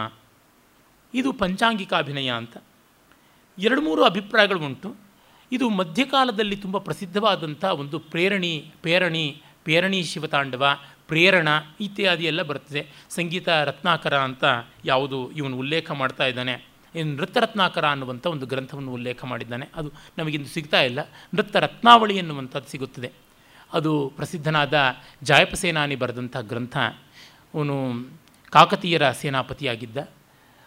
ಇದು ಪಂಚಾಂಗಿಕಾಭಿನಯ ಅಂತ ಎರಡು ಮೂರು ಅಭಿಪ್ರಾಯಗಳು ಉಂಟು ಇದು ಮಧ್ಯಕಾಲದಲ್ಲಿ ತುಂಬ ಪ್ರಸಿದ್ಧವಾದಂಥ ಒಂದು ಪ್ರೇರಣಿ, ಪೇರಣಿ ಪೇರಣಿ ಶಿವತಾಂಡವ ಪ್ರೇರಣ ಇತ್ಯಾದಿ ಎಲ್ಲ ಬರ್ತದೆ ಸಂಗೀತ ರತ್ನಾಕರ ಅಂತ ಯಾವುದು ಇವನು ಉಲ್ಲೇಖ ಮಾಡ್ತಾ ಇದ್ದಾನೆ. ಇನ್ನು ನೃತ್ಯರತ್ನಾಕರ ಅನ್ನುವಂಥ ಒಂದು ಗ್ರಂಥವನ್ನು ಉಲ್ಲೇಖ ಮಾಡಿದ್ದಾನೆ. ಅದು ನಮಗಿಂದು ಸಿಗ್ತಾ ಇಲ್ಲ. ನೃತ್ಯ ರತ್ನಾವಳಿ ಎನ್ನುವಂಥದ್ದು ಸಿಗುತ್ತದೆ. ಅದು ಪ್ರಸಿದ್ಧನಾದ ಜಾಯಪ ಸೇನಾನಿ ಬರೆದಂಥ ಗ್ರಂಥ. ಅವನು ಕಾಕತೀಯರ ಸೇನಾಪತಿಯಾಗಿದ್ದ.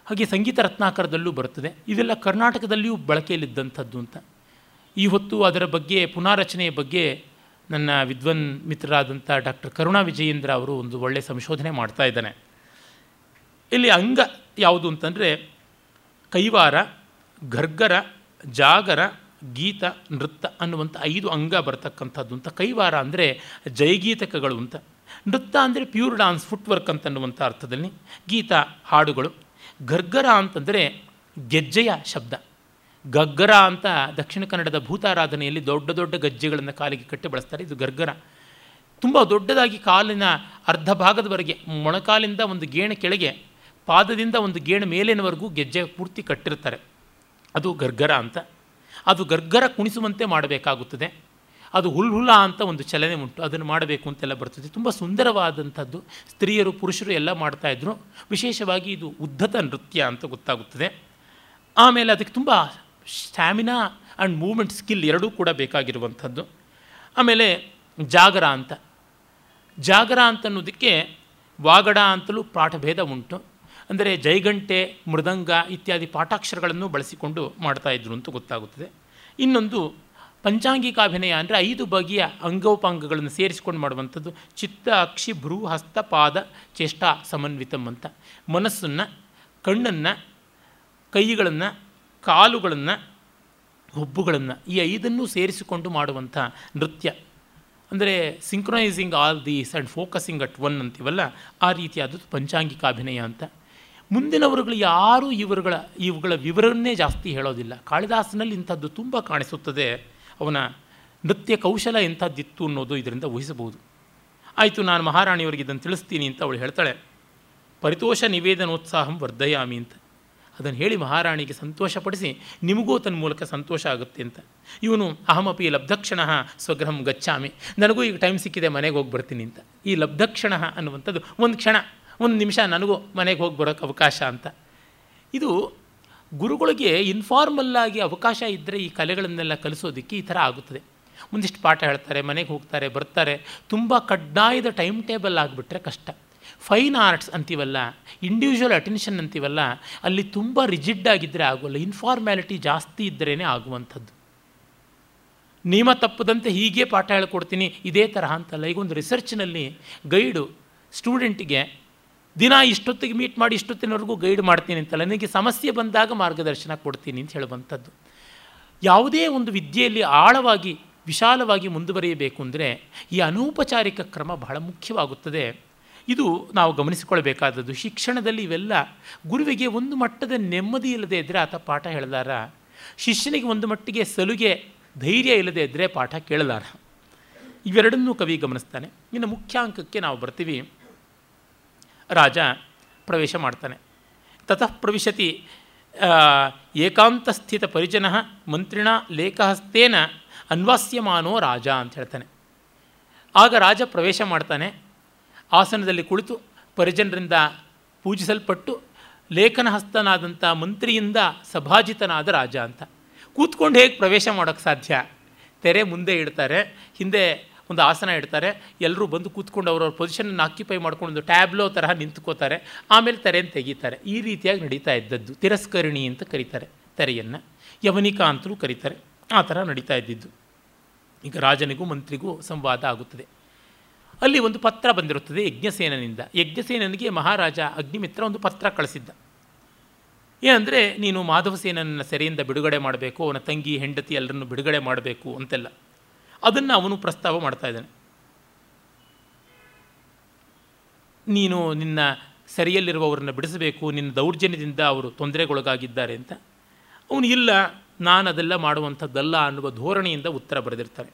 ಹಾಗೆ ಸಂಗೀತ ರತ್ನಾಕರದಲ್ಲೂ ಬರುತ್ತದೆ. ಇದೆಲ್ಲ ಕರ್ನಾಟಕದಲ್ಲಿಯೂ ಬಳಕೆಯಲ್ಲಿದ್ದಂಥದ್ದು ಅಂತ. ಈ ಹೊತ್ತು ಅದರ ಬಗ್ಗೆ ಪುನಾರಚನೆಯ ಬಗ್ಗೆ ನನ್ನ ವಿದ್ವನ್ ಮಿತ್ರರಾದಂಥ ಡಾಕ್ಟರ್ ಕರುಣಾ ವಿಜಯೇಂದ್ರ ಅವರು ಒಂದು ಒಳ್ಳೆಯ ಸಂಶೋಧನೆ ಮಾಡ್ತಾ ಇದ್ದಾನೆ. ಇಲ್ಲಿ ಅಂಗ ಯಾವುದು ಅಂತಂದರೆ ಕೈವಾರ ಘರ್ಗರ ಜಾಗರ, ಗೀತ, ನೃತ್ಯ ಅನ್ನುವಂಥ ಐದು ಅಂಗ ಬರ್ತಕ್ಕಂಥದ್ದು ಅಂತ. ಕೈವಾರ ಅಂದರೆ ಜಯಗೀತಕಗಳು ಅಂತ. ನೃತ್ಯ ಅಂದರೆ ಪ್ಯೂರ್ ಡಾನ್ಸ್, ಫುಟ್ವರ್ಕ್ ಅಂತನ್ನುವಂಥ ಅರ್ಥದಲ್ಲಿ ಗೀತ, ಹಾಡುಗಳು. ಘರ್ಗರ ಅಂತಂದರೆ ಗೆಜ್ಜೆಯ ಶಬ್ದ. ಗಗ್ಗರ ಅಂತ ದಕ್ಷಿಣ ಕನ್ನಡದ ಭೂತಾರಾಧನೆಯಲ್ಲಿ ದೊಡ್ಡ ದೊಡ್ಡ ಗಜ್ಜೆಗಳನ್ನು ಕಾಲಿಗೆ ಕಟ್ಟಿ ಬಳಸ್ತಾರೆ. ಇದು ಗರ್ಗರ. ತುಂಬ ದೊಡ್ಡದಾಗಿ ಕಾಲಿನ ಅರ್ಧ ಭಾಗದವರೆಗೆ ಮೊಣಕಾಲಿಂದ ಒಂದು ಗೇಣ ಕೆಳಗೆ, ಪಾದದಿಂದ ಒಂದು ಗೇಣ ಮೇಲಿನವರೆಗೂ ಗೆಜ್ಜೆ ಪೂರ್ತಿ ಕಟ್ಟಿರ್ತಾರೆ. ಅದು ಗರ್ಗರ ಅಂತ. ಅದು ಗರ್ಗರ ಕುಣಿಸುವಂತೆ ಮಾಡಬೇಕಾಗುತ್ತದೆ. ಅದು ಹುಲ್ಹುಲ ಅಂತ ಒಂದು ಚಲನೆ ಉಂಟು. ಅದನ್ನು ಮಾಡಬೇಕು ಅಂತೆಲ್ಲ ಬರ್ತದೆ. ತುಂಬ ಸುಂದರವಾದಂಥದ್ದು. ಸ್ತ್ರೀಯರು, ಪುರುಷರು ಎಲ್ಲ ಮಾಡ್ತಾಯಿದ್ರು ವಿಶೇಷವಾಗಿ ಇದು ಉದ್ಧತ ನೃತ್ಯ ಅಂತ ಗೊತ್ತಾಗುತ್ತದೆ. ಆಮೇಲೆ ಅದಕ್ಕೆ ತುಂಬ ಸ್ಟ್ಯಾಮಿನಾ ಆ್ಯಂಡ್ ಮೂಮೆಂಟ್ ಸ್ಕಿಲ್ ಎರಡೂ ಕೂಡ ಬೇಕಾಗಿರುವಂಥದ್ದು. ಆಮೇಲೆ ಜಾಗರ ಅಂತ. ಜಾಗರ ಅಂತನ್ನೋದಕ್ಕೆ ವಾಗಡ ಅಂತಲೂ ಪಾಠಭೇದ ಉಂಟು. ಅಂದರೆ ಜೈಗಂಟೆ, ಮೃದಂಗ ಇತ್ಯಾದಿ ಪಾಠಾಕ್ಷರಗಳನ್ನು ಬಳಸಿಕೊಂಡು ಮಾಡ್ತಾಯಿದ್ರು ಅಂತ ಗೊತ್ತಾಗುತ್ತದೆ. ಇನ್ನೊಂದು ಪಂಚಾಂಗಿಕಾಭಿನಯ ಅಂದರೆ ಐದು ಬಗೆಯ ಅಂಗೋಪಾಂಗಗಳನ್ನು ಸೇರಿಸಿಕೊಂಡು ಮಾಡುವಂಥದ್ದು. ಚಿತ್ತ, ಅಕ್ಷಿ, ಭ್ರೂ, ಹಸ್ತ, ಪಾದ, ಚೇಷ್ಟಾ, ಸಮನ್ವಿತಂ ಅಂತ. ಮನಸ್ಸನ್ನು, ಕಣ್ಣನ್ನು, ಕೈಗಳನ್ನು ಕಾಲುಗಳನ್ನು, ಹುಬ್ಬುಗಳನ್ನು ಈ ಐದನ್ನು ಸೇರಿಸಿಕೊಂಡು ಮಾಡುವಂಥ ನೃತ್ಯ. ಅಂದರೆ synchronising all these and focusing at one ಅಂತೀವಲ್ಲ, ಆ ರೀತಿಯಾದದ್ದು ಪಂಚಾಂಗಿಕಾಭಿನಯ ಅಂತ. ಮುಂದಿನವರುಗಳು ಯಾರೂ ಇವರುಗಳ, ಇವುಗಳ ವಿವರನ್ನೇ ಜಾಸ್ತಿ ಹೇಳೋದಿಲ್ಲ. ಕಾಳಿದಾಸನಲ್ಲಿ ಇಂಥದ್ದು ತುಂಬ ಕಾಣಿಸುತ್ತದೆ. ಅವನ ನೃತ್ಯ ಕೌಶಲ ಎಂಥದ್ದಿತ್ತು ಅನ್ನೋದು ಇದರಿಂದ ಊಹಿಸಬಹುದು. ಆಯಿತು, ನಾನು ಮಹಾರಾಣಿಯವರಿಗೆ ಇದನ್ನು ತಿಳಿಸ್ತೀನಿ ಅಂತ ಅವಳು ಹೇಳ್ತಾಳೆ. ಪರಿತೋಷ ನಿವೇದನೋತ್ಸಾಹಂ ವರ್ಧಯಾಮಿ ಅಂತ. ಅದನ್ನು ಹೇಳಿ ಮಹಾರಾಣಿಗೆ ಸಂತೋಷಪಡಿಸಿ, ನಿಮಗೂ ತನ್ನ ಮೂಲಕ ಸಂತೋಷ ಆಗುತ್ತೆ ಅಂತ. ಇವನು, ಅಹಮಪಿ ಲಬ್ಧಕ್ಷಣ ಸ್ವಗೃಹಂ ಗಚ್ಚಾಮಿ ನನಗೂ ಈಗ ಟೈಮ್ ಸಿಕ್ಕಿದೆ, ಮನೆಗೆ ಹೋಗಿ ಬರ್ತೀನಿ ಅಂತ. ಈ ಲಬ್ಧಕ್ಷಣ ಅನ್ನುವಂಥದ್ದು ಒಂದು ಕ್ಷಣ, ಒಂದು ನಿಮಿಷ ನನಗೂ ಮನೆಗೆ ಹೋಗಿ ಬರೋಕ್ಕೆ ಅವಕಾಶ ಅಂತ. ಇದು ಗುರುಗಳಿಗೆ ಇನ್ಫಾರ್ಮಲ್ಲಾಗಿ ಅವಕಾಶ ಇದ್ದರೆ ಈ ಕಲೆಗಳನ್ನೆಲ್ಲ ಕಲಿಸೋದಕ್ಕೆ ಈ ಥರ ಆಗುತ್ತದೆ. ಒಂದಿಷ್ಟು ಪಾಠ ಹೇಳ್ತಾರೆ, ಮನೆಗೆ ಹೋಗ್ತಾರೆ, ಬರ್ತಾರೆ, ತುಂಬ ಕಡ್ಡಾಯದ ಟೈಮ್ ಟೇಬಲ್ ಆಗಿಬಿಟ್ರೆ ಕಷ್ಟ. ಫೈನ್ ಆರ್ಟ್ಸ್ ಅಂತೀವಲ್ಲ ಇಂಡಿವಿಜುವಲ್ ಅಟೆನ್ಷನ್ ಅಂತೀವಲ್ಲ, ಅಲ್ಲಿ ತುಂಬ ರಿಜಿಡ್ ಆಗಿದ್ದರೆ ಆಗೋಲ್ಲ ಇನ್ಫಾರ್ಮ್ಯಾಲಿಟಿ ಜಾಸ್ತಿ ಇದ್ದರೇ ಆಗುವಂಥದ್ದು. ನಿಯಮ ತಪ್ಪದಂತೆ ಹೀಗೆ ಪಾಠ ಹೇಳ್ಕೊಡ್ತೀನಿ, ಇದೇ ತರಹ ಅಂತಲ್ಲ. ಈಗ ಒಂದು ರಿಸರ್ಚ್ನಲ್ಲಿ ಗೈಡು ಸ್ಟೂಡೆಂಟ್ಗೆ ದಿನ ಇಷ್ಟೊತ್ತಿಗೆ ಮೀಟ್ ಮಾಡಿ ಇಷ್ಟೊತ್ತಿನವರೆಗೂ ಗೈಡ್ ಮಾಡ್ತೀನಿ ಅಂತಲ್ಲ, ನನಗೆ ಸಮಸ್ಯೆ ಬಂದಾಗ ಮಾರ್ಗದರ್ಶನ ಕೊಡ್ತೀನಿ ಅಂತ ಹೇಳುವಂಥದ್ದು. ಯಾವುದೇ ಒಂದು ವಿದ್ಯೆಯಲ್ಲಿ ಆಳವಾಗಿ, ವಿಶಾಲವಾಗಿ ಮುಂದುವರಿಯಬೇಕು ಅಂದರೆ ಈ ಅನೌಪಚಾರಿಕ ಕ್ರಮ ಬಹಳ ಮುಖ್ಯವಾಗುತ್ತದೆ. ಇದು ನಾವು ಗಮನಿಸಿಕೊಳ್ಬೇಕಾದದ್ದು ಶಿಕ್ಷಣದಲ್ಲಿ ಇವೆಲ್ಲ ಗುರುವಿಗೆ ಒಂದು ಮಟ್ಟದ ನೆಮ್ಮದಿ ಇಲ್ಲದೆ ಇದ್ದರೆ ಆತ ಪಾಠ ಹೇಳಲಾರ ಶಿಷ್ಯನಿಗೆ ಒಂದು ಮಟ್ಟಿಗೆ ಸಲುಗೆ ಧೈರ್ಯ ಇಲ್ಲದೆ ಇದ್ದರೆ ಪಾಠ ಕೇಳಲಾರ ಇವೆರಡನ್ನೂ ಕವಿ ಗಮನಿಸ್ತಾನೆ. ಇನ್ನು ಮುಖ್ಯಾಂಕಕ್ಕೆ ನಾವು ಬರ್ತೀವಿ. ರಾಜ ಪ್ರವೇಶ ಮಾಡ್ತಾನೆ. ತತಃ ಪ್ರವಿಶತಿ ಏಕಾಂತಸ್ಥಿತ ಪರಿಜನ ಮಂತ್ರಿಣ ಲೇಖಹಸ್ತೇನ ಅನ್ವಾಸ್ಯಮಾನೋ ರಾಜ ಅಂತ ಹೇಳ್ತಾನೆ. ಆಗ ರಾಜ ಪ್ರವೇಶ ಮಾಡ್ತಾನೆ. ಆಸನದಲ್ಲಿ ಕುಳಿತು ಪರಿಜನರಿಂದ ಪೂಜಿಸಲ್ಪಟ್ಟು ಲೇಖನ ಹಸ್ತನಾದಂಥ ಮಂತ್ರಿಯಿಂದ ಸಭಾಜಿತನಾದ ರಾಜ ಅಂತ. ಕೂತ್ಕೊಂಡು ಹೇಗೆ ಪ್ರವೇಶ ಮಾಡೋಕ್ಕೆ ಸಾಧ್ಯ? ತೆರೆ ಮುಂದೆ ಇಡ್ತಾರೆ, ಹಿಂದೆ ಒಂದು ಆಸನ ಇಡ್ತಾರೆ ಎಲ್ಲರೂ ಬಂದು ಕೂತ್ಕೊಂಡು ಅವ್ರವ್ರ ಪೊಸಿಷನನ್ನು ಆಕ್ಯುಪೈ ಮಾಡ್ಕೊಂಡು ಟ್ಯಾಬ್ಲೋ ತರಹ ನಿಂತ್ಕೋತಾರೆ, ಆಮೇಲೆ ತೆರೆಯನ್ನು ತೆಗೀತಾರೆ. ಈ ರೀತಿಯಾಗಿ ನಡೀತಾ ಇದ್ದದ್ದು. ತಿರಸ್ಕರಣಿ ಅಂತ ಕರೀತಾರೆ ತೆರೆಯನ್ನು. ಯವನಿಕಾ ಅಂತಲೂ ಕರೀತಾರೆ. ಆ ಥರ ನಡೀತಾ ಇದ್ದಿದ್ದು. ಈಗ ರಾಜನಿಗೂ ಮಂತ್ರಿಗೂ ಸಂವಾದ ಆಗುತ್ತದೆ. ಅಲ್ಲಿ ಒಂದು ಪತ್ರ ಬಂದಿರುತ್ತದೆ ಯಜ್ಞಸೇನನಿಂದ. ಯಜ್ಞಸೇನನಿಗೆ ಮಹಾರಾಜ ಅಗ್ನಿಮಿತ್ರ ಒಂದು ಪತ್ರ ಕಳಿಸಿದ್ದ. ಏನಂದರೆ, ನೀನು ಮಾಧವಸೇನನ ಸೆರೆಯಿಂದ ಬಿಡುಗಡೆ ಮಾಡಬೇಕು, ಅವನ ತಂಗಿ, ಹೆಂಡತಿ ಎಲ್ಲರನ್ನು ಬಿಡುಗಡೆ ಮಾಡಬೇಕು, ಅಂತೆಲ್ಲ. ಅದನ್ನು ಅವನು ಪ್ರಸ್ತಾವ ಮಾಡ್ತಾ ಇದ್ದಾನೆ. ನೀನು ನಿನ್ನ ಸೆರೆಯಲ್ಲಿರುವವರನ್ನು ಬಿಡಿಸಬೇಕು, ನಿನ್ನ ದೌರ್ಜನ್ಯದಿಂದ ಅವರು ತೊಂದರೆಗೊಳಗಾಗಿದ್ದಾರೆ, ಅಂತ. ಅವನು, ಇಲ್ಲ, ನಾನು ಅದೆಲ್ಲ ಮಾಡುವಂಥದ್ದಲ್ಲ ಅನ್ನುವ ಧೋರಣೆಯಿಂದ ಉತ್ತರ ಬರೆದಿರ್ತಾನೆ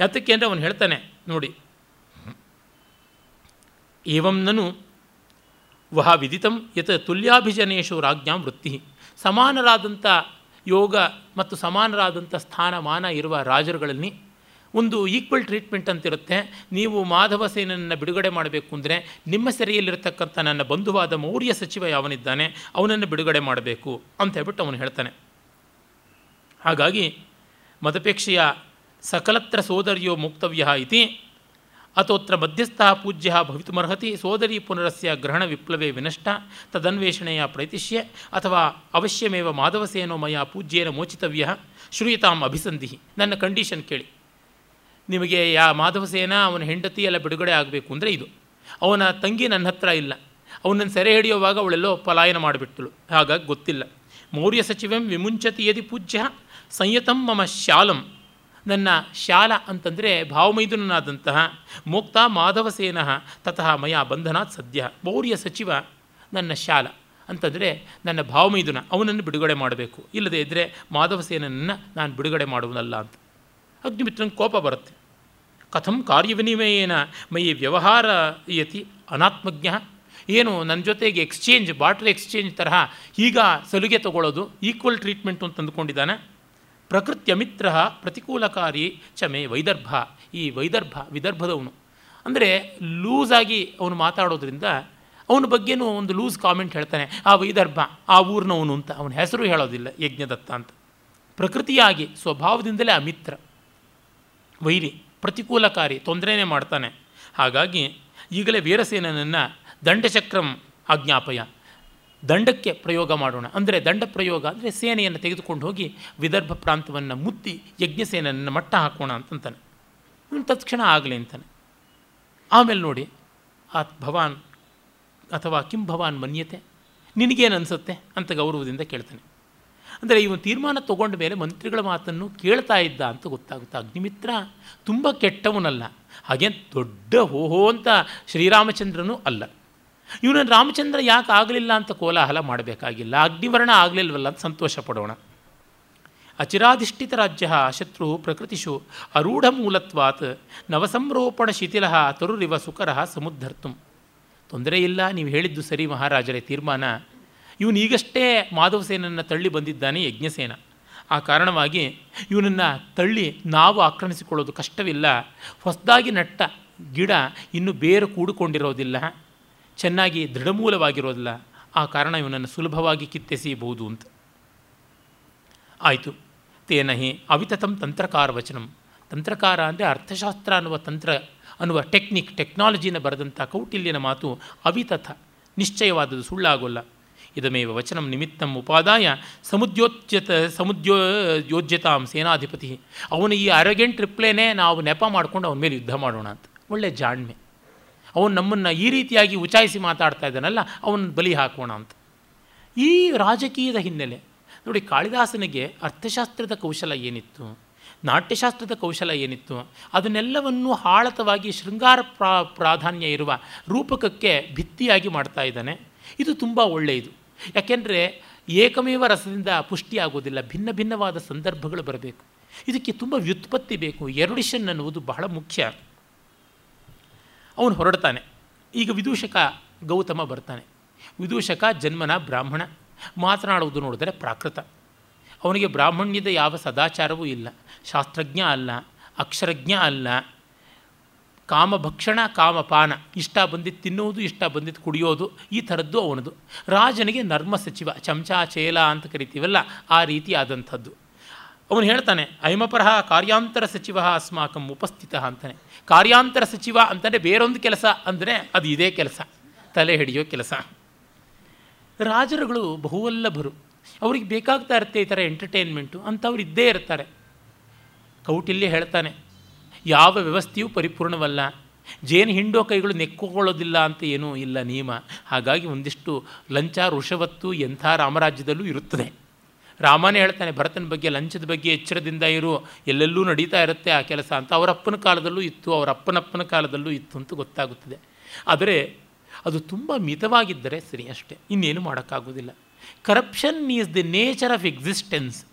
ಯಾತಕ್ಕೆ ಅಂದರೆ, ಅವನು ಹೇಳ್ತಾನೆ, ನೋಡಿ ಏವಂ ನನು ವಹ ವಿದಿತಂ ಯತ್ ತುಲ್ಯಾಭಿಜನೇಶು ರಾಜ್ಞಾಂ ವೃತ್ತಿ ಸಮಾನರಾದಂಥ ಯೋಗ ಮತ್ತು ಸಮಾನರಾದಂಥ ಸ್ಥಾನಮಾನ ಇರುವ ರಾಜರುಗಳಲ್ಲಿ ಒಂದು ಈಕ್ವಲ್ ಟ್ರೀಟ್ಮೆಂಟ್ ಅಂತಿರುತ್ತೆ. ನೀವು ಮಾಧವ ಸೇನನ್ನು ಬಿಡುಗಡೆ ಮಾಡಬೇಕು ಅಂದರೆ ನಿಮ್ಮ ಸೆರೆಯಲ್ಲಿರತಕ್ಕಂಥ ನನ್ನ ಬಂಧುವಾದ ಮೌರ್ಯ ಸಚಿವ ಯಾವನಿದ್ದಾನೆ, ಅವನನ್ನು ಬಿಡುಗಡೆ ಮಾಡಬೇಕು ಅಂತ ಹೇಳ್ಬಿಟ್ಟು ಅವನು ಹೇಳ್ತಾನೆ. ಹಾಗಾಗಿ ಮದಪೇಕ್ಷೆಯ ಸಕಲತ್ರ ಸೋದರ್ಯೋ ಮುಕ್ತವ್ಯ ಇತಿ ಅಥೋತ್ರ ಮಧ್ಯಸ್ಥ ಪೂಜ್ಯ ಭವಿತುಮರ್ಹತಿ ಸೋದರಿ ಪುನರಸ್ಯ ಗ್ರಹಣ ವಿಪ್ಲವೇ ವಿನಷ್ಟ ತದನ್ವೇಷಣೆಯ ಪ್ರೈತಿಷ್ಯ ಅಥವಾ ಅವಶ್ಯಮೇವ ಮಾಧವಸೇನೋ ಮಯ ಪೂಜ್ಯೇನ ಮೋಚಿತವ್ಯ ಶ್ರೂಯತಾಂ ಅಭಿಸಂಧಿ ನನ್ನ ಕಂಡೀಷನ್ ಕೇಳಿ. ನಿಮಗೆ ಯಾ ಮಾಧವಸೇನ ಅವನ ಹೆಂಡತಿ ಎಲ್ಲ ಬಿಡುಗಡೆ ಆಗಬೇಕು ಅಂದರೆ ಇದು. ಅವನ ತಂಗಿ ನನ್ನ ಹತ್ರ ಇಲ್ಲ. ಅವನನ್ನು ಸೆರೆ ಹಿಡಿಯುವಾಗ ಅವಳೆಲ್ಲೋ ಪಲಾಯನ ಮಾಡಿಬಿಟ್ಟಳು ಹಾಗಾಗಿ ಗೊತ್ತಿಲ್ಲ. ಮೌರ್ಯ ಸಚಿವಂ ವಿಮುಂಚತಿ ಯದಿ ಪೂಜ್ಯ ಸಂಯತಂ ಮಮ ಶಾಲಂ ನನ್ನ ಶಾಲ ಅಂತಂದರೆ ಭಾವಮೈದುನನಾದಂತಹ ಮೋಕ್ತ ಮಾಧವಸೇನ ತತಃ ಮಯ ಬಂಧನಾತ್ ಸದ್ಯ. ಮೌರ್ಯ ಸಚಿವ ನನ್ನ ಶಾಲ ಅಂತಂದರೆ ನನ್ನ ಭಾವಮೈದುನ, ಅವನನ್ನು ಬಿಡುಗಡೆ ಮಾಡಬೇಕು. ಇಲ್ಲದೇ ಇದ್ದರೆ ಮಾಧವಸೇನನ್ನು ನಾನು ಬಿಡುಗಡೆ ಮಾಡುವನಲ್ಲ ಅಂತ. ಅಗ್ನಿಮಿತ್ರನ ಕೋಪ ಬರುತ್ತೆ. ಕಥಂ ಕಾರ್ಯವಿನಿಮಯೇನ ಮೈ ವ್ಯವಹಾರ ಯತಿ ಅನಾತ್ಮಜ್ಞ. ಏನು ನನ್ನ ಜೊತೆಗೆ ಎಕ್ಸ್ಚೇಂಜ್ ಬಾಟ್ರ್ ಎಕ್ಸ್ಚೇಂಜ್ ತರಹ ಈಗ ಸಲುಗೆ ತಗೊಳ್ಳೋದು ಈಕ್ವಲ್ ಟ್ರೀಟ್ಮೆಂಟು ಅಂತ ಪ್ರಕೃತ್ಯಮಿತ್ರ ಪ್ರತಿಕೂಲಕಾರಿ ಚಮೆ ವೈದರ್ಭ. ಈ ವೈದರ್ಭ ವಿದರ್ಭದವನು ಅಂದರೆ ಲೂಸಾಗಿ ಅವನು ಮಾತಾಡೋದ್ರಿಂದ ಅವನ ಬಗ್ಗೆನೂ ಒಂದು ಲೂಸ್ ಕಾಮೆಂಟ್ ಹೇಳ್ತಾನೆ, ಆ ವೈದರ್ಭ, ಆ ಊರಿನವನು ಅಂತ. ಅವನ ಹೆಸರು ಹೇಳೋದಿಲ್ಲ, ಯಜ್ಞದತ್ತ ಅಂತ. ಪ್ರಕೃತಿಯಾಗಿ, ಸ್ವಭಾವದಿಂದಲೇ ಆ ಮಿತ್ರ ವೈರಿ, ಪ್ರತಿಕೂಲಕಾರಿ, ತೊಂದರೆನೇ ಮಾಡ್ತಾನೆ. ಹಾಗಾಗಿ ಈಗಲೇ ವೀರಸೇನನನ್ನು ದಂಡಚಕ್ರಂ ಆಜ್ಞಾಪಯ. ದಂಡಕ್ಕೆ ಪ್ರಯೋಗ ಮಾಡೋಣ. ಅಂದರೆ ದಂಡ ಪ್ರಯೋಗ ಅಂದರೆ ಸೇನೆಯನ್ನು ತೆಗೆದುಕೊಂಡು ಹೋಗಿ ವಿದರ್ಭ ಪ್ರಾಂತವನ್ನು ಮುತ್ತಿ ಯಜ್ಞಸೇನೆಯನ್ನು ಮಟ್ಟ ಹಾಕೋಣ ಅಂತಂತಾನೆ. ತತ್ಕ್ಷಣ ಆಗಲಿ ಅಂತಾನೆ. ಆಮೇಲೆ ನೋಡಿ ಆ ಭವಾನ್ ಅಥವಾ ಕಿಂ ಭವಾನ್ ಮನ್ಯತೆ, ನಿನಗೇನು ಅನಿಸುತ್ತೆ ಅಂತ ಗೌರವದಿಂದ ಕೇಳ್ತಾನೆ. ಅಂದರೆ ಇವನು ತೀರ್ಮಾನ ತಗೊಂಡ ಮೇಲೆ ಮಂತ್ರಿಗಳ ಮಾತನ್ನು ಕೇಳ್ತಾ ಇದ್ದ ಅಂತ ಗೊತ್ತಾಗುತ್ತೆ. ಅಗ್ನಿಮಿತ್ರ ತುಂಬ ಕೆಟ್ಟವನಲ್ಲ ಹಾಗೆ ದೊಡ್ಡ ಹೋಹೋ ಅಂತ ಶ್ರೀರಾಮಚಂದ್ರನೂ ಅಲ್ಲ. ಇವನನ್ನು ರಾಮಚಂದ್ರ ಯಾಕೆ ಆಗಲಿಲ್ಲ ಅಂತ ಕೋಲಾಹಲ ಮಾಡಬೇಕಾಗಿಲ್ಲ, ಅಗ್ನಿವರ್ಣ ಆಗಲಿಲ್ವಲ್ಲ ಅಂತ ಸಂತೋಷ ಪಡೋಣ. ಅಚಿರಾಧಿಷ್ಠಿತ ರಾಜ್ಯ, ಶತ್ರು, ಪ್ರಕೃತಿಷು, ಅರೂಢ ಮೂಲತ್ವಾತ್, ನವಸಂರೋಪಣ ಶಿಥಿಲ, ತರುರಿವ ಸುಕರ ಸಮುದ್ಧರ್ತು. ತೊಂದರೆ ಇಲ್ಲ, ನೀವು ಹೇಳಿದ್ದು ಸರಿ ಮಹಾರಾಜರೇ, ತೀರ್ಮಾನ. ಇವನು ಈಗಷ್ಟೇ ಮಾಧವಸೇನನ್ನು ತಳ್ಳಿ ಬಂದಿದ್ದಾನೆ, ಯಜ್ಞಸೇನ. ಆ ಕಾರಣವಾಗಿ ಇವನನ್ನು ತಳ್ಳಿ ನಾವು ಆಕ್ರಮಿಸಿಕೊಳ್ಳೋದು ಕಷ್ಟವಿಲ್ಲ, ಹೊಸದಾಗಿ ನಟ್ಟ ಗಿಡ ಇನ್ನು ಬೇರು ಕೂಡಿಕೊಂಡಿರೋದಿಲ್ಲ. ಚೆನ್ನಾಗಿ ದೃಢಮೂಲವಾಗಿರೋದಿಲ್ಲ. ಆ ಕಾರಣ ಇವನನ್ನು ಸುಲಭವಾಗಿ ಕಿತ್ತೆಸೆಯಬಹುದು ಅಂತ. ಆಯಿತು. ತೇನ ಹಿ ಅವಿತತಂ ತಂತ್ರಕಾರ ವಚನಂ. ತಂತ್ರಕಾರ ಅಂದರೆ ಅರ್ಥಶಾಸ್ತ್ರ ಅನ್ನುವ ತಂತ್ರ, ಅನ್ನುವ ಟೆಕ್ನಿಕ್, ಟೆಕ್ನಾಲಜಿನ ಬರೆದಂಥ ಕೌಟಿಲ್ಯನ ಮಾತು ಅವಿತಥ, ನಿಶ್ಚಯವಾದದ್ದು ಸುಳ್ಳಾಗೋಲ್ಲ. ಇದಮೇವ ವಚನಂ ನಿಮಿತ್ತ ಉಪಾದಾಯ ಸಮುದ್ಯೋಚ್ಯತ ಸಮುದ್ಯೋ ಯೋಜ್ಯತಾಂ ಸೇನಾಧಿಪತಿ. ಅವನು ಈ ಅರಗೆಂಟ್ ರಿಪ್ಲೇನೇ ನಾವು ನೆಪ ಮಾಡಿಕೊಂಡು ಅವನ ಮೇಲೆ ಯುದ್ಧ ಮಾಡೋಣ ಅಂತ. ಒಳ್ಳೆ ಜಾಣ್ಮೆ. ಅವನು ನಮ್ಮನ್ನು ಈ ರೀತಿಯಾಗಿ ಉಚಾಯಿಸಿ ಮಾತಾಡ್ತಾ ಇದ್ದಾನಲ್ಲ ಅವನ ಬಲಿ ಹಾಕೋಣ ಅಂತ. ಈ ರಾಜಕೀಯದ ಹಿನ್ನೆಲೆ, ನೋಡಿ ಕಾಳಿದಾಸನಿಗೆ ಅರ್ಥಶಾಸ್ತ್ರದ ಕೌಶಲ ಏನಿತ್ತು? ನಾಟ್ಯಶಾಸ್ತ್ರದ ಕೌಶಲ ಏನಿತ್ತು? ಅದನ್ನೆಲ್ಲವನ್ನು ಹಾಳತವಾಗಿ ಶೃಂಗಾರ ಪ್ರಾ, ಪ್ರಾಧಾನ್ಯ ಇರುವ ರೂಪಕಕ್ಕೆ ಭಿತ್ತಿಯಾಗಿ ಮಾಡ್ತಾ ಇದ್ದಾನೆ. ಇದು ತುಂಬ ಒಳ್ಳೆಯದು. ಯಾಕೆಂದರೆ ಏಕಮೇವ ರಸದಿಂದ ಪುಷ್ಟಿಯಾಗೋದಿಲ್ಲ ಭಿನ್ನ ಭಿನ್ನವಾದ ಸಂದರ್ಭಗಳು ಬರಬೇಕು. ಇದಕ್ಕೆ ತುಂಬ ವ್ಯುತ್ಪತ್ತಿ ಬೇಕು. ಎರುಡಿಷನ್ ಅನ್ನುವುದು ಬಹಳ ಮುಖ್ಯ. ಅವನು ಹೊರಡ್ತಾನೆ. ಈಗ ವಿದೂಷಕ ಗೌತಮ ಬರ್ತಾನೆ. ವಿದೂಷಕ ಜನ್ಮನ ಬ್ರಾಹ್ಮಣ. ಮಾತನಾಡುವುದು ನೋಡಿದರೆ ಪ್ರಾಕೃತ. ಅವನಿಗೆ ಬ್ರಾಹ್ಮಣ್ಯದ ಯಾವ ಸದಾಚಾರವೂ ಇಲ್ಲ. ಶಾಸ್ತ್ರಜ್ಞ ಅಲ್ಲ, ಅಕ್ಷರಜ್ಞ ಅಲ್ಲ. ಕಾಮಭಕ್ಷಣ, ಕಾಮಪಾನ, ಇಷ್ಟ ಬಂದಿದ್ದು ತಿನ್ನುವುದು, ಇಷ್ಟ ಬಂದಿದ್ದು ಕುಡಿಯೋದು, ಈ ಥರದ್ದು ಅವನದು. ರಾಜನಿಗೆ ನರ್ಮ ಸಚಿವ, ಚಮಚ ಚೇಲ ಅಂತ ಕರಿತೀವಲ್ಲ, ಆ ರೀತಿ ಆದಂಥದ್ದು ಅವನು ಹೇಳ್ತಾನೆ, ಐಮಪರಹ ಕಾರ್ಯಾಂತರ ಸಚಿವ ಅಸ್ಮಾಕಂ ಉಪಸ್ಥಿತ ಅಂತಾನೆ. ಕಾರ್ಯಾಂತರ ಸಚಿವ ಅಂತಂದರೆ ಬೇರೊಂದು ಕೆಲಸ ಅಂದರೆ ಅದು ಇದೇ ಕೆಲಸ, ತಲೆ ಹಿಡಿಯೋ ಕೆಲಸ. ರಾಜರುಗಳು ಬಹುವಲ್ಲಭರು. ಅವ್ರಿಗೆ ಬೇಕಾಗ್ತಾ ಇರುತ್ತೆ ಈ ಥರ ಎಂಟರ್ಟೈನ್ಮೆಂಟು ಅಂಥವ್ರು ಇದ್ದೇ ಇರ್ತಾರೆ. ಕೌಟಿಲ್ಯ ಹೇಳ್ತಾನೆ, ಯಾವ ವ್ಯವಸ್ಥೆಯೂ ಪರಿಪೂರ್ಣವಲ್ಲ. ಜೇನು ಹಿಂಡೋ ಕೈಗಳು ನೆಕ್ಕೊಳ್ಳೋದಿಲ್ಲ ಅಂತ ಏನೂ ಇಲ್ಲ ನಿಯಮ ಹಾಗಾಗಿ ಒಂದಿಷ್ಟು ಲಂಚ, ಋಷವತ್ತು ಎಂಥ ರಾಮರಾಜ್ಯದಲ್ಲೂ ಇರುತ್ತದೆ. ರಾಮನೇ ಹೇಳ್ತಾನೆ, ಭರತನ ಬಗ್ಗೆ, ಲಂಚದ ಬಗ್ಗೆ ಎಚ್ಚರದಿಂದ ಇರು. ಎಲ್ಲೆಲ್ಲೂ ನಡೀತಾ ಇರುತ್ತೆ ಆ ಕೆಲಸ ಅಂತ. ಅವರಪ್ಪನ ಕಾಲದಲ್ಲೂ ಇತ್ತು, ಅವರ ಅಪ್ಪನಪ್ಪನ ಕಾಲದಲ್ಲೂ ಇತ್ತು ಅಂತ ಗೊತ್ತಾಗುತ್ತದೆ. ಆದರೆ ಅದು ತುಂಬ ಮಿತವಾಗಿದ್ದರೆ ಸರಿ ಅಷ್ಟೇ, ಇನ್ನೇನು ಮಾಡೋಕ್ಕಾಗೋದಿಲ್ಲ corruption is the nature of existence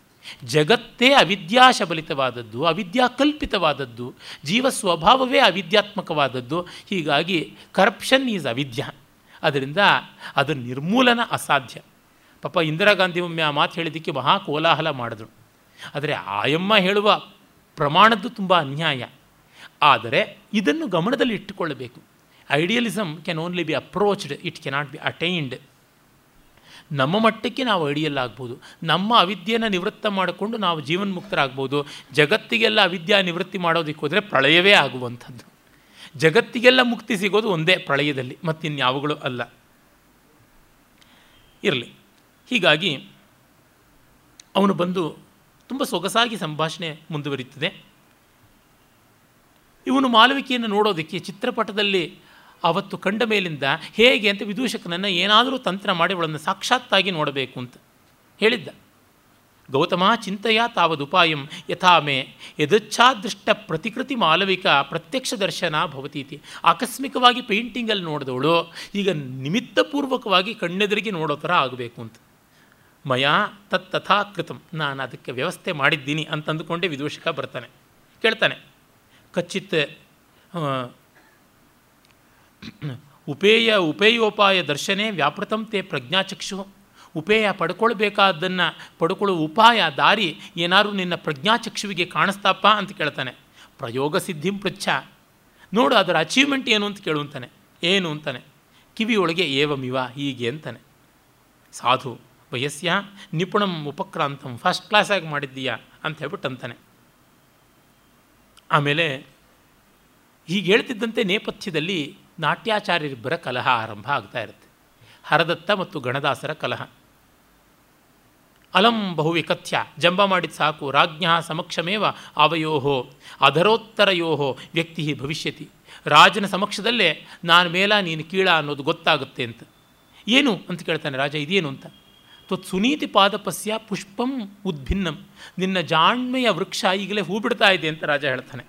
ಜಗತ್ತೇ ಅವಿದ್ಯಾಶಬಲಿತವಾದದ್ದು ಅವಿದ್ಯಾಕಲ್ಪಿತವಾದದ್ದು ಜೀವ ಸ್ವಭಾವವೇ ಅವಿದ್ಯಾತ್ಮಕವಾದದ್ದು. ಹೀಗಾಗಿ ಕರಪ್ಷನ್ ಈಸ್ ಅವಿದ್ಯಾ. ಅದರಿಂದ ಅದು ನಿರ್ಮೂಲನ ಅಸಾಧ್ಯ. ಪಾಪ ಇಂದಿರಾ ಗಾಂಧಿ ಒಮ್ಮೆ ಆ ಮಾತು ಹೇಳಿದ್ದಕ್ಕೆ ಮಹಾ ಕೋಲಾಹಲ ಮಾಡಿದ್ರು. ಆದರೆ ಆಯಮ್ಮ ಹೇಳುವ ಪ್ರಮಾಣದ್ದು ತುಂಬ ಅನ್ಯಾಯ. ಆದರೆ ಇದನ್ನು ಗಮನದಲ್ಲಿ ಇಟ್ಟುಕೊಳ್ಳಬೇಕು. Idealism can only be approached it cannot be attained ನಮ್ಮ ಮಟ್ಟಕ್ಕೆ ನಾವು ಐಡಿಯಲ್ ಆಗ್ಬೋದು. ನಮ್ಮ ಅವಿದ್ಯೆಯನ್ನು ನಿವೃತ್ತ ಮಾಡಿಕೊಂಡು ನಾವು ಜೀವನ್ಮುಕ್ತರಾಗ್ಬೋದು. ಜಗತ್ತಿಗೆಲ್ಲ ಅವಿದ್ಯಾ ನಿವೃತ್ತಿ ಮಾಡೋದಕ್ಕೆ ಹೋದರೆ ಪ್ರಳಯವೇ ಆಗುವಂಥದ್ದು. ಜಗತ್ತಿಗೆಲ್ಲ ಮುಕ್ತಿ ಸಿಗೋದು ಒಂದೇ ಪ್ರಳಯದಲ್ಲಿ, ಮತ್ತಿನ್ಯಾವುಗಳು ಅಲ್ಲ. ಇರಲಿ. ಹೀಗಾಗಿ ಅವನು ಬಂದು ತುಂಬ ಸೊಗಸಾಗಿ ಸಂಭಾಷಣೆ ಮುಂದುವರಿಯುತ್ತದೆ. ಇವನು ಮಾಲವಿಕೆಯನ್ನು ನೋಡೋದಕ್ಕೆ ಚಿತ್ರಪಟದಲ್ಲಿ ಅವತ್ತು ಕಂಡ ಮೇಲಿಂದ ಹೇಗೆ ಅಂತ ವಿದೂಷಕನನ್ನು ಏನಾದರೂ ತಂತ್ರ ಮಾಡಿ ಅವಳನ್ನು ಸಾಕ್ಷಾತ್ತಾಗಿ ನೋಡಬೇಕು ಅಂತ ಹೇಳಿದ್ದ. ಗೌತಮ ಚಿಂತೆಯ ತಾವದುಪಾಯಂ ಯಥಾ ಮೇ ಯದಚ್ಛಾದೃಷ್ಟ ಪ್ರತಿಕೃತಿ ಮಾಲವಿಕ ಪ್ರತ್ಯಕ್ಷ ದರ್ಶನ ಭವತೀತಿ. ಆಕಸ್ಮಿಕವಾಗಿ ಪೇಂಟಿಂಗಲ್ಲಿ ನೋಡಿದವಳು, ಈಗ ನಿಮಿತ್ತಪೂರ್ವಕವಾಗಿ ಕಣ್ಣೆದುರಿಗೆ ನೋಡೋ ಥರ ಆಗಬೇಕು ಅಂತ. ಮಯಾ ತತ್ ತಥಾ ಕೃತಂ ನಾನು ಅದಕ್ಕೆ ವ್ಯವಸ್ಥೆ ಮಾಡಿದ್ದೀನಿ ಅಂತಂದುಕೊಂಡೇ ವಿದೂಷಕ ಬರ್ತಾನೆ. ಕೇಳ್ತಾನೆ, ಕಚ್ಚಿತ್ ಉಪೇಯ, ಉಪೇಯೋಪಾಯ ದರ್ಶನೇ ವ್ಯಾಪೃತಂ ತೇ ಪ್ರಜ್ಞಾಚಕ್ಷು ಉಪೇಯ ಪಡ್ಕೊಳ್ಬೇಕಾದ್ದನ್ನು ಪಡ್ಕೊಳ್ಳೋ ಉಪಾಯ ದಾರಿ ಏನಾದರೂ ನಿನ್ನ ಪ್ರಜ್ಞಾಚಕ್ಷುವಿಗೆ ಕಾಣಿಸ್ತಾಪ ಅಂತ ಕೇಳ್ತಾನೆ. ಪ್ರಯೋಗ ಸಿದ್ಧಿಂ ಪೃಚ್ಛ. ನೋಡು, ಅದರ ಅಚೀವ್ಮೆಂಟ್ ಏನು ಅಂತ ಕೇಳುವಂತಾನೆ ಏನು ಅಂತಾನೆ. ಕಿವಿಯೊಳಗೆ ಏವಮಿವ ಹೀಗೆ ಅಂತಾನೆ. ಸಾಧು ವಯಸ್ಸ್ಯ ನಿಪುಣಂ ಉಪಕ್ರಾಂತಂ. ಫಸ್ಟ್ ಕ್ಲಾಸಾಗಿ ಮಾಡಿದ್ದೀಯಾ? ಅಂತ ಹೇಳ್ಬಿಟ್ಟು ಅಂತಾನೆ ಆಮೇಲೆ ಹೀಗೆ ಹೇಳ್ತಿದ್ದಂತೆ ನೇಪಥ್ಯದಲ್ಲಿ ನಾಟ್ಯಾಚಾರ್ಯರಿಬ್ಬರ ಕಲಹ ಆರಂಭ ಆಗ್ತಾ ಇರುತ್ತೆ. ಹರದತ್ತ ಮತ್ತು ಗಣದಾಸರ ಕಲಹ. ಅಲಂ ಬಹುವಿಕಥ್ಯ. ಜಂಬ ಮಾಡಿದ ಸಾಕು. ರಾಜ್ಞ ಸಮಕ್ಷಮೇವ ಅವಯೋಹೋ. ಅಧರೋತ್ತರಯೋಹೋ ವ್ಯಕ್ತಿ ಭವಿಷ್ಯತಿ. ರಾಜನ ಸಮಕ್ಷದಲ್ಲೇ ನಾನು ಮೇಲ ನೀನು ಕೀಳ ಅನ್ನೋದು ಗೊತ್ತಾಗುತ್ತೆ ಅಂತ. ಏನು? ಅಂತ ಕೇಳ್ತಾನೆ ರಾಜ, ಇದೇನು ಅಂತ? ತ್ವತ್ ಸುನೀತಿ ಪಾದಪಸ್ಯ ಪುಷ್ಪಂ ಉದ್ಭಿನ್ನಂ. ನಿನ್ನ ಜಾಣ್ಮೆಯ ವೃಕ್ಷ ಈಗಲೇ ಹೂ ಬಿಡ್ತಾ ಇದೆ ಅಂತ ರಾಜ ಹೇಳ್ತಾನೆ.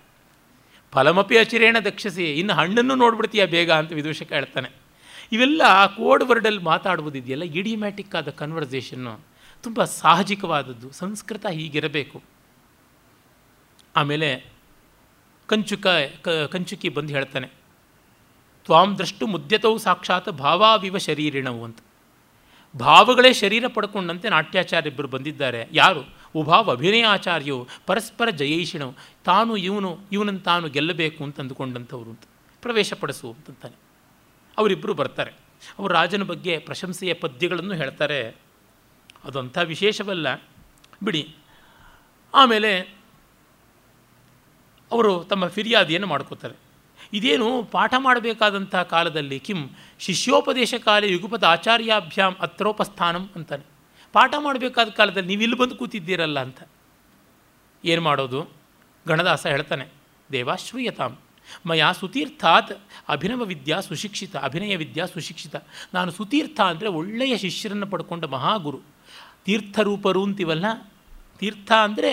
ಫಲಮಪಿ ಅಚಿರೇಣ ದಕ್ಷಸಿ, ಇನ್ನು ಹಣ್ಣನ್ನು ನೋಡ್ಬಿಡ್ತೀಯ ಬೇಗ ಅಂತ ವಿದೂಷಕ ಹೇಳ್ತಾನೆ. ಇವೆಲ್ಲ ಕೋಡ್ ವರ್ಡಲ್ಲಿ ಮಾತಾಡುವುದಿದೆಯಲ್ಲ ಇಡಿಮ್ಯಾಟಿಕ್ ಆದ ಕನ್ವರ್ಸೇಷನ್ನು ತುಂಬ ಸಾಹಜಿಕವಾದದ್ದು, ಸಂಸ್ಕೃತ ಹೀಗಿರಬೇಕು. ಆಮೇಲೆ ಕಂಚುಕ ಕಂಚುಕಿ ಬಂದು ಹೇಳ್ತಾನೆ. ತ್ವಾಂ ದ್ರಷ್ಟು ಮುದ್ಯತವು ಸಾಕ್ಷಾತ್ ಭಾವಾವಿವ ಶರೀರಿಣವು ಅಂತ. ಭಾವಗಳೇ ಶರೀರ ಪಡ್ಕೊಂಡಂತೆ ನಾಟ್ಯಾಚಾರ್ಯಬ್ಬರು ಬಂದಿದ್ದಾರೆ. ಯಾರು? ಉಭಾವ ಅಭಿನಯಾಚಾರ್ಯವು ಪರಸ್ಪರ ಜಯೈಷಿಣವು ತಾನು ಇವನು, ಇವನನ್ನು ತಾನು ಗೆಲ್ಲಬೇಕು ಅಂತ ಅಂದುಕೊಂಡಂಥವ್ರು ಅಂತ. ಪ್ರವೇಶ ಪಡಿಸು ಅಂತಂತಾನೆ ಅವರಿಬ್ಬರು ಬರ್ತಾರೆ. ಅವರು ರಾಜನ ಬಗ್ಗೆ ಪ್ರಶಂಸೆಯ ಪದ್ಯಗಳನ್ನು ಹೇಳ್ತಾರೆ. ಅದಂಥ ವಿಶೇಷವಲ್ಲ. ಬಿಡಿ. ಆಮೇಲೆ ಅವರು ತಮ್ಮ ಫಿರ್ಯಾದಿಯನ್ನು ಮಾಡ್ಕೋತಾರೆ. ಇದೇನು ಪಾಠ ಮಾಡಬೇಕಾದಂಥ ಕಾಲದಲ್ಲಿ? ಕಿಂ ಶಿಷ್ಯೋಪದೇಶ ಕಾಲ ಯುಗುಪದ ಆಚಾರ್ಯಾಭ್ಯಾಂ ಅತ್ರೋಪಸ್ಥಾನಂ ಅಂತಾನೆ. ಪಾಠ ಮಾಡಬೇಕಾದ ಕಾಲದಲ್ಲಿ ನೀವು ಇಲ್ಲಿ ಬಂದು ಕೂತಿದ್ದೀರಲ್ಲ ಅಂತ. ಏನು ಮಾಡೋದು? ಗಣದಾಸ ಹೇಳ್ತಾನೆ, ದೇವಾಶ್ರೂಯತಾಂ. ಮಯಾ ಸುತೀರ್ಥಾತ್ ಅಭಿನವ ವಿದ್ಯಾ ಸುಶಿಕ್ಷಿತ, ಅಭಿನಯ ವಿದ್ಯಾ ಸುಶಿಕ್ಷಿತ. ನಾನು ಸುತೀರ್ಥ ಅಂದರೆ ಒಳ್ಳೆಯ ಶಿಷ್ಯರನ್ನು ಪಡ್ಕೊಂಡ ಮಹಾಗುರು. ತೀರ್ಥರೂಪರು ಅಂತೀವಲ್ಲ? ತೀರ್ಥ ಅಂದರೆ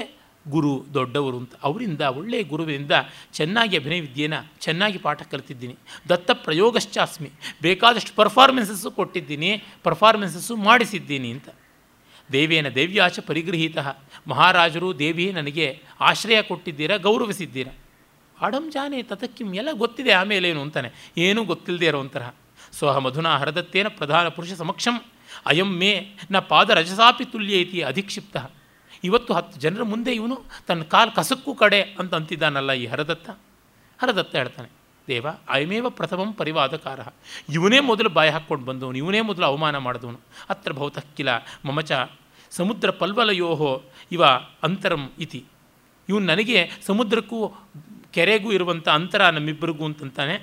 ಗುರು ದೊಡ್ಡವರು ಅಂತ. ಅವರಿಂದ ಒಳ್ಳೆಯ ಗುರುವಿನಿಂದ ಚೆನ್ನಾಗಿ ಅಭಿನಯ ವಿದ್ಯೆನ ಚೆನ್ನಾಗಿ ಪಾಠ ಕಲಿತಿದ್ದೀನಿ. ದತ್ತ ಪ್ರಯೋಗಶ್ಚಾಸ್ಮಿ. ಬೇಕಾದಷ್ಟು ಪರ್ಫಾರ್ಮೆನ್ಸಸ್ಸು ಕೊಟ್ಟಿದ್ದೀನಿ. ಪರ್ಫಾರ್ಮೆನ್ಸಸ್ಸು ಮಾಡಿಸಿದ್ದೀನಿ ಅಂತ. ದೇವೇನ ದೇವ್ಯಾಚ ಪರಿಗೃಹೀತ. ಮಹಾರಾಜರು ದೇವಿ ನನಗೆ ಆಶ್ರಯ ಕೊಟ್ಟಿದ್ದೀರಾ? ಗೌರವಿಸಿದ್ದೀರಾ? ಆಡಂ ಜಾನೆ ತತಕ್ಕಿಂ ಎಲ್ಲ ಗೊತ್ತಿದೆ ಆಮೇಲೆ ಏನು ಅಂತಾನೆ. ಏನೂ ಗೊತ್ತಿಲ್ಲದೆ ಇರೋ ಒಂಥರ ಸ್ವಹ ಮಧುನಾ ಹರದತ್ತೇನ ಪ್ರಧಾನ ಪುರುಷ ಸಮಕ್ಷಂ. ಅಯಂ ಮೇ ನ ಪಾದರಜಸಾಪಿ ತುಲ್ಯ ಇತಿ ಅಧಿಕ್ಷಿಪ್ತ. ಇವತ್ತು ಹತ್ತು ಜನರ ಮುಂದೆ ಇವನು ತನ್ನ ಕಾಲು ಕಸಕ್ಕೂ ಕಡೆ ಅಂತ ಅಂತಿದ್ದಾನಲ್ಲ ಈ ಹರದತ್ತ? ಹರದತ್ತ ಹೇಳ್ತಾನೆ, ದೇವ, ಅಯಮೇವ ಪ್ರಥಮಂ ಪರಿವಾದಕಾರ. ಇವನೇ ಮೊದಲು ಬಾಯಿ ಹಾಕ್ಕೊಂಡು ಬಂದವನು, ಇವನೇ ಮೊದಲು ಅವಮಾನ ಮಾಡಿದವನು. ಅತ್ರ ಭೌತಕ್ಕಿಲ ಕಿಲ ಮಮಚ ಸಮುದ್ರ ಪಲ್ವಲಯೋಹೋ ಇವ ಅಂತರಂ ಇತಿ. ಇವನು ನನಗೆ ಸಮುದ್ರಕ್ಕೂ ಕೆರೆಗೂ ಇರುವಂಥ ಅಂತರ ನಮ್ಮಿಬ್ಬರಿಗೂ ಅಂತಂತಾನೆ.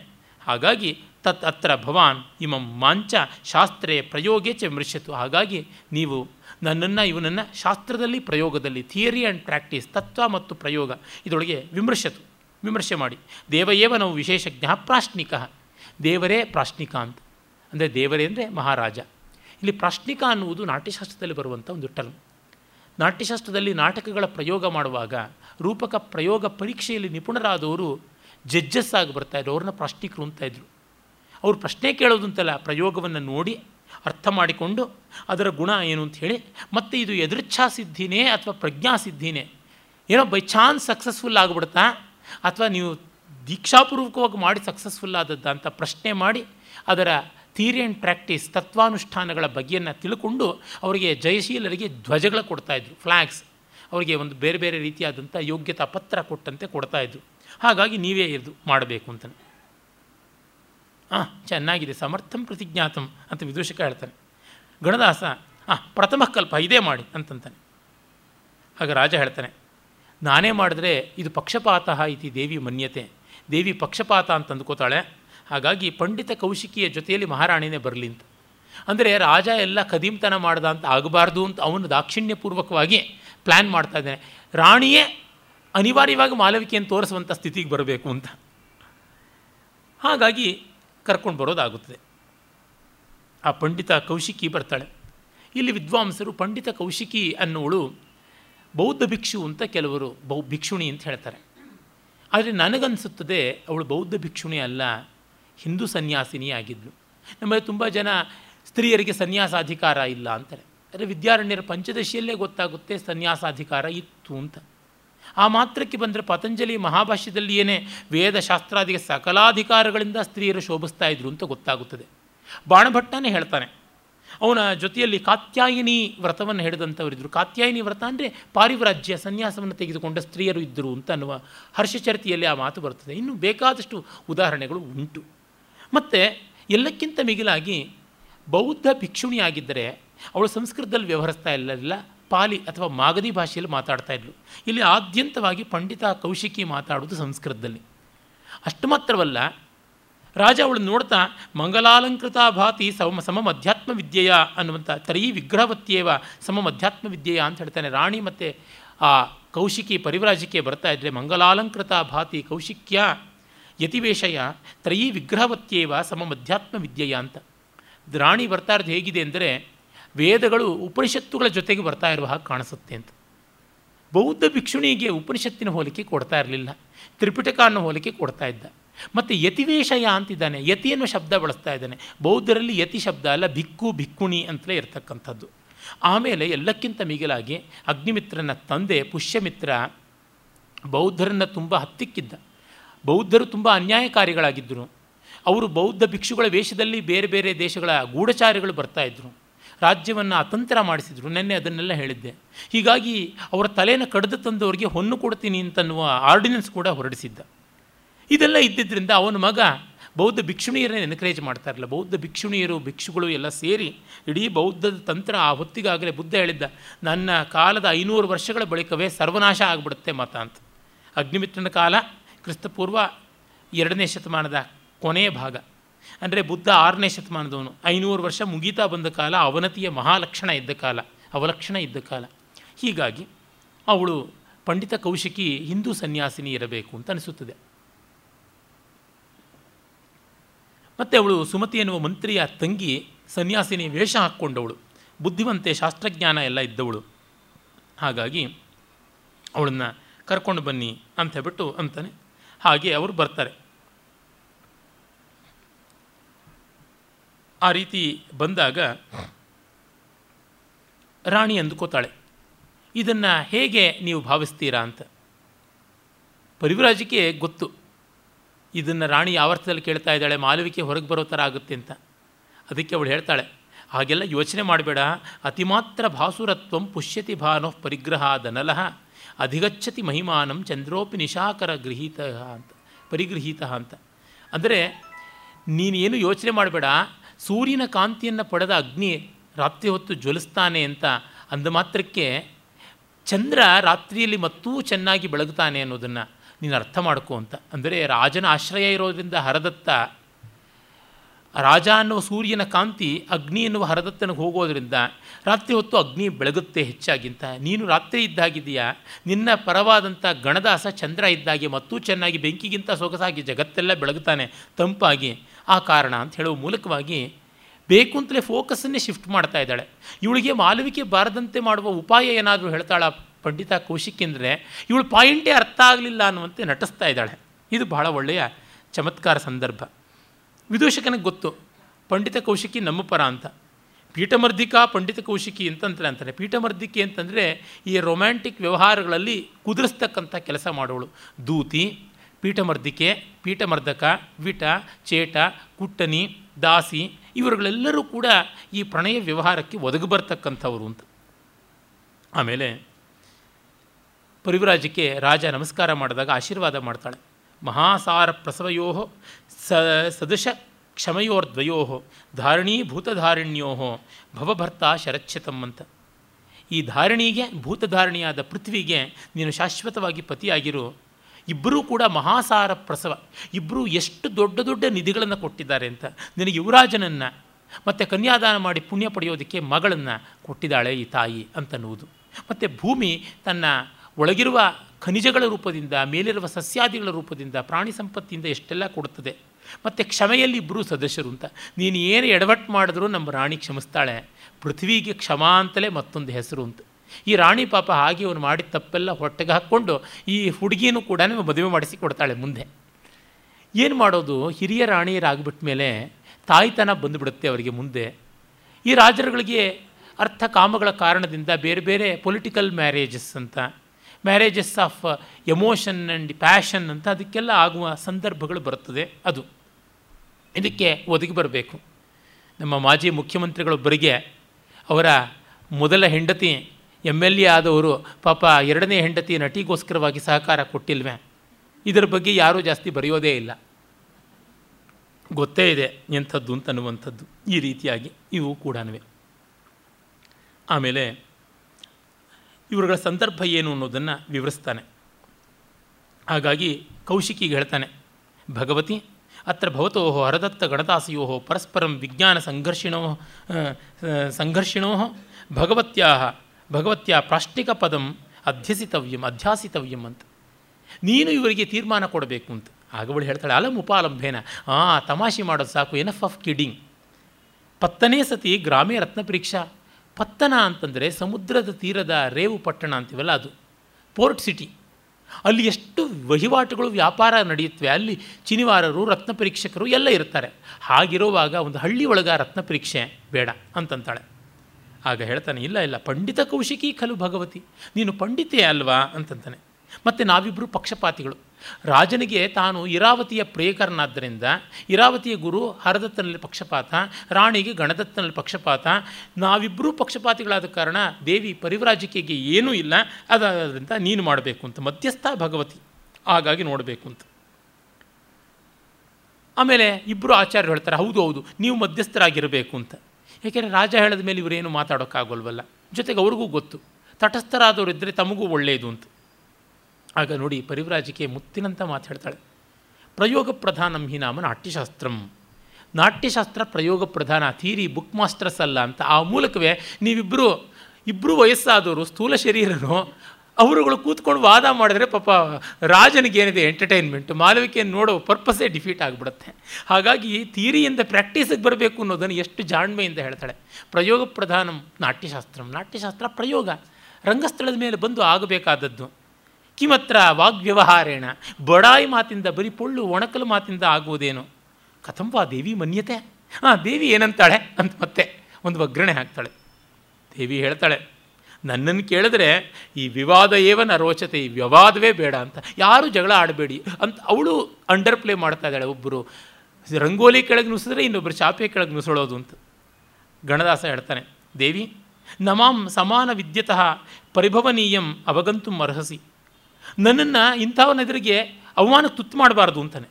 ಹಾಗಾಗಿ ತತ್ ಅತ್ರ ಭವಾನ್, ಇಮಂ ಮಾಂಚ ಶಾಸ್ತ್ರೇ ಪ್ರಯೋಗೇ ಚ ವಿಮೃಶ್ಯತು ಹಾಗಾಗಿ ನೀವು ನನ್ನನ್ನು ಇವನನ್ನು ಶಾಸ್ತ್ರದಲ್ಲಿ ಪ್ರಯೋಗದಲ್ಲಿ ಥಿಯರಿ ಆ್ಯಂಡ್ ಪ್ರಾಕ್ಟೀಸ್ ತತ್ವ ಮತ್ತು ಪ್ರಯೋಗ ಇದರೊಳಗೆ ವಿಮರ್ಶತು ವಿಮರ್ಶೆ ಮಾಡಿ. ದೇವಯೇವ ನಾವು ವಿಶೇಷಜ್ಞ ಪ್ರಾಶ್ನಿಕ ದೇವರೇ ಪ್ರಾಶ್ನಿಕ ಅಂತ. ಅಂದರೆ ದೇವರೇ ಅಂದರೆ ಮಹಾರಾಜ. ಇಲ್ಲಿ ಪ್ರಾಶ್ನಿಕ ಅನ್ನುವುದು ನಾಟ್ಯಶಾಸ್ತ್ರದಲ್ಲಿ ಬರುವಂಥ ಒಂದು ಟರ್ಮ್ ನಾಟ್ಯಶಾಸ್ತ್ರದಲ್ಲಿ ನಾಟಕಗಳ ಪ್ರಯೋಗ ಮಾಡುವಾಗ ರೂಪಕ ಪ್ರಯೋಗ ಪರೀಕ್ಷೆಯಲ್ಲಿ ನಿಪುಣರಾದವರು ಜಡ್ಜಸ್ ಆಗಿ ಬರ್ತಾಯಿದ್ರು ಅವ್ರನ್ನ ಪ್ರಾಶ್ನಿಕರು ಅಂತ ಇದ್ದರು ಅವ್ರು ಪ್ರಶ್ನೆ ಕೇಳೋದು ಅಂತಲ್ಲ, ಪ್ರಯೋಗವನ್ನು ನೋಡಿ ಅರ್ಥ ಮಾಡಿಕೊಂಡು ಅದರ ಗುಣ ಏನು ಅಂತ ಹೇಳಿ, ಮತ್ತು ಇದು ಎದುರ್ಚ್ಛಾ ಸಿದ್ಧಿನೇ ಅಥವಾ ಪ್ರಜ್ಞಾಸಿದ್ಧಿನೇ ಏನೋ ಬೈ ಚಾನ್ಸ್ ಸಕ್ಸಸ್ಫುಲ್ ಆಗಿಬಿಡ್ತಾ ಅಥವಾ ನೀವು ದೀಕ್ಷಾಪೂರ್ವಕವಾಗಿ ಮಾಡಿ ಸಕ್ಸಸ್ಫುಲ್ ಆದದ್ದ ಅಂತ ಪ್ರಶ್ನೆ ಮಾಡಿ ಅದರ ಥಿಯರಿ ಆ್ಯಂಡ್ ಪ್ರಾಕ್ಟೀಸ್ ತತ್ವಾನುಷ್ಠಾನಗಳ ಬಗೆಯನ್ನು ತಿಳ್ಕೊಂಡು ಅವರಿಗೆ ಜಯಶೀಲರಿಗೆ ಧ್ವಜಗಳ ಕೊಡ್ತಾಯಿದ್ರು ಫ್ಲ್ಯಾಗ್ಸ್ ಅವರಿಗೆ ಒಂದು ಬೇರೆ ಬೇರೆ ರೀತಿಯಾದಂಥ ಯೋಗ್ಯತಾ ಪತ್ರ ಕೊಟ್ಟಂತೆ ಕೊಡ್ತಾಯಿದ್ರು ಹಾಗಾಗಿ ನೀವೇ ಇದು ಮಾಡಬೇಕು ಅಂತಲೇ ಹಾಂ ಚೆನ್ನಾಗಿದೆ, ಸಮರ್ಥಂ ಪ್ರತಿಜ್ಞಾತಂ ಅಂತ ವಿದೂಷಕ ಹೇಳ್ತಾನೆ. ಗಣದಾಸ ಹಾಂ ಪ್ರಥಮ ಕಲ್ಪ ಇದೇ ಮಾಡಿ ಅಂತಂತಾನೆ. ಆಗ ರಾಜ ಹೇಳ್ತಾನೆ, ನಾನೇ ಮಾಡಿದ್ರೆ ಇದು ಪಕ್ಷಪಾತ ಇತಿ ದೇವಿ ಮನ್ಯತೆ. ದೇವಿ ಪಕ್ಷಪಾತ ಅಂತ ಅಂದ್ಕೋತಾಳೆ ಹಾಗಾಗಿ ಪಂಡಿತ ಕೌಶಿಕಿಯ ಜೊತೆಯಲ್ಲಿ ಮಹಾರಾಣಿನೇ ಬರಲಿ ಅಂತ. ಅಂದರೆ ರಾಜ ಎಲ್ಲ ಕದೀಮ್ತನ ಮಾಡ್ದ ಅಂತ ಆಗಬಾರ್ದು ಅಂತ ಅವನು ದಾಕ್ಷಿಣ್ಯಪೂರ್ವಕವಾಗಿ ಪ್ಲ್ಯಾನ್ ಮಾಡ್ತಾ ಇದ್ದಾನೆ. ರಾಣಿಯೇ ಅನಿವಾರ್ಯವಾಗಿ ಮಾಲವಿಕೆಯನ್ನು ತೋರಿಸುವಂಥ ಸ್ಥಿತಿಗೆ ಬರಬೇಕು ಅಂತ. ಹಾಗಾಗಿ ಕರ್ಕೊಂಡು ಬರೋದಾಗುತ್ತದೆ. ಆ ಪಂಡಿತ ಕೌಶಿಕಿ ಬರ್ತಾಳೆ. ಇಲ್ಲಿ ವಿದ್ವಾಂಸರು ಪಂಡಿತ ಕೌಶಿಕಿ ಅನ್ನುವಳು ಬೌದ್ಧ ಭಿಕ್ಷು ಅಂತ ಕೆಲವರು ಬೌ ಭಿಕ್ಷುಣಿ ಅಂತ ಹೇಳ್ತಾರೆ. ಆದರೆ ನನಗನ್ಸುತ್ತದೆ ಅವಳು ಬೌದ್ಧ ಭಿಕ್ಷುಣಿ ಅಲ್ಲ, ಹಿಂದೂ ಸನ್ಯಾಸಿನಿ ಆಗಿದ್ಲು. ನಮ್ಮಲ್ಲಿ ತುಂಬ ಜನ ಸ್ತ್ರೀಯರಿಗೆ ಸನ್ಯಾಸಾಧಿಕಾರ ಇಲ್ಲ ಅಂತಾರೆ. ಆದರೆ ವಿದ್ಯಾರಣ್ಯರ ಪಂಚದಶಿಯಲ್ಲೇ ಗೊತ್ತಾಗುತ್ತೆ ಸನ್ಯಾಸಾಧಿಕಾರ ಇತ್ತು ಅಂತ. ಆ ಮಾತ್ರಕ್ಕೆ ಬಂದರೆ ಪತಂಜಲಿ ಮಹಾಭಾಷ್ಯದಲ್ಲಿಯೇ ವೇದಶಾಸ್ತ್ರಾದಿಗ ಸಕಲಾಧಿಕಾರಗಳಿಂದ ಸ್ತ್ರೀಯರು ಶೋಭಿಸ್ತಾ ಇದ್ರು ಅಂತ ಗೊತ್ತಾಗುತ್ತದೆ. ಬಾಣಭಟ್ಟನೇ ಹೇಳ್ತಾನೆ, ಅವನ ಜೊತೆಯಲ್ಲಿ ಕಾತ್ಯಾಯಿನಿ ವ್ರತವನ್ನು ಹಿಡಿದಂಥವರಿದ್ದರು ಕಾತ್ಯಾಯಿನಿ ವ್ರತ ಅಂದರೆ ಪಾರಿವ್ರಾಜ್ಯ ಸನ್ಯಾಸವನ್ನು ತೆಗೆದುಕೊಂಡ ಸ್ತ್ರೀಯರು ಇದ್ದರು ಅಂತ ಅನ್ನುವ ಹರ್ಷಚರಿತಿಯಲ್ಲಿ ಆ ಮಾತು ಬರ್ತದೆ. ಇನ್ನು ಬೇಕಾದಷ್ಟು ಉದಾಹರಣೆಗಳು ಉಂಟು. ಮತ್ತು ಎಲ್ಲಕ್ಕಿಂತ ಮಿಗಿಲಾಗಿ ಬೌದ್ಧ ಭಿಕ್ಷುಣಿಯಾಗಿದ್ದರೆ ಅವಳು ಸಂಸ್ಕೃತದಲ್ಲಿ ವ್ಯವಹರಿಸ್ತಾ ಇರಲಿಲ್ಲ. ಪಾಲಿ ಅಥವಾ ಮಾಗಧಿ ಭಾಷೆಯಲ್ಲಿ ಮಾತಾಡ್ತಾ ಇದ್ಳು ಇಲ್ಲಿ ಆದ್ಯಂತವಾಗಿ ಪಂಡಿತ ಕೌಶಿಕಿ ಮಾತಾಡೋದು ಸಂಸ್ಕೃತದಲ್ಲಿ. ಅಷ್ಟು ಮಾತ್ರವಲ್ಲ, ರಾಜ ಅವಳು ನೋಡ್ತಾ, ಮಂಗಲಾಲಂಕೃತ ಭಾತಿ ಸಮ ಸಮ ಮಧ್ಯಾತ್ಮ ವಿದ್ಯೆಯ ಅನ್ನುವಂಥ ತರೀ ವಿಗ್ರಹವತ್ಯೇವ ಸಮ ಮಧ್ಯಾತ್ಮ ವಿದ್ಯೆಯ ಅಂತ ಹೇಳ್ತಾನೆ ರಾಣಿ ಮತ್ತು ಆ ಕೌಶಿಕಿ ಪರಿವ್ರಾಜಿಕೆ ಬರ್ತಾ ಇದ್ದರೆ ಮಂಗಲಾಲಂಕೃತ ಭಾತಿ ಕೌಶಿಕ್ಯ ಯತಿವೇಷಯ ತ್ರಯೀ ವಿಗ್ರಹವತ್ಯೇವ ಸಮ ಮಧ್ಯಾತ್ಮ ವಿದ್ಯೆಯ ಅಂತ. ರಾಣಿ ಬರ್ತಾ ಇರೋದು ಹೇಗಿದೆ ಅಂದರೆ ವೇದಗಳು ಉಪನಿಷತ್ತುಗಳ ಜೊತೆಗೆ ಬರ್ತಾ ಇರುವ ಹಾಗೆ ಕಾಣಿಸುತ್ತೆ ಅಂತ. ಬೌದ್ಧ ಭಿಕ್ಷುಣಿಗೆ ಉಪನಿಷತ್ತಿನ ಹೋಲಿಕೆ ಕೊಡ್ತಾ ಇರಲಿಲ್ಲ ತ್ರಿಪಿಟಕ ಅನ್ನೋ ಹೋಲಿಕೆ ಕೊಡ್ತಾ ಇದ್ದ. ಮತ್ತು ಯತಿವೇಷಯ ಅಂತಿದ್ದಾನೆ ಯತಿ ಅನ್ನೋ ಶಬ್ದ ಬಳಸ್ತಾ ಇದ್ದಾನೆ. ಬೌದ್ಧರಲ್ಲಿ ಯತಿ ಶಬ್ದ ಅಲ್ಲ, ಭಿಕ್ಕು, ಭಿಕ್ಕುಣಿ ಅಂತಲೇ ಇರತಕ್ಕಂಥದ್ದು. ಆಮೇಲೆ ಎಲ್ಲಕ್ಕಿಂತ ಮಿಗಿಲಾಗಿ ಅಗ್ನಿಮಿತ್ರನ ತಂದೆ ಪುಷ್ಯಮಿತ್ರ ಬೌದ್ಧರನ್ನು ತುಂಬ ಹತ್ತಿಕ್ಕಿದ್ದ. ಬೌದ್ಧರು ತುಂಬ ಅನ್ಯಾಯಕಾರಿಗಳಾಗಿದ್ದರು. ಅವರು ಬೌದ್ಧ ಭಿಕ್ಷುಗಳ ವೇಷದಲ್ಲಿ ಬೇರೆ ಬೇರೆ ದೇಶಗಳ ಗೂಢಚಾರಿಗಳು ಬರ್ತಾಯಿದ್ರು ರಾಜ್ಯವನ್ನು ಅತಂತ್ರ ಮಾಡಿಸಿದರು. ನೆನ್ನೆ ಅದನ್ನೆಲ್ಲ ಹೇಳಿದ್ದೆ. ಹೀಗಾಗಿ ಅವರ ತಲೆಯನ್ನು ಕಡಿದು ತಂದವರಿಗೆ ಹೊನ್ನು ಕೊಡ್ತೀನಿ ಅಂತನ್ನುವ ಆರ್ಡಿನೆನ್ಸ್ ಕೂಡ ಹೊರಡಿಸಿದ್ದ. ಇದೆಲ್ಲ ಇದ್ದಿದ್ದರಿಂದ ಅವನ ಮಗ ಬೌದ್ಧ ಭಿಕ್ಷುಣಿಯರನ್ನೇ ಎನ್ಕರೇಜ್ ಮಾಡ್ತಾರಲ್ಲ ಬೌದ್ಧ ಭಿಕ್ಷುಣಿಯರು, ಭಿಕ್ಷುಗಳು ಎಲ್ಲ ಸೇರಿ ಇಡೀ ಬೌದ್ಧದ ತಂತ್ರ ಆ ಹೊತ್ತಿಗಾಗಲೇ ಬುದ್ಧ ಹೇಳಿದ್ದ, ನನ್ನ ಕಾಲದ ಐನೂರು ವರ್ಷಗಳ ಬಳಿಕವೇ ಸರ್ವನಾಶ ಆಗಿಬಿಡುತ್ತೆ ಮತ ಅಂತ. ಅಗ್ನಿಮಿತ್ರನ ಕಾಲ, ಕ್ರಿಸ್ತಪೂರ್ವ ಎರಡನೇ ಶತಮಾನದ ಕೊನೆಯ ಭಾಗ. ಅಂದರೆ ಬುದ್ಧ ಆರನೇ ಶತಮಾನದವನು. ಐನೂರು ವರ್ಷ ಮುಗೀತಾ ಬಂದ ಕಾಲ ಅವನತಿಯ ಮಹಾಲಕ್ಷಣ ಇದ್ದ ಕಾಲ, ಅವಲಕ್ಷಣ ಇದ್ದ ಕಾಲ. ಹೀಗಾಗಿ ಅವಳು ಪಂಡಿತ ಕೌಶಿಕಿ ಹಿಂದೂ ಸನ್ಯಾಸಿನಿ ಇರಬೇಕು ಅಂತ ಅನಿಸುತ್ತದೆ. ಮತ್ತು ಅವಳು ಸುಮತಿ ಎನ್ನುವ ಮಂತ್ರಿಯ ತಂಗಿ ಸನ್ಯಾಸಿನಿ ವೇಷ ಹಾಕ್ಕೊಂಡವಳು. ಬುದ್ಧಿವಂತೆ ಶಾಸ್ತ್ರಜ್ಞಾನ ಎಲ್ಲ ಇದ್ದವಳು. ಹಾಗಾಗಿ ಅವಳನ್ನು ಕರ್ಕೊಂಡು ಬನ್ನಿ ಅಂತ ಹೇಳ್ಬಿಟ್ಟು ಅಂತಾನೆ ಹಾಗೆ ಅವರು ಬರ್ತಾರೆ. ಆ ರೀತಿ ಬಂದಾಗ ರಾಣಿ ಅಂದುಕೋತಾಳೆ, ಇದನ್ನು ಹೇಗೆ ನೀವು ಭಾವಿಸ್ತೀರಾ ಅಂತ. ಪರಿವ್ರಾಜಕ್ಕೆ ಗೊತ್ತು, ಇದನ್ನು ರಾಣಿ ಆವರ್ತದಲ್ಲಿ ಕೇಳ್ತಾ ಇದ್ದಾಳೆ, ಮಾಲವಿಕೆ ಹೊರಗೆ ಬರೋ ಥರ ಆಗುತ್ತೆ ಅಂತ. ಅದಕ್ಕೆ ಅವಳು ಹೇಳ್ತಾಳೆ, ಹಾಗೆಲ್ಲ ಯೋಚನೆ ಮಾಡಬೇಡ, ಅತಿಮಾತ್ರ ಭಾಸುರತ್ವಂ ಪುಷ್ಯತಿ ಭಾನೋ ಪರಿಗ್ರಹ ದನಲಹ ಅಧಿಗಚ್ಚತಿ ಮಹಿಮಾನಂ ಚಂದ್ರೋಪಿ ನಿಶಾಕರ ಗೃಹೀತ ಅಂತ, ಪರಿಗೃಹೀತ ಅಂತ. ಅಂದರೆ ನೀನೇನು ಯೋಚನೆ ಮಾಡಬೇಡ ಸೂರ್ಯನ ಕಾಂತಿಯನ್ನು ಪಡೆದ ಅಗ್ನಿ ರಾತ್ರಿ ಹೊತ್ತು ಜ್ವಲಿಸ್ತಾನೆ ಅಂತ ಅಂದ ಮಾತ್ರಕ್ಕೆ ಚಂದ್ರ ರಾತ್ರಿಯಲ್ಲಿ ಮತ್ತೂ ಚೆನ್ನಾಗಿ ಬೆಳಗುತ್ತಾನೆ ಅನ್ನೋದನ್ನು ನೀನು ಅರ್ಥ ಮಾಡ್ಕೋ ಅಂತ. ಅಂದರೆ ರಾಜನ ಆಶ್ರಯ ಇರೋದರಿಂದ ಹರದತ್ತ ರಾಜ ಅನ್ನುವ ಸೂರ್ಯನ ಕಾಂತಿ ಅಗ್ನಿ ಎನ್ನುವ ಹರದತ್ತನಿಗೆ ಹೋಗೋದ್ರಿಂದ ರಾತ್ರಿ ಹೊತ್ತು ಅಗ್ನಿ ಬೆಳಗುತ್ತೆ ಹೆಚ್ಚಾಗಿಂತ. ನೀನು ರಾತ್ರಿ ಇದ್ದಾಗಿದೆಯಾ ನಿನ್ನ ಪರವಾದಂಥ ಗಣದಾಸ ಚಂದ್ರ ಇದ್ದಾಗೆ ಮತ್ತೂ ಚೆನ್ನಾಗಿ ಬೆಂಕಿಗಿಂತ ಸೊಗಸಾಗಿ ಜಗತ್ತೆಲ್ಲ ಬೆಳಗುತ್ತಾನೆ. ತಂಪಾಗಿ. ಆ ಕಾರಣ ಅಂತ ಹೇಳುವ ಮೂಲಕವಾಗಿ ಬೇಕು ಅಂತಲೇ ಫೋಕಸನ್ನೇ ಶಿಫ್ಟ್ ಮಾಡ್ತಾ ಇದ್ದಾಳೆ. ಇವಳಿಗೆ ಮಾಲವಿಕೆ ಬಾರದಂತೆ ಮಾಡುವ ಉಪಾಯ ಏನಾದರೂ ಹೇಳ್ತಾಳ ಪಂಡಿತ ಕೌಶಿಕ್ ಅಂದರೆ ಇವಳು ಪಾಯಿಂಟೇ ಅರ್ಥ ಆಗಲಿಲ್ಲ ಅನ್ನುವಂತೆ ನಟಿಸ್ತಾ ಇದ್ದಾಳೆ. ಇದು ಬಹಳ ಒಳ್ಳೆಯ ಚಮತ್ಕಾರ ಸಂದರ್ಭ. ವಿದೂಷಕನಿಗೆ ಗೊತ್ತು, ಪಂಡಿತ ಕೌಶಿಕಿ ನಮ್ಮ ಪರ ಅಂತ. ಪೀಠಮರ್ಧಿಕ ಪಂಡಿತ ಕೌಶಿಕಿ ಅಂತಂತಾರೆ ಅಂತಾರೆ ಪೀಠಮರ್ಧಿಕೆ ಅಂತಂದರೆ ಈ ರೊಮ್ಯಾಂಟಿಕ್ ವ್ಯವಹಾರಗಳಲ್ಲಿ ಕುದುರಿಸ್ತಕ್ಕಂಥ ಕೆಲಸ ಮಾಡೋಳು ದೂತಿ ಪೀಠಮರ್ಧಿಕೆ ಪೀಠಮರ್ಧಕ ವಿಟ, ಚೇಟ ಕುಟ್ಟನಿ ದಾಸಿ ಇವರುಗಳೆಲ್ಲರೂ ಕೂಡ ಈ ಪ್ರಣಯ ವ್ಯವಹಾರಕ್ಕೆ ಒದಗಿ ಬರ್ತಕ್ಕಂಥವ್ರು ಅಂತ. ಆಮೇಲೆ ಪರಿವರಾಜಕ್ಕೆ ರಾಜ ನಮಸ್ಕಾರ ಮಾಡಿದಾಗ ಆಶೀರ್ವಾದ ಮಾಡ್ತಾಳೆ. ಮಹಾಸಾರ ಪ್ರಸವಯೋ ಸ ಸದೃಶ ಕ್ಷಮಯೋರ್ದ್ವಯೋ ಧಾರಣೀಭೂತಧಾರಿಣ್ಯೋ, ಭವಭರ್ತ ಶರಚ್ಛತಮ್ ಅಂತ. ಈ ಧಾರಣಿಗೆ, ಭೂತಧಾರಣಿಯಾದ ಪೃಥ್ವಿಗೆ ನೀನು ಶಾಶ್ವತವಾಗಿ ಪತಿಯಾಗಿರು. ಇಬ್ಬರೂ ಕೂಡ ಮಹಾಸಾರ ಪ್ರಸವ ಇಬ್ಬರೂ ಎಷ್ಟು ದೊಡ್ಡ ದೊಡ್ಡ ನಿಧಿಗಳನ್ನು ಕೊಟ್ಟಿದ್ದಾರೆ ಅಂತ. ನಿನಗೆ ಯುವರಾಜನನ್ನು ಮತ್ತು ಕನ್ಯಾದಾನ ಮಾಡಿ ಪುಣ್ಯ ಪಡೆಯೋದಕ್ಕೆ ಮಗಳನ್ನು ಕೊಟ್ಟಿದ್ದಾಳೆ ಈ ತಾಯಿ ಅಂತನ್ನುವುದು. ಮತ್ತು ಭೂಮಿ ತನ್ನ ಒಳಗಿರುವ ಖನಿಜಗಳ ರೂಪದಿಂದ, ಮೇಲಿರುವ ಸಸ್ಯಾದಿಗಳ ರೂಪದಿಂದ, ಪ್ರಾಣಿ ಸಂಪತ್ತಿಯಿಂದ ಎಷ್ಟೆಲ್ಲ ಕೊಡುತ್ತದೆ. ಮತ್ತು ಕ್ಷಮೆಯಲ್ಲಿ ಇಬ್ಬರೂ ಸದಸ್ಯರು ಅಂತ, ನೀನು ಏನು ಎಡವಟ್ಟು ಮಾಡಿದ್ರೂ ನಮ್ಮ ರಾಣಿ ಕ್ಷಮಿಸ್ತಾಳೆ, ಪೃಥ್ವಿಗೆ ಕ್ಷಮಾ ಅಂತಲೇ ಮತ್ತೊಂದು ಹೆಸರು ಅಂತ ಈ ರಾಣಿ ಪಾಪ ಹಾಗೆ ಅವನು ಮಾಡಿದ ತಪ್ಪೆಲ್ಲ ಹೊಟ್ಟೆಗೆ ಹಾಕ್ಕೊಂಡು ಈ ಹುಡುಗಿನೂ ಕೂಡ ಮದುವೆ ಮಾಡಿಸಿ ಕೊಡ್ತಾಳೆ ಮುಂದೆ. ಏನು ಮಾಡೋದು? ಹಿರಿಯ ರಾಣಿಯರಾಗ್ಬಿಟ್ಟ ಮೇಲೆ ತಾಯ್ತನ ಬಂದುಬಿಡುತ್ತೆ ಅವರಿಗೆ ಮುಂದೆ. ಈ ರಾಜರುಗಳಿಗೆ ಅರ್ಥ ಕಾಮಗಳ ಕಾರಣದಿಂದ ಬೇರೆ ಬೇರೆ ಪೊಲಿಟಿಕಲ್ ಮ್ಯಾರೇಜಸ್ ಅಂತ marriages of emotion and passion ಅಂತ ಅದಕ್ಕೆಲ್ಲ ಆಗುವ ಸಂದರ್ಭಗಳು ಬರುತ್ತದೆ, ಅದು. ಇದಕ್ಕೆ ಒದಗಿ ಬರಬೇಕು. ನಮ್ಮ ಮಾಜಿ ಮುಖ್ಯಮಂತ್ರಿಗಳೊಬ್ಬರಿಗೆ ಅವರ ಮೊದಲ ಹೆಂಡತಿ ಎಂ ಎಲ್ ಎ ಆದವರು ಪಾಪ ಎರಡನೇ ಹೆಂಡತಿ ನಟಿಗೋಸ್ಕರವಾಗಿ ಸಹಕಾರ ಕೊಟ್ಟಿಲ್ವೇ? ಇದರ ಬಗ್ಗೆ ಯಾರೂ ಜಾಸ್ತಿ ಬರೆಯೋದೇ ಇಲ್ಲ. ಗೊತ್ತೇ ಇದೆ ಎಂಥದ್ದು ಅಂತನ್ನುವಂಥದ್ದು ಈ ರೀತಿಯಾಗಿ ಇವು ಕೂಡ ಆಮೇಲೆ ಇವರುಗಳ ಸಂದರ್ಭ ಏನು ಅನ್ನೋದನ್ನು ವಿವರಿಸ್ತಾನೆ. ಹಾಗಾಗಿ ಕೌಶಿಕಿಗೆ ಹೇಳ್ತಾನೆ, ಭಗವತಿ ಅತ್ರ ಭವತೋ ಹರದತ್ತ ಗಣದಾಸಯೋ ಪರಸ್ಪರಂ ವಿಜ್ಞಾನ ಸಂಘರ್ಷಿಣೋ ಸಂಘರ್ಷಿಣೋ ಭಗವತ್ಯಾ ಭಗವತ್ಯ ಪ್ರಾಷ್ಟಿಕ ಪದಂ ಅಧ್ಯಸಿತವ್ಯಂ, ಅಧ್ಯಾಸಿತವ್ಯಂ ಅಂತ. ನೀನು ಇವರಿಗೆ ತೀರ್ಮಾನ ಕೊಡಬೇಕು ಅಂತ. ಆಗವಳು ಹೇಳ್ತಾಳೆ, ಅಲಂ ಉಪಾಲಂಭೇನ, ಆ, ತಮಾಷೆ ಮಾಡೋದು ಸಾಕು ಎನಫ್ ಆಫ್ ಕಿಡಿಂಗ್ ಪತ್ತನೇ ಸತಿ ಗ್ರಾಮೇ ರತ್ನ ಪರೀಕ್ಷಾ ಪತ್ತನ ಅಂತಂದರೆ ಸಮುದ್ರದ ತೀರದ ರೇವು ಪಟ್ಟಣ ಅಂತೀವಲ್ಲ ಅದು. Port city. ಅಲ್ಲಿ ಎಷ್ಟು ವಹಿವಾಟುಗಳು, ವ್ಯಾಪಾರ ನಡೆಯುತ್ತವೆ, ಅಲ್ಲಿ ಚಿನಿವಾರರು, ರತ್ನ ಪರೀಕ್ಷಕರು ಎಲ್ಲ ಇರ್ತಾರೆ. ಹಾಗಿರುವಾಗ ಒಂದು ಹಳ್ಳಿ ಒಳಗ ರತ್ನ ಪರೀಕ್ಷೆ ಬೇಡ ಅಂತಂತಾಳೆ. ಆಗ ಹೇಳ್ತಾನೆ, ಇಲ್ಲ ಇಲ್ಲ, ಪಂಡಿತ ಕೌಶಿಕಿ ಖಲು ಭಗವತಿ. ನೀನು ಪಂಡಿತೆ ಅಲ್ವಾ? ಅಂತಂತಾನೆ. ಮತ್ತು ನಾವಿಬ್ಬರು ಪಕ್ಷಪಾತಿಗಳು. ರಾಜನಿಗೆ ತಾನು ಇರಾವತಿಯ ಪ್ರಿಯಕರನಾದ್ದರಿಂದ, ಇರಾವತಿಯ ಗುರು ಹರದತ್ತನಲ್ಲಿ ಪಕ್ಷಪಾತ, ರಾಣಿಗೆ ಗಣದತ್ತನಲ್ಲಿ ಪಕ್ಷಪಾತ ನಾವಿಬ್ಬರೂ ಪಕ್ಷಪಾತಿಗಳಾದ ಕಾರಣ ದೇವಿ ಪರಿವ್ರಾಜಿಕೆಗೆ ಏನೂ ಇಲ್ಲ ಅದಾದ್ರಿಂದ ನೀನು ಮಾಡಬೇಕು ಅಂತ ಮಧ್ಯಸ್ಥ ಭಗವತಿ. ಹಾಗಾಗಿ ನೋಡಬೇಕು ಅಂತ. ಆಮೇಲೆ ಇಬ್ಬರು ಆಚಾರ್ಯರು ಹೇಳ್ತಾರೆ, ಹೌದು ಹೌದು, ನೀವು ಮಧ್ಯಸ್ಥರಾಗಿರಬೇಕು ಅಂತ. ಏಕೆಂದರೆ ರಾಜ ಹೇಳಿದ ಮೇಲೆ ಇವರೇನು ಮಾತಾಡೋಕ್ಕಾಗೋಲ್ವಲ್ಲ. ಜೊತೆಗೆ ಅವ್ರಿಗೂ ಗೊತ್ತು. ತಟಸ್ಥರಾದವರು ಇದ್ದರೆ ತಮಗೂ ಒಳ್ಳೆಯದು ಅಂತ. ಆಗ ನೋಡಿ ಪರಿವ್ರಾಜಿಕೆ ಮುತ್ತಿನಂತ ಮಾತಾಡ್ತಾಳೆ. ಪ್ರಯೋಗ ಪ್ರಧಾನಂ ಹಿ ನಾಮ ನಾಟ್ಯಶಾಸ್ತ್ರಂ. ನಾಟ್ಯಶಾಸ್ತ್ರ ಪ್ರಯೋಗ ಪ್ರಧಾನ ಥೀರಿ ಬುಕ್ ಮಾಸ್ಟರ್ಸ್ ಅಲ್ಲ ಅಂತ ಆ ಮೂಲಕವೇ ನೀವಿಬ್ಬರು ಇಬ್ಬರು ವಯಸ್ಸಾದವರು, ಸ್ಥೂಲ ಶರೀರರು, ಅವರುಗಳು ಕೂತ್ಕೊಂಡು ವಾದ ಮಾಡಿದ್ರೆ ಪಾಪ ರಾಜನಿಗೇನಿದೆ ಎಂಟರ್ಟೈನ್ಮೆಂಟ್ ಮಾಲವಿಕೆಯನ್ನು ನೋಡೋ ಪರ್ಪಸೇ ಡಿಫೀಟ್ ಆಗಿಬಿಡುತ್ತೆ. ಹಾಗಾಗಿ ಥೀರಿಯಿಂದ ಪ್ರಾಕ್ಟೀಸಿಗೆ ಬರಬೇಕು ಅನ್ನೋದನ್ನು ಎಷ್ಟು ಜಾಣ್ಮೆಯಿಂದ ಹೇಳ್ತಾಳೆ. ಪ್ರಯೋಗ ಪ್ರಧಾನಂ ನಾಟ್ಯಶಾಸ್ತ್ರಂ. ನಾಟ್ಯಶಾಸ್ತ್ರ ಪ್ರಯೋಗ. ರಂಗಸ್ಥಳದ ಮೇಲೆ ಬಂದು ಆಗಬೇಕಾದದ್ದು. ಕಿಮತ್ರ ವಾಗ್ವ್ಯವಹಾರೇಣ. ಬಡಾಯಿ ಮಾತಿಂದ ಬರೀ ಪೊಳ್ಳು ಒಣಕಲು ಮಾತಿಂದ ಆಗುವುದೇನು? ಕಥಂವಾ ದೇವಿ ಮನ್ಯತೆ. ಹಾಂ ದೇವಿ ಏನಂತಾಳೆ ಅಂತ ಮತ್ತೆ ಒಂದು ಒಗ್ಗರಣೆ ಹಾಕ್ತಾಳೆ. ದೇವಿ ಹೇಳ್ತಾಳೆ, ನನ್ನನ್ನು ಕೇಳಿದ್ರೆ ಈ ವಿವಾದ ಏವನ ರೋಚತೆ ಈ ವಿವಾದವೇ ಬೇಡ ಅಂತ. ಯಾರು ಜಗಳ ಆಡಬೇಡಿ ಅಂತ ಅವಳು ಅಂಡರ್ ಪ್ಲೇ ಮಾಡ್ತಾ ಇದ್ದಾಳೆ ಒಬ್ಬರು ರಂಗೋಲಿ ಕೆಳಗೆ ನುಸಿದ್ರೆ ಇನ್ನೊಬ್ಬರು ಚಾಪೆ ಕೆಳಗೆ ನುಸುಳೋದು ಅಂತ. ಗಣದಾಸ ಹೇಳ್ತಾನೆ, ದೇವಿ, ನಮಾಂ ಸಮಾನ ವಿದ್ಯತಃ ಪರಿಭವನೀಯಂ ಅವಗಂತು ಅರ್ಹಸಿ. ನನ್ನನ್ನು ಇಂಥವನೆದುರಿಗೆ ಅವಮಾನ ತುತ್ತು ಮಾಡಬಾರ್ದು ಅಂತಾನೆ.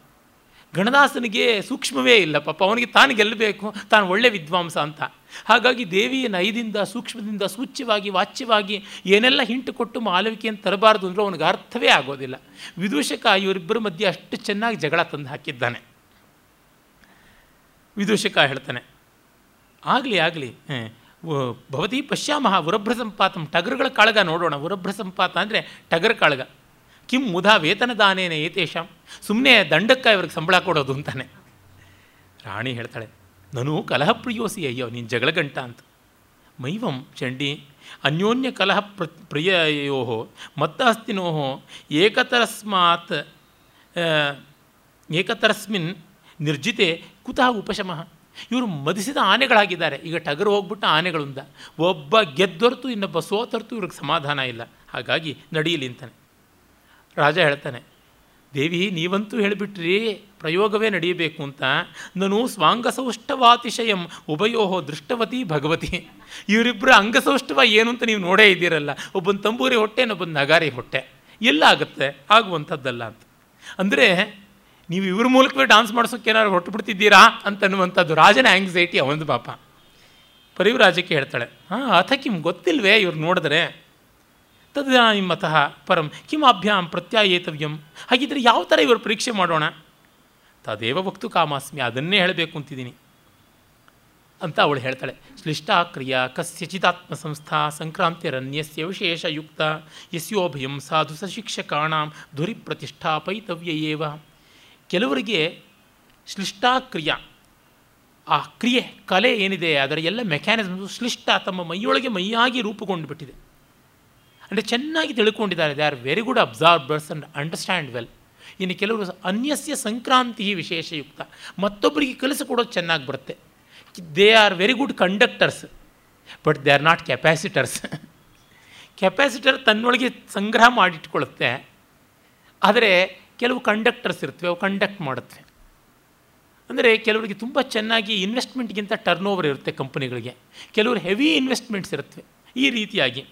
ಗಣದಾಸನಿಗೆ ಸೂಕ್ಷ್ಮವೇ ಇಲ್ಲ, ಪಾಪ ಅವನಿಗೆ ತಾನು ಗೆಲ್ಲಬೇಕು, ತಾನು ಒಳ್ಳೆ ವಿದ್ವಾಂಸ ಅಂತ. ಹಾಗಾಗಿ ದೇವಿಯ ನೈದಿಂದ ಸೂಕ್ಷ್ಮದಿಂದ ಸೂಚ್ಯವಾಗಿ, ವಾಚ್ಯವಾಗಿ ಏನೆಲ್ಲ ಹಿಂಟು ಕೊಟ್ಟು ಮಾಲವಿಕೆಯನ್ನು ತರಬಾರ್ದು ಅಂದರೆ ಅವನಿಗೆ ಅರ್ಥವೇ ಆಗೋದಿಲ್ಲ. ವಿದೂಷಕ ಇವರಿಬ್ಬರ ಮಧ್ಯೆ ಅಷ್ಟು ಚೆನ್ನಾಗಿ ಜಗಳ ತಂದು ಹಾಕಿದ್ದಾನೆ. ವಿದೂಷಕ ಹೇಳ್ತಾನೆ, ಆಗಲಿ ಆಗಲಿ ಭವತಿ ಪಶ್ಯಾಮಹ ಉರಭ್ರ ಸಂಪಾತಂ ಟಗರುಗಳ ಕಾಳಗ ನೋಡೋಣ ಉರಭ್ರ ಸಂಪಾತ ಅಂದರೆ ಟಗರ ಕಾಳಗ. ಕಿಂ ಮುಧಾ ವೇತನದಾನೇನೆ ಏತೇಷಾಂ. ಸುಮ್ಮನೆ ದಂಡಕ್ಕೆ ಇವ್ರಿಗೆ ಸಂಬಳ ಕೊಡೋದು ಅಂತಾನೆ. ರಾಣಿ ಹೇಳ್ತಾಳೆ, ನಾನು ಕಲಹ ಪ್ರಿಯೋಸಿ ಅಯ್ಯೋ, ನೀನು ಜಗಳಗಂಟ ಅಂತ. ಮೈವಂ ಚಂಡಿ, ಅನ್ಯೋನ್ಯ ಕಲಹ ಪ್ರ ಪ್ರಿಯಯೋ ಮತ್ತಹಸ್ತಿನೋ ಏಕತರಸ್ಮಾತ್ ಏಕತರಸ್ಮಿನ್ ನಿರ್ಜಿತೆ ಕುತಃ ಉಪಶಮಃ. ಇವರು ಮದಿಸಿದ ಆನೆಗಳಾಗಿದ್ದಾರೆ. ಈಗ ಟಗರು ಹೋಗ್ಬಿಟ್ಟು ಆನೆಗಳಿಂದ. ಒಬ್ಬ ಗೆದ್ದೊರ್ತು, ಇನ್ನೊಬ್ಬ ಸೋತರ್ತು, ಇವ್ರಿಗೆ ಸಮಾಧಾನ ಇಲ್ಲ. ಹಾಗಾಗಿ ನಡೀಲಿ ಅಂತಾನೆ. ರಾಜ ಹೇಳ್ತಾನೆ, ದೇವಿ, ನೀವಂತೂ ಹೇಳಿಬಿಟ್ರಿ, ಪ್ರಯೋಗವೇ ನಡೆಯಬೇಕು ಅಂತ. ನಾನು ಸ್ವಾಂಗಸೌಷ್ಠವಾತಿಶಯಂ ಉಭಯೋಹೋ ದೃಷ್ಟವತಿ ಭಗವತಿ. ಇವರಿಬ್ಬರು ಅಂಗಸೌಷ್ಠವ ಏನು ಅಂತ ನೀವು ನೋಡೇ ಇದ್ದೀರಲ್ಲ, ಒಬ್ಬನ ತಂಬೂರಿ ಹೊಟ್ಟೆ, ಇನ್ನೊಬ್ಬನ ನಗಾರಿ ಹೊಟ್ಟೆ. ಎಲ್ಲಾಗುತ್ತೆ ಆಗುವಂಥದ್ದಲ್ಲ ಅಂತ. ಅಂದರೆ, ನೀವು ಇವ್ರ ಮೂಲಕವೇ ಡಾನ್ಸ್ ಮಾಡಿಸೋಕೆ ಏನಾದ್ರು ಹೊಟ್ಟು ಬಿಡ್ತಿದ್ದೀರಾ ಅಂತನ್ನುವಂಥದ್ದು ರಾಜನ ಆ್ಯಂಗ್ಸೈಟಿ ಅವನದು ಪಾಪ. ಪರಿವ್ರಾಜಕ್ಕೆ ಹೇಳ್ತಾಳೆ, ಹಾಂ, ಅಥ ಕಿಮ್ ಗೊತ್ತಿಲ್ವೇ ಇವ್ರು ನೋಡಿದ್ರೆ? ತದಾನಿಮತಃ ಪರಂ ಕಿಮಾಭ್ಯಾಂ ಪ್ರತ್ಯಾಯೇತವ್ಯಂ. ಹಾಗಿದ್ದರೆ ಯಾವ ಥರ ಇವರು ಪರೀಕ್ಷೆ ಮಾಡೋಣ? ತದೇವ ವಕ್ತು ಕಾಮಾಸ್ಮಿ, ಅದನ್ನೇ ಹೇಳಬೇಕು ಅಂತಿದ್ದೀನಿ. ಅಂತ ಅವಳು ಹೇಳ್ತಾಳೆ. ಶ್ಲಿಷ್ಟಾಕ್ರಿಯ ಕಸ್ಯಚಿದಾತ್ಮ ಸಂಸ್ಥಾ ಸಂಕ್ರಾಂತಿರನ್ಯಸ್ಯ ವಿಶೇಷಯುಕ್ತ, ಯಸ್ಯೋಭಯಂ ಸಾಧು ಸಶಿಕ್ಷಕಾಣಾಂ ಧುರಿ ಪ್ರತಿಷ್ಠಾಪೈತವ್ಯಯೇವ ಕೆಲವರಿಗೆ ಶ್ಲಿಷ್ಟಾಕ್ರಿಯ ಆ ಕ್ರಿಯೆ, ಕಲೆ ಏನಿದೆ, ಅದರ ಎಲ್ಲ ಮೆಕ್ಯಾನಿಸಮ್ಸು ಶ್ಲಿಷ್ಟ ತಮ್ಮ ಮೈಯೊಳಗೆ ಮೈಯಾಗಿ ರೂಪುಗೊಂಡು ಬಿಟ್ಟಿದೆ. ಅಂದರೆ ಚೆನ್ನಾಗಿ ತಿಳ್ಕೊಂಡಿದ್ದಾರೆ. They are very good absorbers and understand well ಇನ್ನು ಕೆಲವರು ಅನ್ಯಸ್ಯ ಸಂಕ್ರಾಂತಿ ವಿಶೇಷಯುಕ್ತ ಮತ್ತೊಬ್ಬರಿಗೆ ಕಲಿಸಿಕೊಡೋದು ಚೆನ್ನಾಗಿ ಬರುತ್ತೆ. They are very good conductors but they are not capacitors capacitor ತನ್ನೊಳಗೆ ಸಂಗ್ರಹ ಮಾಡಿಟ್ಕೊಳ್ಳುತ್ತೆ ಆದರೆ ಕೆಲವು ಕಂಡಕ್ಟರ್ಸ್ ಇರ್ತವೆ, ಅವು ಕಂಡಕ್ಟ್ ಮಾಡುತ್ತವೆ ಅಂದರೆ ಕೆಲವರಿಗೆ ತುಂಬ ಚೆನ್ನಾಗಿ ಇನ್ವೆಸ್ಟ್ಮೆಂಟ್ಗಿಂತ ಟರ್ನ್ ಓವರ್ ಇರುತ್ತೆ ಕಂಪನಿಗಳಿಗೆ. ಕೆಲವರು ಹೆವಿ ಇನ್ವೆಸ್ಟ್ಮೆಂಟ್ಸ್ ಇರುತ್ತವೆ ಈ ರೀತಿಯಾಗಿ.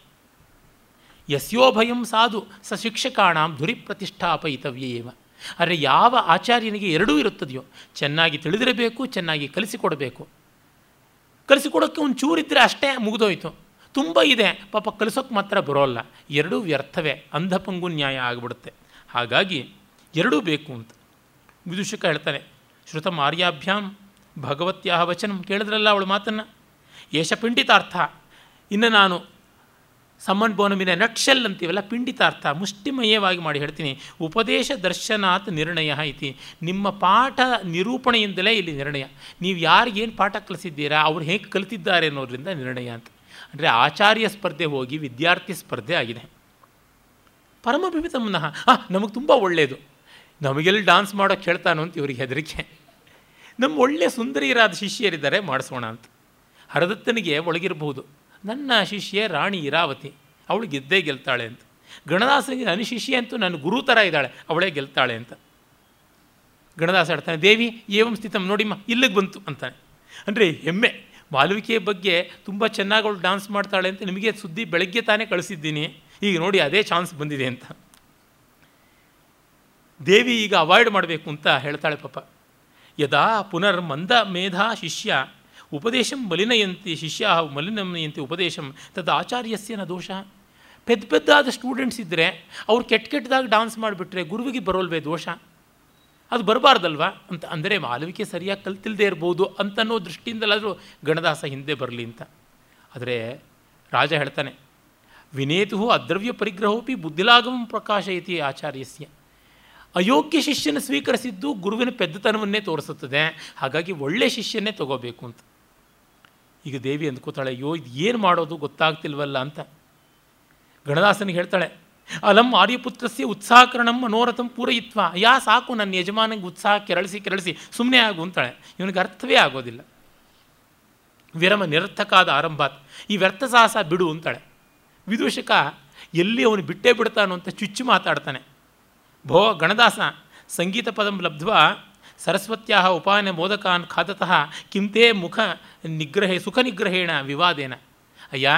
ಯಸ್ಯೋಭಯಂ ಸಾಧು ಸ ಶಿಕ್ಷಕಾಣಾಂ ಧುರಿ ಪ್ರತಿಷ್ಠಾಪಯಿತವ್ಯೇವ ಆದರೆ ಯಾವ ಆಚಾರ್ಯನಿಗೆ ಎರಡೂ ಇರುತ್ತದೆಯೋ, ಚೆನ್ನಾಗಿ ತಿಳಿದಿರಬೇಕು, ಚೆನ್ನಾಗಿ ಕಲಿಸಿಕೊಡಬೇಕು. ಕಲಿಸಿಕೊಡೋಕ್ಕೆ ಒಂದು ಚೂರಿದ್ದರೆ ಅಷ್ಟೇ ಮುಗಿದೋಯ್ತು. ತುಂಬ ಇದೆ, ಪಾಪ ಕಲಿಸೋಕ್ಕೆ ಮಾತ್ರ ಬರೋಲ್ಲ. ಎರಡೂ ವ್ಯರ್ಥವೇ, ಅಂಧಪಂಗು ನ್ಯಾಯ ಆಗಿಬಿಡುತ್ತೆ. ಹಾಗಾಗಿ ಎರಡೂ ಬೇಕು ಅಂತ. ವಿದೂಷಕ ಹೇಳ್ತಾನೆ, ಶ್ರುತ ಮಾರ್ಯಾಭ್ಯಾಂ ಭಗವತ್ಯಾಹ ವಚನ ಕೇಳಿದ್ರಲ್ಲ ಅವಳ ಮಾತನ್ನು? ಯೇಷ ಇನ್ನು ನಾನು ಸಮ್ಮನ್ ಬೋನಮಿನ ನಕ್ಷಲ್ ಅಂತೀವಲ್ಲ, ಪಿಂಡಿತಾರ್ಥ, ಮುಷ್ಟಿಮಯವಾಗಿ ಮಾಡಿ ಹೇಳ್ತೀನಿ. ಉಪದೇಶ ದರ್ಶನಾತ್ ನಿರ್ಣಯ ಐತಿ ನಿಮ್ಮ ಪಾಠ ನಿರೂಪಣೆಯಿಂದಲೇ ಇಲ್ಲಿ ನಿರ್ಣಯ. ನೀವು ಯಾರಿಗೇನು ಪಾಠ ಕಲಿಸಿದ್ದೀರಾ, ಅವ್ರು ಹೇಗೆ ಕಲಿತಿದ್ದಾರೆ ಅನ್ನೋದ್ರಿಂದ ನಿರ್ಣಯ ಅಂತ. ಅಂದರೆ ಆಚಾರ್ಯ ಸ್ಪರ್ಧೆ ಹೋಗಿ ವಿದ್ಯಾರ್ಥಿ ಸ್ಪರ್ಧೆ ಆಗಿದೆ. ಪರಮಭಿಮಿತಮ್ಮನಃ ಹಾಂ ನಮಗೆ ತುಂಬ ಒಳ್ಳೆಯದು ನಮಗೆಲ್ಲಿ ಡಾನ್ಸ್ ಮಾಡೋಕ್ಕೆ ಹೇಳ್ತಾನೋ ಅಂತ ಇವ್ರಿಗೆ ಹೆದರಿಕೆ. ನಮ್ಮ ಒಳ್ಳೆಯ ಸುಂದರಿಯರಾದ ಶಿಷ್ಯರಿದ್ದಾರೆ, ಮಾಡಿಸೋಣ ಅಂತ. ಹರದತ್ತನಿಗೆ ಒಳಗಿರಬಹುದು. ನನ್ನ ಶಿಷ್ಯೆ ರಾಣಿ ಇರಾವತಿ, ಅವಳು ಗೆದ್ದೇ ಗೆಲ್ತಾಳೆ ಅಂತ. ಗಣದಾಸನಿಗೆ ನನ್ನ ಶಿಷ್ಯ ಅಂತೂ ನನ್ನ ಗುರು ಥರ ಇದ್ದಾಳೆ, ಅವಳೇ ಗೆಲ್ತಾಳೆ ಅಂತ. ಗಣದಾಸ ಹೇಳ್ತಾನೆ, ದೇವಿ, ಏವಂ ಸ್ಥಿತಂ ನೋಡಿಮ್ಮ ಇಲ್ಲಿಗೆ ಬಂತು, ಅಂತಾನೆ. ಅಂದರೆ ಹೆಮ್ಮೆ. ಮಾಲವಿಕೆಯ ಬಗ್ಗೆ ತುಂಬ ಚೆನ್ನಾಗಿ ಅವಳು ಡಾನ್ಸ್ ಮಾಡ್ತಾಳೆ ಅಂತ ನಿಮಗೆ ಸುದ್ದಿ ಬೆಳಗ್ಗೆ ತಾನೇ ಕಳಿಸಿದ್ದೀನಿ. ಈಗ ನೋಡಿ ಅದೇ ಚಾನ್ಸ್ ಬಂದಿದೆ ಅಂತ. ದೇವಿ ಈಗ ಅವಾಯ್ಡ್ ಮಾಡಬೇಕು ಅಂತ ಹೇಳ್ತಾಳೆ ಪಾಪ. ಯದಾ ಪುನರ್ ಮಂದ ಮೇಧಾ ಶಿಷ್ಯ ಉಪದೇಶಂ ಮಲಿನಯಂತಿ ಶಿಷ್ಯ, ಮಲಿನಯಂತಿ ಉಪದೇಶಂ, ತದ ಆಚಾರ್ಯಸ್ಯ ನ ದೋಷ. ಪೆದ್ದ ಪೆದ್ದಾದ ಸ್ಟೂಡೆಂಟ್ಸ್ ಇದ್ದರೆ ಅವ್ರು ಕೆಟ್ಟ ಕೆಟ್ಟದಾಗಿ ಡಾನ್ಸ್ ಮಾಡಿಬಿಟ್ರೆ ಗುರುವಿಗೆ ಬರೋಲ್ವೇ ದೋಷ? ಅದು ಬರಬಾರ್ದಲ್ವ? ಅಂತ ಅಂದರೆ ಮಾಲವಿಕೆ ಸರಿಯಾಗಿ ಕಲ್ತಿಲ್ಲದೆ ಇರ್ಬೋದು ಅಂತನೋ ದೃಷ್ಟಿಯಿಂದಲಾದರೂ ಗಣದಾಸ ಹಿಂದೆ ಬರಲಿ ಅಂತ. ಆದರೆ ರಾಜ ಹೇಳ್ತಾನೆ ವಿನೇತು ಅದ್ರವ್ಯ ಪರಿಗ್ರಹೋಪಿ ಬುದ್ಧಿಲಾಗಮಂ ಪ್ರಕಾಶಯತಿ ಆಚಾರ್ಯಸ್ಯ. ಅಯೋಗ್ಯ ಶಿಷ್ಯನ ಸ್ವೀಕರಿಸಿದ್ದು ಗುರುವಿನ ಪೆದ್ದತನವನ್ನೇ ತೋರಿಸುತ್ತದೆ, ಹಾಗಾಗಿ ಒಳ್ಳೆಯ ಶಿಷ್ಯನ್ನೇ ತಗೋಬೇಕು ಅಂತ. ಈಗ ದೇವಿ ಅಂದ್ಕೋತಾಳೆ ಅಯ್ಯೋ, ಇದು ಏನು ಮಾಡೋದು ಗೊತ್ತಾಗ್ತಿಲ್ವಲ್ಲ ಅಂತ. ಗಣದಾಸನಿಗೆ ಹೇಳ್ತಾಳೆ, ಅಲಂ ಆರ್ಯಪುತ್ರಸ್ಯ ಉತ್ಸಾಹಕರಣಂ ಮನೋರಥಂ ಪೂರಯಿತ್ವ, ಯಾ ಸಾಕು ನನ್ನ ಯಜಮಾನಿಗೆ ಉತ್ಸಾಹ ಕೆರಳಿಸಿ ಕೆರಳಿಸಿ ಸುಮ್ಮನೆ ಆಗು ಅಂತಾಳೆ. ಇವನಿಗೆ ಅರ್ಥವೇ ಆಗೋದಿಲ್ಲ. ವಿರಮ ನಿರರ್ಥಕಾದ ಆರಂಭಾತ್ ಈ ವ್ಯರ್ಥ ಸಾಹಸ ಬಿಡು ಅಂತಾಳೆ. ವಿದೂಷಕ ಎಲ್ಲಿ ಅವನು ಬಿಟ್ಟೇ ಬಿಡ್ತಾನೋ ಅಂತ ಚುಚ್ಚು ಮಾತಾಡ್ತಾನೆ. ಭೋ ಗಣದಾಸ, ಸಂಗೀತ ಪದಂ ಲಬ್ಧ್ವಾ ಸರಸ್ವತ್ಯಾ ಉಪಾಯನ ಮೋದಕಾನ್ ಖಾದತಃ ಕಿಂತೇ ಮುಖ ನಿಗ್ರಹೇ ಸುಖ ನಿಗ್ರಹೇಣ ವಿವಾದೇನ. ಅಯ್ಯ,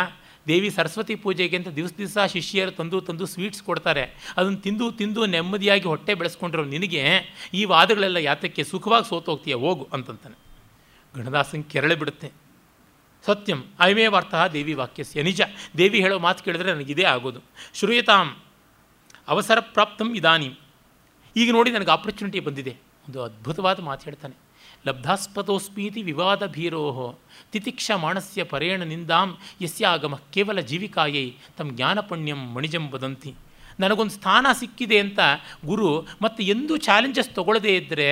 ದೇವಿ ಸರಸ್ವತಿ ಪೂಜೆಗೆ ಅಂತ ದಿವಸ ದಿವಸ ಶಿಷ್ಯರು ತಂದು ತಂದು ಸ್ವೀಟ್ಸ್ ಕೊಡ್ತಾರೆ. ಅದನ್ನು ತಿಂದು ತಿಂದು ನೆಮ್ಮದಿಯಾಗಿ ಹೊಟ್ಟೆ ಬೆಳೆಸ್ಕೊಂಡಿರೋ ನಿನಗೆ, ಈ ವಾದಗಳೆಲ್ಲ ಯಾತಕ್ಕೆ ಸುಖವಾಗಿ ಸೋತೋಗ್ತೀಯ ಹೋಗು ಅಂತಂತಾನೆ. ಗಣದಾಸನ್ ಕೆರಳೆ ಬಿಡುತ್ತೆ. ಸತ್ಯಂ ಅಯಮೇವಾರ್ಥ ದೇವಿ ವಾಕ್ಯಸ್ಯ. ನಿಜ, ದೇವಿ ಹೇಳೋ ಮಾತು ಕೇಳಿದ್ರೆ ನನಗಿದೇ ಆಗೋದು. ಶ್ರೂಯತಾಂ ಅವಸರ ಪ್ರಾಪ್ತಂ ಇದಾನಿ. ಈಗ ನೋಡಿ ನನಗೆ ಆಪರ್ಚುನಿಟಿ ಬಂದಿದೆ. ಒಂದು ಅದ್ಭುತವಾದ ಮಾತು ಹೇಳ್ತಾನೆ. ಲಬ್ಧಾಸ್ಪದೋಸ್ಮೀತಿ ವಿವಾದ ಭೀರೋ ತಿತಿಕ್ಷ ಮಾಣಸ್ಯ ಪರೇಣ ನಿಂದಾಂ ಯಸ್ಯಾಗಮ ಕೇವಲ ಜೀವಿಕಾಯೈ ತಮ್ಮ ಜ್ಞಾನಪುಣ್ಯಂ ಮಣಿಜಂ ವದಂತಿ. ನನಗೊಂದು ಸ್ಥಾನ ಸಿಕ್ಕಿದೆ ಅಂತ ಗುರು ಮತ್ತು ಎಂದೂ ಚಾಲೆಂಜಸ್ ತಗೊಳ್ಳದೇ ಇದ್ದರೆ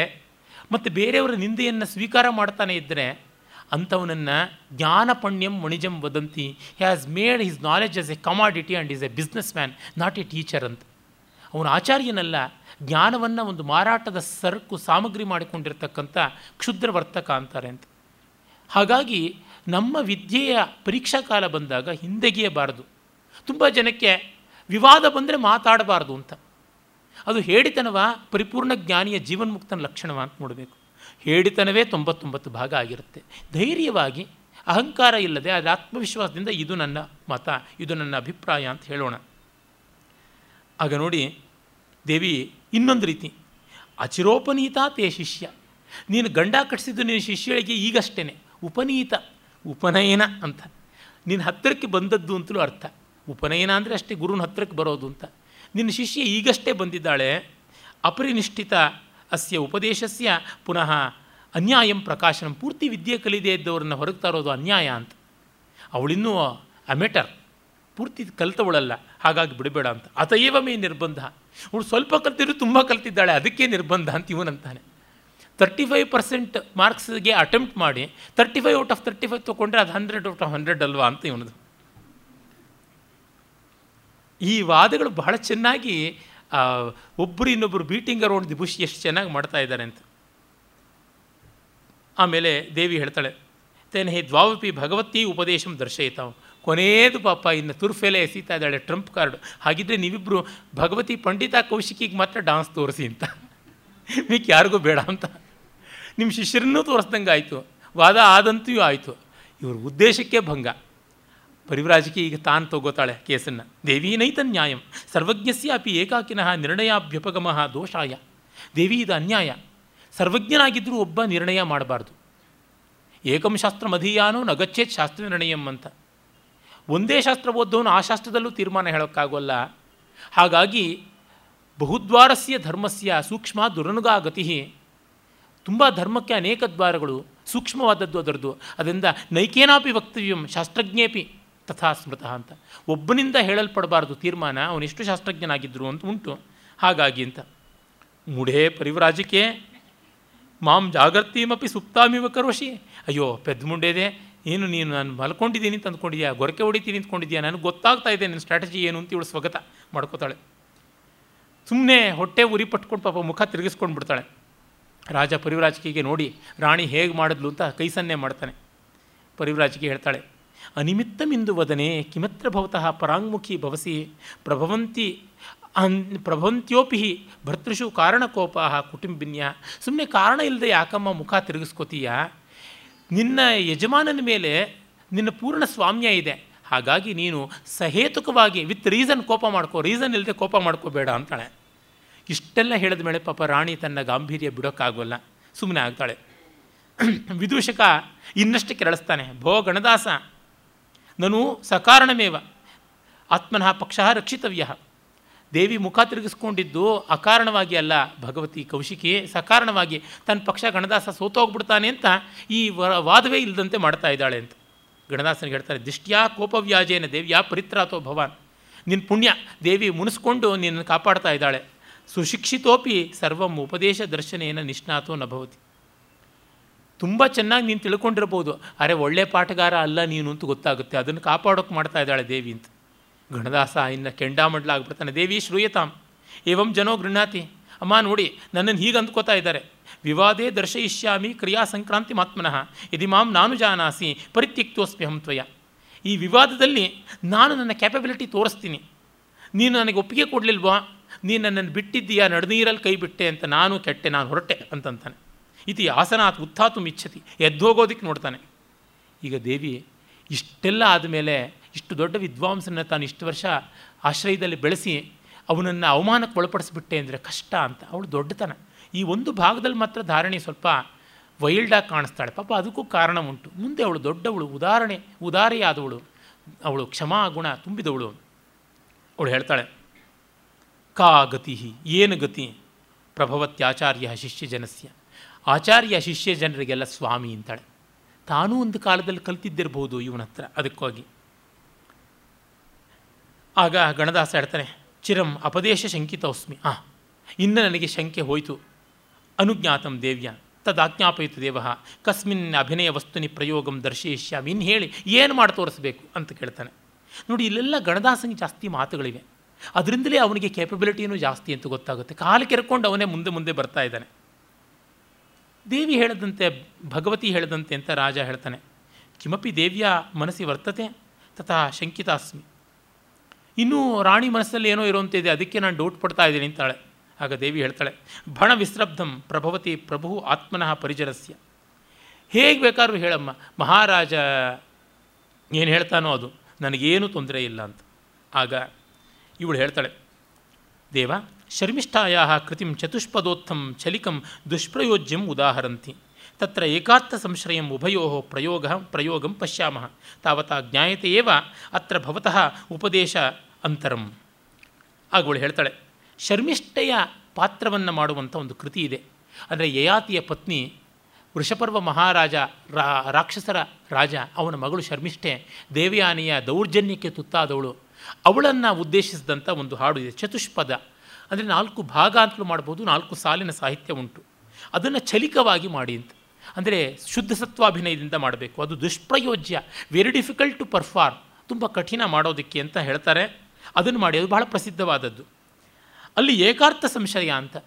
ಮತ್ತು ಬೇರೆಯವರ ನಿಂದೆಯನ್ನು ಸ್ವೀಕಾರ ಮಾಡ್ತಾನೆ ಇದ್ದರೆ ಅಂಥವನನ್ನು ಜ್ಞಾನಪಣ್ಯಂ ಮಣಿಜಂ ವದಂತಿ. Has made his knowledge as a commodity and is a businessman not a teacher ಅಂತ. ಅವನು ಆಚಾರ್ಯನಲ್ಲ ಜ್ಞಾನವನ್ನು ಒಂದು ಮಾರಾಟದ ಸರಕು ಸಾಮಗ್ರಿ ಮಾಡಿಕೊಂಡಿರ್ತಕ್ಕಂಥ ಕ್ಷುದ್ರ ವರ್ತಕ ಅಂತಾರೆ ಅಂತ. ಹಾಗಾಗಿ ನಮ್ಮ ವಿದ್ಯೆಯ ಪರೀಕ್ಷಾ ಕಾಲ ಬಂದಾಗ ಹಿಂದೆಗೆಯಬಾರದು. ತುಂಬ ಜನಕ್ಕೆ ವಿವಾದ ಬಂದರೆ ಮಾತಾಡಬಾರ್ದು ಅಂತ. ಅದು ಹೇಳಿತನವ ಪರಿಪೂರ್ಣ ಜ್ಞಾನಿಯ ಜೀವನ್ಮುಕ್ತನ ಲಕ್ಷಣವ ಅಂತ ನೋಡಬೇಕು. ಹೇಳಿತನವೇ ತೊಂಬತ್ತೊಂಬತ್ತು ಭಾಗ ಆಗಿರುತ್ತೆ. ಧೈರ್ಯವಾಗಿ ಅಹಂಕಾರ ಇಲ್ಲದೆ ಅದರ ಆತ್ಮವಿಶ್ವಾಸದಿಂದ ಇದು ನನ್ನ ಮತ, ಇದು ನನ್ನ ಅಭಿಪ್ರಾಯ ಅಂತ ಹೇಳೋಣ. ಆಗ ನೋಡಿ ದೇವಿ ಇನ್ನೊಂದು ರೀತಿ, ಅಚಿರೋಪನೀತ ತೇ ಶಿಷ್ಯ. ನೀನು ಗಂಡ ಕಟ್ಟಿಸಿದ್ದು ನಿನ್ನ ಶಿಷ್ಯಳಿಗೆ ಈಗಷ್ಟೇ ಉಪನೀತ, ಉಪನಯನ ಅಂತ. ನಿನ್ನ ಹತ್ತಿರಕ್ಕೆ ಬಂದದ್ದು ಅಂತಲೂ ಅರ್ಥ. ಉಪನಯನ ಅಂದರೆ ಅಷ್ಟೇ, ಗುರುನ ಹತ್ತಿರಕ್ಕೆ ಬರೋದು ಅಂತ. ನಿನ್ನ ಶಿಷ್ಯ ಈಗಷ್ಟೇ ಬಂದಿದ್ದಾಳೆ, ಅಪರಿನಿಷ್ಠಿತ, ಅಸ್ಯ ಉಪದೇಶಸ್ಯ, ಪುನಃ ಅನ್ಯಾಯಂ ಪ್ರಕಾಶನ, ಪೂರ್ತಿ ವಿದ್ಯೆ ಕಲಿದೇ ಇದ್ದವ್ರನ್ನ ಹೊರಗೆ ತರೋದು ಅನ್ಯಾಯ ಅಂತ. ಅವಳಿನ್ನೂ ಅಮೆಟರ್ ಪೂರ್ತಿ ಕಲಿತವಳಲ್ಲ, ಹಾಗಾಗಿ ಬಿಡಬೇಡ ಅಂತ. ಅತಯವ ನಿರ್ಬಂಧ. ಅವಳು ಸ್ವಲ್ಪ ಕಲ್ತಿದ್ರು ತುಂಬ ಕಲ್ತಿದ್ದಾಳೆ, ಅದಕ್ಕೆ ನಿರ್ಬಂಧ ಅಂತ ಇವನಂತಾನೆ ತರ್ಟಿ ಫೈವ್ ಪರ್ಸೆಂಟ್ ಮಾರ್ಕ್ಸ್ಗೆ ಅಟೆಂಪ್ಟ್ ಮಾಡಿ thirty five out of thirty five ತೊಗೊಂಡ್ರೆ ಅದು ಹಂಡ್ರೆಡ್ ಔಟ್ ಆಫ್ ಹಂಡ್ರೆಡ್ ಅಲ್ವಾ ಅಂತ ಇವನದು. ಈ ವಾದಗಳು ಬಹಳ ಚೆನ್ನಾಗಿ ಒಬ್ಬರು ಇನ್ನೊಬ್ಬರು ಬೀಟಿಂಗ್ ಅರೌಂಡ್ ದಿ ಬುಷ್ ಎಷ್ಟು ಚೆನ್ನಾಗಿ ಮಾಡ್ತಾ ಇದ್ದಾರೆ ಅಂತ. ಆಮೇಲೆ ದೇವಿ ಹೇಳ್ತಾಳೆ ತೇನೆ ಹೇ ದ್ವಾವಪಿ ಭಗವತಿ ಉಪದೇಶಂ ದರ್ಶಯಿತಾವ್ ಕೊನೆಯದು ಪಾಪ ಇನ್ನು ತುರ್ಫೆಲೆ ಎಸೀತಾ ಇದ್ದಾಳೆ, ಟ್ರಂಪ್ ಕಾರ್ಡು. ಹಾಗಿದ್ದರೆ ನೀವಿಬ್ಬರು ಭಗವತಿ ಪಂಡಿತ ಕೌಶಿಕಿಗೆ ಮಾತ್ರ ಡಾನ್ಸ್ ತೋರಿಸಿ ಅಂತ. మీకు ಯಾರಿಗೂ ಬೇಡ ಅಂತ. ನಿಮ್ಮ ಶಿಷ್ಯರನ್ನೂ ತೋರಿಸ್ದಂಗೆ ಆಯಿತು. ವಾದ ಆದಂತೆಯೂ ಆಯಿತು. ಇವ್ರ ಉದ್ದೇಶಕ್ಕೆ ಭಂಗ. ಪರಿವ್ರಾಜಕಿ ಈಗ ತಾನು ತಗೋತಾಳೆ ಕೇಸನ್ನು. ದೇವಿ ನೈತ ನ್ಯಾಯಂ ಸರ್ವಜ್ಞಸ್ಯ ಅಪಿ ಏಕಾಕಿನಃ ನಿರ್ಣಯಾಭ್ಯುಪಗಮ ದೋಷಾಯ. ದೇವಿ ಇದು ಅನ್ಯಾಯ. ಸರ್ವಜ್ಞನಾಗಿದ್ದರೂ ಒಬ್ಬ ನಿರ್ಣಯ ಮಾಡಬಾರ್ದು. ಏಕಂ ಶಾಸ್ತ್ರ ಮಧೀಯಾನೋ ನಗಚ್ಚೇತ್ ಶಾಸ್ತ್ರ ನಿರ್ಣಯಂ ಅಂತ. ಒಂದೇ ಶಾಸ್ತ್ರ ಓದ್ದವನು ಆ ಶಾಸ್ತ್ರದಲ್ಲೂ ತೀರ್ಮಾನ ಹೇಳೋಕ್ಕಾಗೋಲ್ಲ. ಹಾಗಾಗಿ ಬಹುದ್ವಾರಸ್ಯ ಧರ್ಮಸ್ಯ ಸೂಕ್ಷ್ಮ ದುರನುಗಾ ಗತಿ. ತುಂಬ ಧರ್ಮಕ್ಕೆ ಅನೇಕ ದ್ವಾರಗಳು ಸೂಕ್ಷ್ಮವಾದದ್ದು ಅದರದ್ದು. ಅದರಿಂದ ನೈಕೇನಾಪಿ ವಕ್ತವ್ಯಂ ಶಾಸ್ತ್ರಜ್ಞೇಪಿ ತಥಾ ಸ್ಮೃತಃ ಅಂತ. ಒಬ್ಬನಿಂದ ಹೇಳಲ್ಪಡಬಾರದು ತೀರ್ಮಾನ ಅವನೆಷ್ಟು ಶಾಸ್ತ್ರಜ್ಞನಾಗಿದ್ದರು ಅಂತ ಉಂಟು. ಹಾಗಾಗಿ ಅಂತ. ಮೂಢೇ ಪರಿವ್ರಾಜಕೇ. ಮಾಂ ಜಾಗರ್ತೀಮಪಿ ಸುಪ್ತಾಮಿವ ಕರೋಶಿ ಅಯ್ಯೋ ಪೆದ್ದ ಮುಂಡೆದೆ ಏನು ನೀನು ನಾನು ಮಲ್ಕೊಂಡಿದ್ದೀನಿ ಅಂತ ಗೊರಕೆ ಹೊಡಿತೀನಿ ಅಂದ್ಕೊಂಡಿದ್ಯಾ? ನನಗೆ ಗೊತ್ತಾಗ್ತಾ ಇದೆ ನನ್ನ ಸ್ಟ್ರಾಟಜಿ ಏನು ಅಂತ ಇವಳು ಸ್ವಾಗತ ಮಾಡ್ಕೋತಾಳೆ. ಸುಮ್ಮನೆ ಹೊಟ್ಟೆ ಉರಿ ಪಟ್ಕೊಂಡು ಪಾಪ ಮುಖ ತಿರುಗಿಸ್ಕೊಂಡು ಬಿಡ್ತಾಳೆ. ರಾಜ ಪರಿವ್ರಾಜಕಿಗೆ ನೋಡಿ, ರಾಣಿ ಹೇಗೆ ಮಾಡಿದ್ಲು ಅಂತ ಕೈ ಸನ್ನೆ ಮಾಡ್ತಾನೆ. ಪರಿವ್ರಾಜಕಿ ಹೇಳ್ತಾಳೆ ಅನಿಮಿತ್ತಮಿಂದು ವದನೆ ಕಿಮತ್ರ ಭವತಃ ಪರಾಂಗುಖಿ ಭವಸಿ ಪ್ರಭವಂತಿ ಅನ್ ಪ್ರಭವಂತ್ಯೋಪಿ ಭರ್ತೃಷು ಕಾರಣಕೋಪ ಕುಟುಂಬಿನ್ಯ. ಸುಮ್ಮನೆ ಕಾರಣ ಇಲ್ಲದೆ ಯಾಕಮ್ಮ ಮುಖ ತಿರುಗಿಸ್ಕೋತೀಯ? ನಿನ್ನ ಯಜಮಾನನ ಮೇಲೆ ನಿನ್ನ ಪೂರ್ಣ ಸ್ವಾಮ್ಯ ಇದೆ. ಹಾಗಾಗಿ ನೀನು ಸಹೇತುಕವಾಗಿ ವಿತ್ ರೀಸನ್ ಕೋಪ ಮಾಡ್ಕೋ ರೀಸನ್ ಇಲ್ಲದೆ ಕೋಪ ಮಾಡ್ಕೋಬೇಡ ಅಂತಾಳೆ. ಇಷ್ಟೆಲ್ಲ ಹೇಳಿದ ಮೇಲೆ ಪಾಪ ರಾಣಿ ತನ್ನ ಗಾಂಭೀರ್ಯ ಬಿಡೋಕ್ಕಾಗೋಲ್ಲ. ಸುಮ್ಮನೆ ಆಗ್ತಾಳೆ. ವಿದೂಷಕ ಇನ್ನಷ್ಟು ಕೆರಳಿಸ್ತಾನೆ, ಭೋ ಗಣದಾಸ, ನಾನು ಸಕಾರಣಮೇವ, ಆತ್ಮನಃ ಪಕ್ಷ ರಕ್ಷಿತವ್ಯ. ದೇವಿ ಮುಖ ತಿರುಗಿಸ್ಕೊಂಡಿದ್ದು ಅಕಾರಣವಾಗಿ ಅಲ್ಲ. ಭಗವತಿ ಕೌಶಿಕಿ ಸಕಾರಣವಾಗಿ ತನ್ನ ಪಕ್ಷ ಗಣದಾಸ ಸೋತೋಗ್ಬಿಡ್ತಾನೆ ಅಂತ ಈ ವಾದವೇ ಇಲ್ಲದಂತೆ ಮಾಡ್ತಾ ಇದ್ದಾಳೆ ಅಂತ. ಗಣದಾಸನಿಗೆ ಹೇಳ್ತಾರೆ, ದಿಷ್ಟ್ಯಾ ಕೋಪವ್ಯಾಜೇನ ದೇವಿಯಾ ಪರಿತ್ರಾತೋ ಭವಾನ್. ನಿನ್ನ ಪುಣ್ಯ, ದೇವಿ ಮುನಿಸ್ಕೊಂಡು ನಿನ್ನನ್ನು ಕಾಪಾಡ್ತಾ ಇದ್ದಾಳೆ. ಸುಶಿಕ್ಷಿತೋಪಿ ಸರ್ವಂ ಉಪದೇಶ ದರ್ಶನೇನ ನಿಷ್ಣಾತೋ ನಭವತಿ ತುಂಬ ಚೆನ್ನಾಗಿ ನೀನು ತಿಳ್ಕೊಂಡಿರ್ಬೋದು. ಅರೆ ಒಳ್ಳೆ ಪಾಠಗಾರ ಅಲ್ಲ ನೀನು ಅಂತ ಗೊತ್ತಾಗುತ್ತೆ. ಅದನ್ನು ಕಾಪಾಡೋಕೆ ಮಾಡ್ತಾ ಇದ್ದಾಳೆ ದೇವಿ ಅಂತ. ಗಣದಾಸ ಇನ್ನು ಕೆಂಡಾಮಂಡಲ ಆಗ್ಬಿಡ್ತಾನೆ. ದೇವಿ ಶ್ರೂಯತಾಂ. ಏವಂ ಜನೋ ಗೃಹಾತಿ ಅಮ್ಮ ನೋಡಿ, ನನ್ನನ್ನು ಹೀಗೆ ಅಂದ್ಕೋತಾ ಇದ್ದಾರೆ. ವಿವಾದೇ ದರ್ಶಯಿಷ್ಯಾಮಿ ಕ್ರಿಯಾ ಸಂಕ್ರಾಂತಿ ಮಾತ್ಮನಃ. ಯದಿ ಮಾಂ ನಾನು ಜಾನಾಸಿ, ಪರಿತ್ಯಕ್ತೋಸ್ಮಿ ಹಂ ತ್ವಯ. ಈ ವಿವಾದದಲ್ಲಿ ನಾನು ನನ್ನ ಕ್ಯಾಪಬಿಲಿಟಿ ತೋರಿಸ್ತೀನಿ. ನೀನು ನನಗೆ ಒಪ್ಪಿಗೆ ಕೊಡಲಿಲ್ವಾ? ನೀನು ನನ್ನನ್ನು ಬಿಟ್ಟಿದ್ದೀಯಾ? ನಡುನೀರಲ್ಲಿ ಕೈ ಬಿಟ್ಟೆ ಅಂತ ನಾನು ಕೆಟ್ಟೆ, ನಾನು ಹೊರಟೆ ಅಂತಂತಾನೆ. ಇತಿ ಆಸನಾತ್ ಉತ್ಥಾತು ಇಚ್ಛತಿ ಎದ್ದೋಗೋದಕ್ಕೆ ನೋಡ್ತಾನೆ. ಈಗ ದೇವಿ ಇಷ್ಟೆಲ್ಲ ಆದಮೇಲೆ ಇಷ್ಟು ದೊಡ್ಡ ವಿದ್ವಾಂಸನ ತಾನು ಇಷ್ಟು ವರ್ಷ ಆಶ್ರಯದಲ್ಲಿ ಬೆಳೆಸಿ ಅವನನ್ನು ಅವಮಾನಕ್ಕೆ ಒಳಪಡಿಸ್ಬಿಟ್ಟೆ ಅಂದರೆ ಕಷ್ಟ ಅಂತ. ಅವಳು ದೊಡ್ಡತನ. ಈ ಒಂದು ಭಾಗದಲ್ಲಿ ಮಾತ್ರ ಧಾರಣೆ ಸ್ವಲ್ಪ ವೈಲ್ಡಾಗಿ ಕಾಣಿಸ್ತಾಳೆ. ಪಾಪ ಅದಕ್ಕೂ ಕಾರಣ ಉಂಟು. ಮುಂದೆ ಅವಳು ದೊಡ್ಡವಳು, ಉದಾಹರಣೆ, ಉದಾರಿಯಾದವಳು. ಅವಳು ಕ್ಷಮಾ, ಗುಣ ತುಂಬಿದವಳು. ಅವಳು ಹೇಳ್ತಾಳೆ, ಕಾ ಗತಿ ಏನು ಗತಿ? ಪ್ರಭವತ್ಯಾಚಾರ್ಯ ಶಿಷ್ಯ ಜನಸ್ಯ. ಆಚಾರ್ಯ ಶಿಷ್ಯ ಜನರಿಗೆಲ್ಲ ಸ್ವಾಮಿ ಅಂತಾಳೆ. ತಾನೂ ಒಂದು ಕಾಲದಲ್ಲಿ ಕಲ್ತಿದ್ದಿರ್ಬೋದು ಇವನ ಹತ್ರ ಅದಕ್ಕಾಗಿ. ಆಗ ಗಣದಾಸ ಹೇಳ್ತಾನೆ, ಚಿರಂ ಅಪದೇಶ ಶಂಕಿತೋಸ್ಮಿ. ಆ ಇನ್ನು ನನಗೆ ಶಂಕೆ ಹೋಯಿತು. ಅನುಜ್ಞಾತಂ ದೇವ್ಯ, ತದಾಜ್ಞಾಪಯಿತು ದೇವ, ಕಸ್ಮಿನ್ ಅಭಿನಯ ವಸ್ತುನಿ ಪ್ರಯೋಗಂ ದರ್ಶಯಿಷ್ಯಾಮಿ. ಇನ್ನು ಹೇಳಿ ಏನು ಮಾಡಿ ತೋರಿಸ್ಬೇಕು ಅಂತ ಕೇಳ್ತಾನೆ. ನೋಡಿ, ಇಲ್ಲೆಲ್ಲ ಗಣದಾಸನಿಗೆ ಜಾಸ್ತಿ ಮಾತುಗಳಿವೆ. ಅದರಿಂದಲೇ ಅವನಿಗೆ ಕೇಪಬಿಲಿಟಿನೂ ಜಾಸ್ತಿ ಅಂತ ಗೊತ್ತಾಗುತ್ತೆ. ಕಾಲು ಕೆರ್ಕೊಂಡು ಅವನೇ ಮುಂದೆ ಮುಂದೆ ಬರ್ತಾ ಇದ್ದಾನೆ. ದೇವಿ ಹೇಳದಂತೆ, ಭಗವತಿ ಹೇಳದಂತೆ ಅಂತ ರಾಜ ಹೇಳ್ತಾನೆ, ಕಿಮಪಿ ದೇವಿಯ ಮನಸ್ಸಿ ವರ್ತತೆ, ತಥಾ ಶಂಕಿತಾಸ್ಮಿ. ಇನ್ನೂ ರಾಣಿ ಮನಸ್ಸಲ್ಲಿ ಏನೋ ಇರುವಂತಿದೆ, ಅದಕ್ಕೆ ನಾನು ಡೌಟ್ ಪಡ್ತಾ ಇದ್ದೀನಿ ಅಂತಾಳೆ. ಆಗ ದೇವಿ ಹೇಳ್ತಾಳೆ, ಭಣ ವಿಸ್ರಬ್ಧಂ ಪ್ರಭವತಿ ಪ್ರಭು ಆತ್ಮನಃ ಪರಿಜರಸ್ಯ ಹೇಗೆ ಬೇಕಾದ್ರೂ ಹೇಳಮ್ಮ, ಮಹಾರಾಜ, ಏನು ಹೇಳ್ತಾನೋ ಅದು, ನನಗೇನು ತೊಂದರೆ ಇಲ್ಲ ಅಂತ. ಆಗ ಇವಳು ಹೇಳ್ತಾಳೆ, ದೇವ ಶರ್ಮಿಷ್ಠಾಯ ಕೃತಿಂ ಚತುಷ್ಪದೋತ್ಥಂ ಚಲಿಕಂ ದುಷ್ಪ್ರಯೋಜ್ಯಂ ಉದಾಹರಂತಿ. ತತ್ರ ಏಕಾರ್ಥ ಸಂಶ್ರಯಂ ಉಭಯೋ ಪ್ರಯೋಗ ಪ್ರಯೋಗಂ ಪಶ್ಯಾಮ. ತಾವತಾ ಜ್ಞಾಯತೆ ಅತ್ರ ಭವತಃ ಉಪದೇಶ ಅಂತರಂ. ಆಗವಳು ಹೇಳ್ತಾಳೆ, ಶರ್ಮಿಷ್ಠೆಯ ಪಾತ್ರವನ್ನು ಮಾಡುವಂಥ ಒಂದು ಕೃತಿ ಇದೆ. ಅಂದರೆ ಯಯಾತಿಯ ಪತ್ನಿ ವೃಷಪರ್ವ ಮಹಾರಾಜ ರಾ, ರಾಕ್ಷಸರ ರಾಜ, ಅವನ ಮಗಳು ಶರ್ಮಿಷ್ಠೆ, ದೇವಯಾನಿಯ ದೌರ್ಜನ್ಯಕ್ಕೆ ತುತ್ತಾದವಳು. ಅವಳನ್ನು ಉದ್ದೇಶಿಸಿದಂಥ ಒಂದು ಹಾಡು ಇದೆ, ಚತುಷ್ಪದ. ಅಂದರೆ ನಾಲ್ಕು ಭಾಗ ಅಂತಲೂ ಮಾಡ್ಬೋದು, ನಾಲ್ಕು ಸಾಲಿನ ಸಾಹಿತ್ಯ ಉಂಟು. ಅದನ್ನು ಚಲಿಕವಾಗಿ ಮಾಡಿ ಅಂತ. ಅಂದರೆ ಶುದ್ಧ ಸತ್ವಾಭಿನಯದಿಂದ ಮಾಡಬೇಕು. ಅದು ದುಷ್ಪ್ರಯೋಜ್ಯ ವೆರಿ ಡಿಫಿಕಲ್ಟ್ ಟು ಪರ್ಫಾರ್ಮ್ ತುಂಬ ಕಠಿಣ ಮಾಡೋದಕ್ಕೆ ಅಂತ ಹೇಳ್ತಾರೆ. ಅದನ್ನು ಮಾಡಿ, ಅದು ಬಹಳ ಪ್ರಸಿದ್ಧವಾದದ್ದು. ಅಲ್ಲಿ ಏಕಾರ್ಥ ಸಂಶಯ ಅಂತ.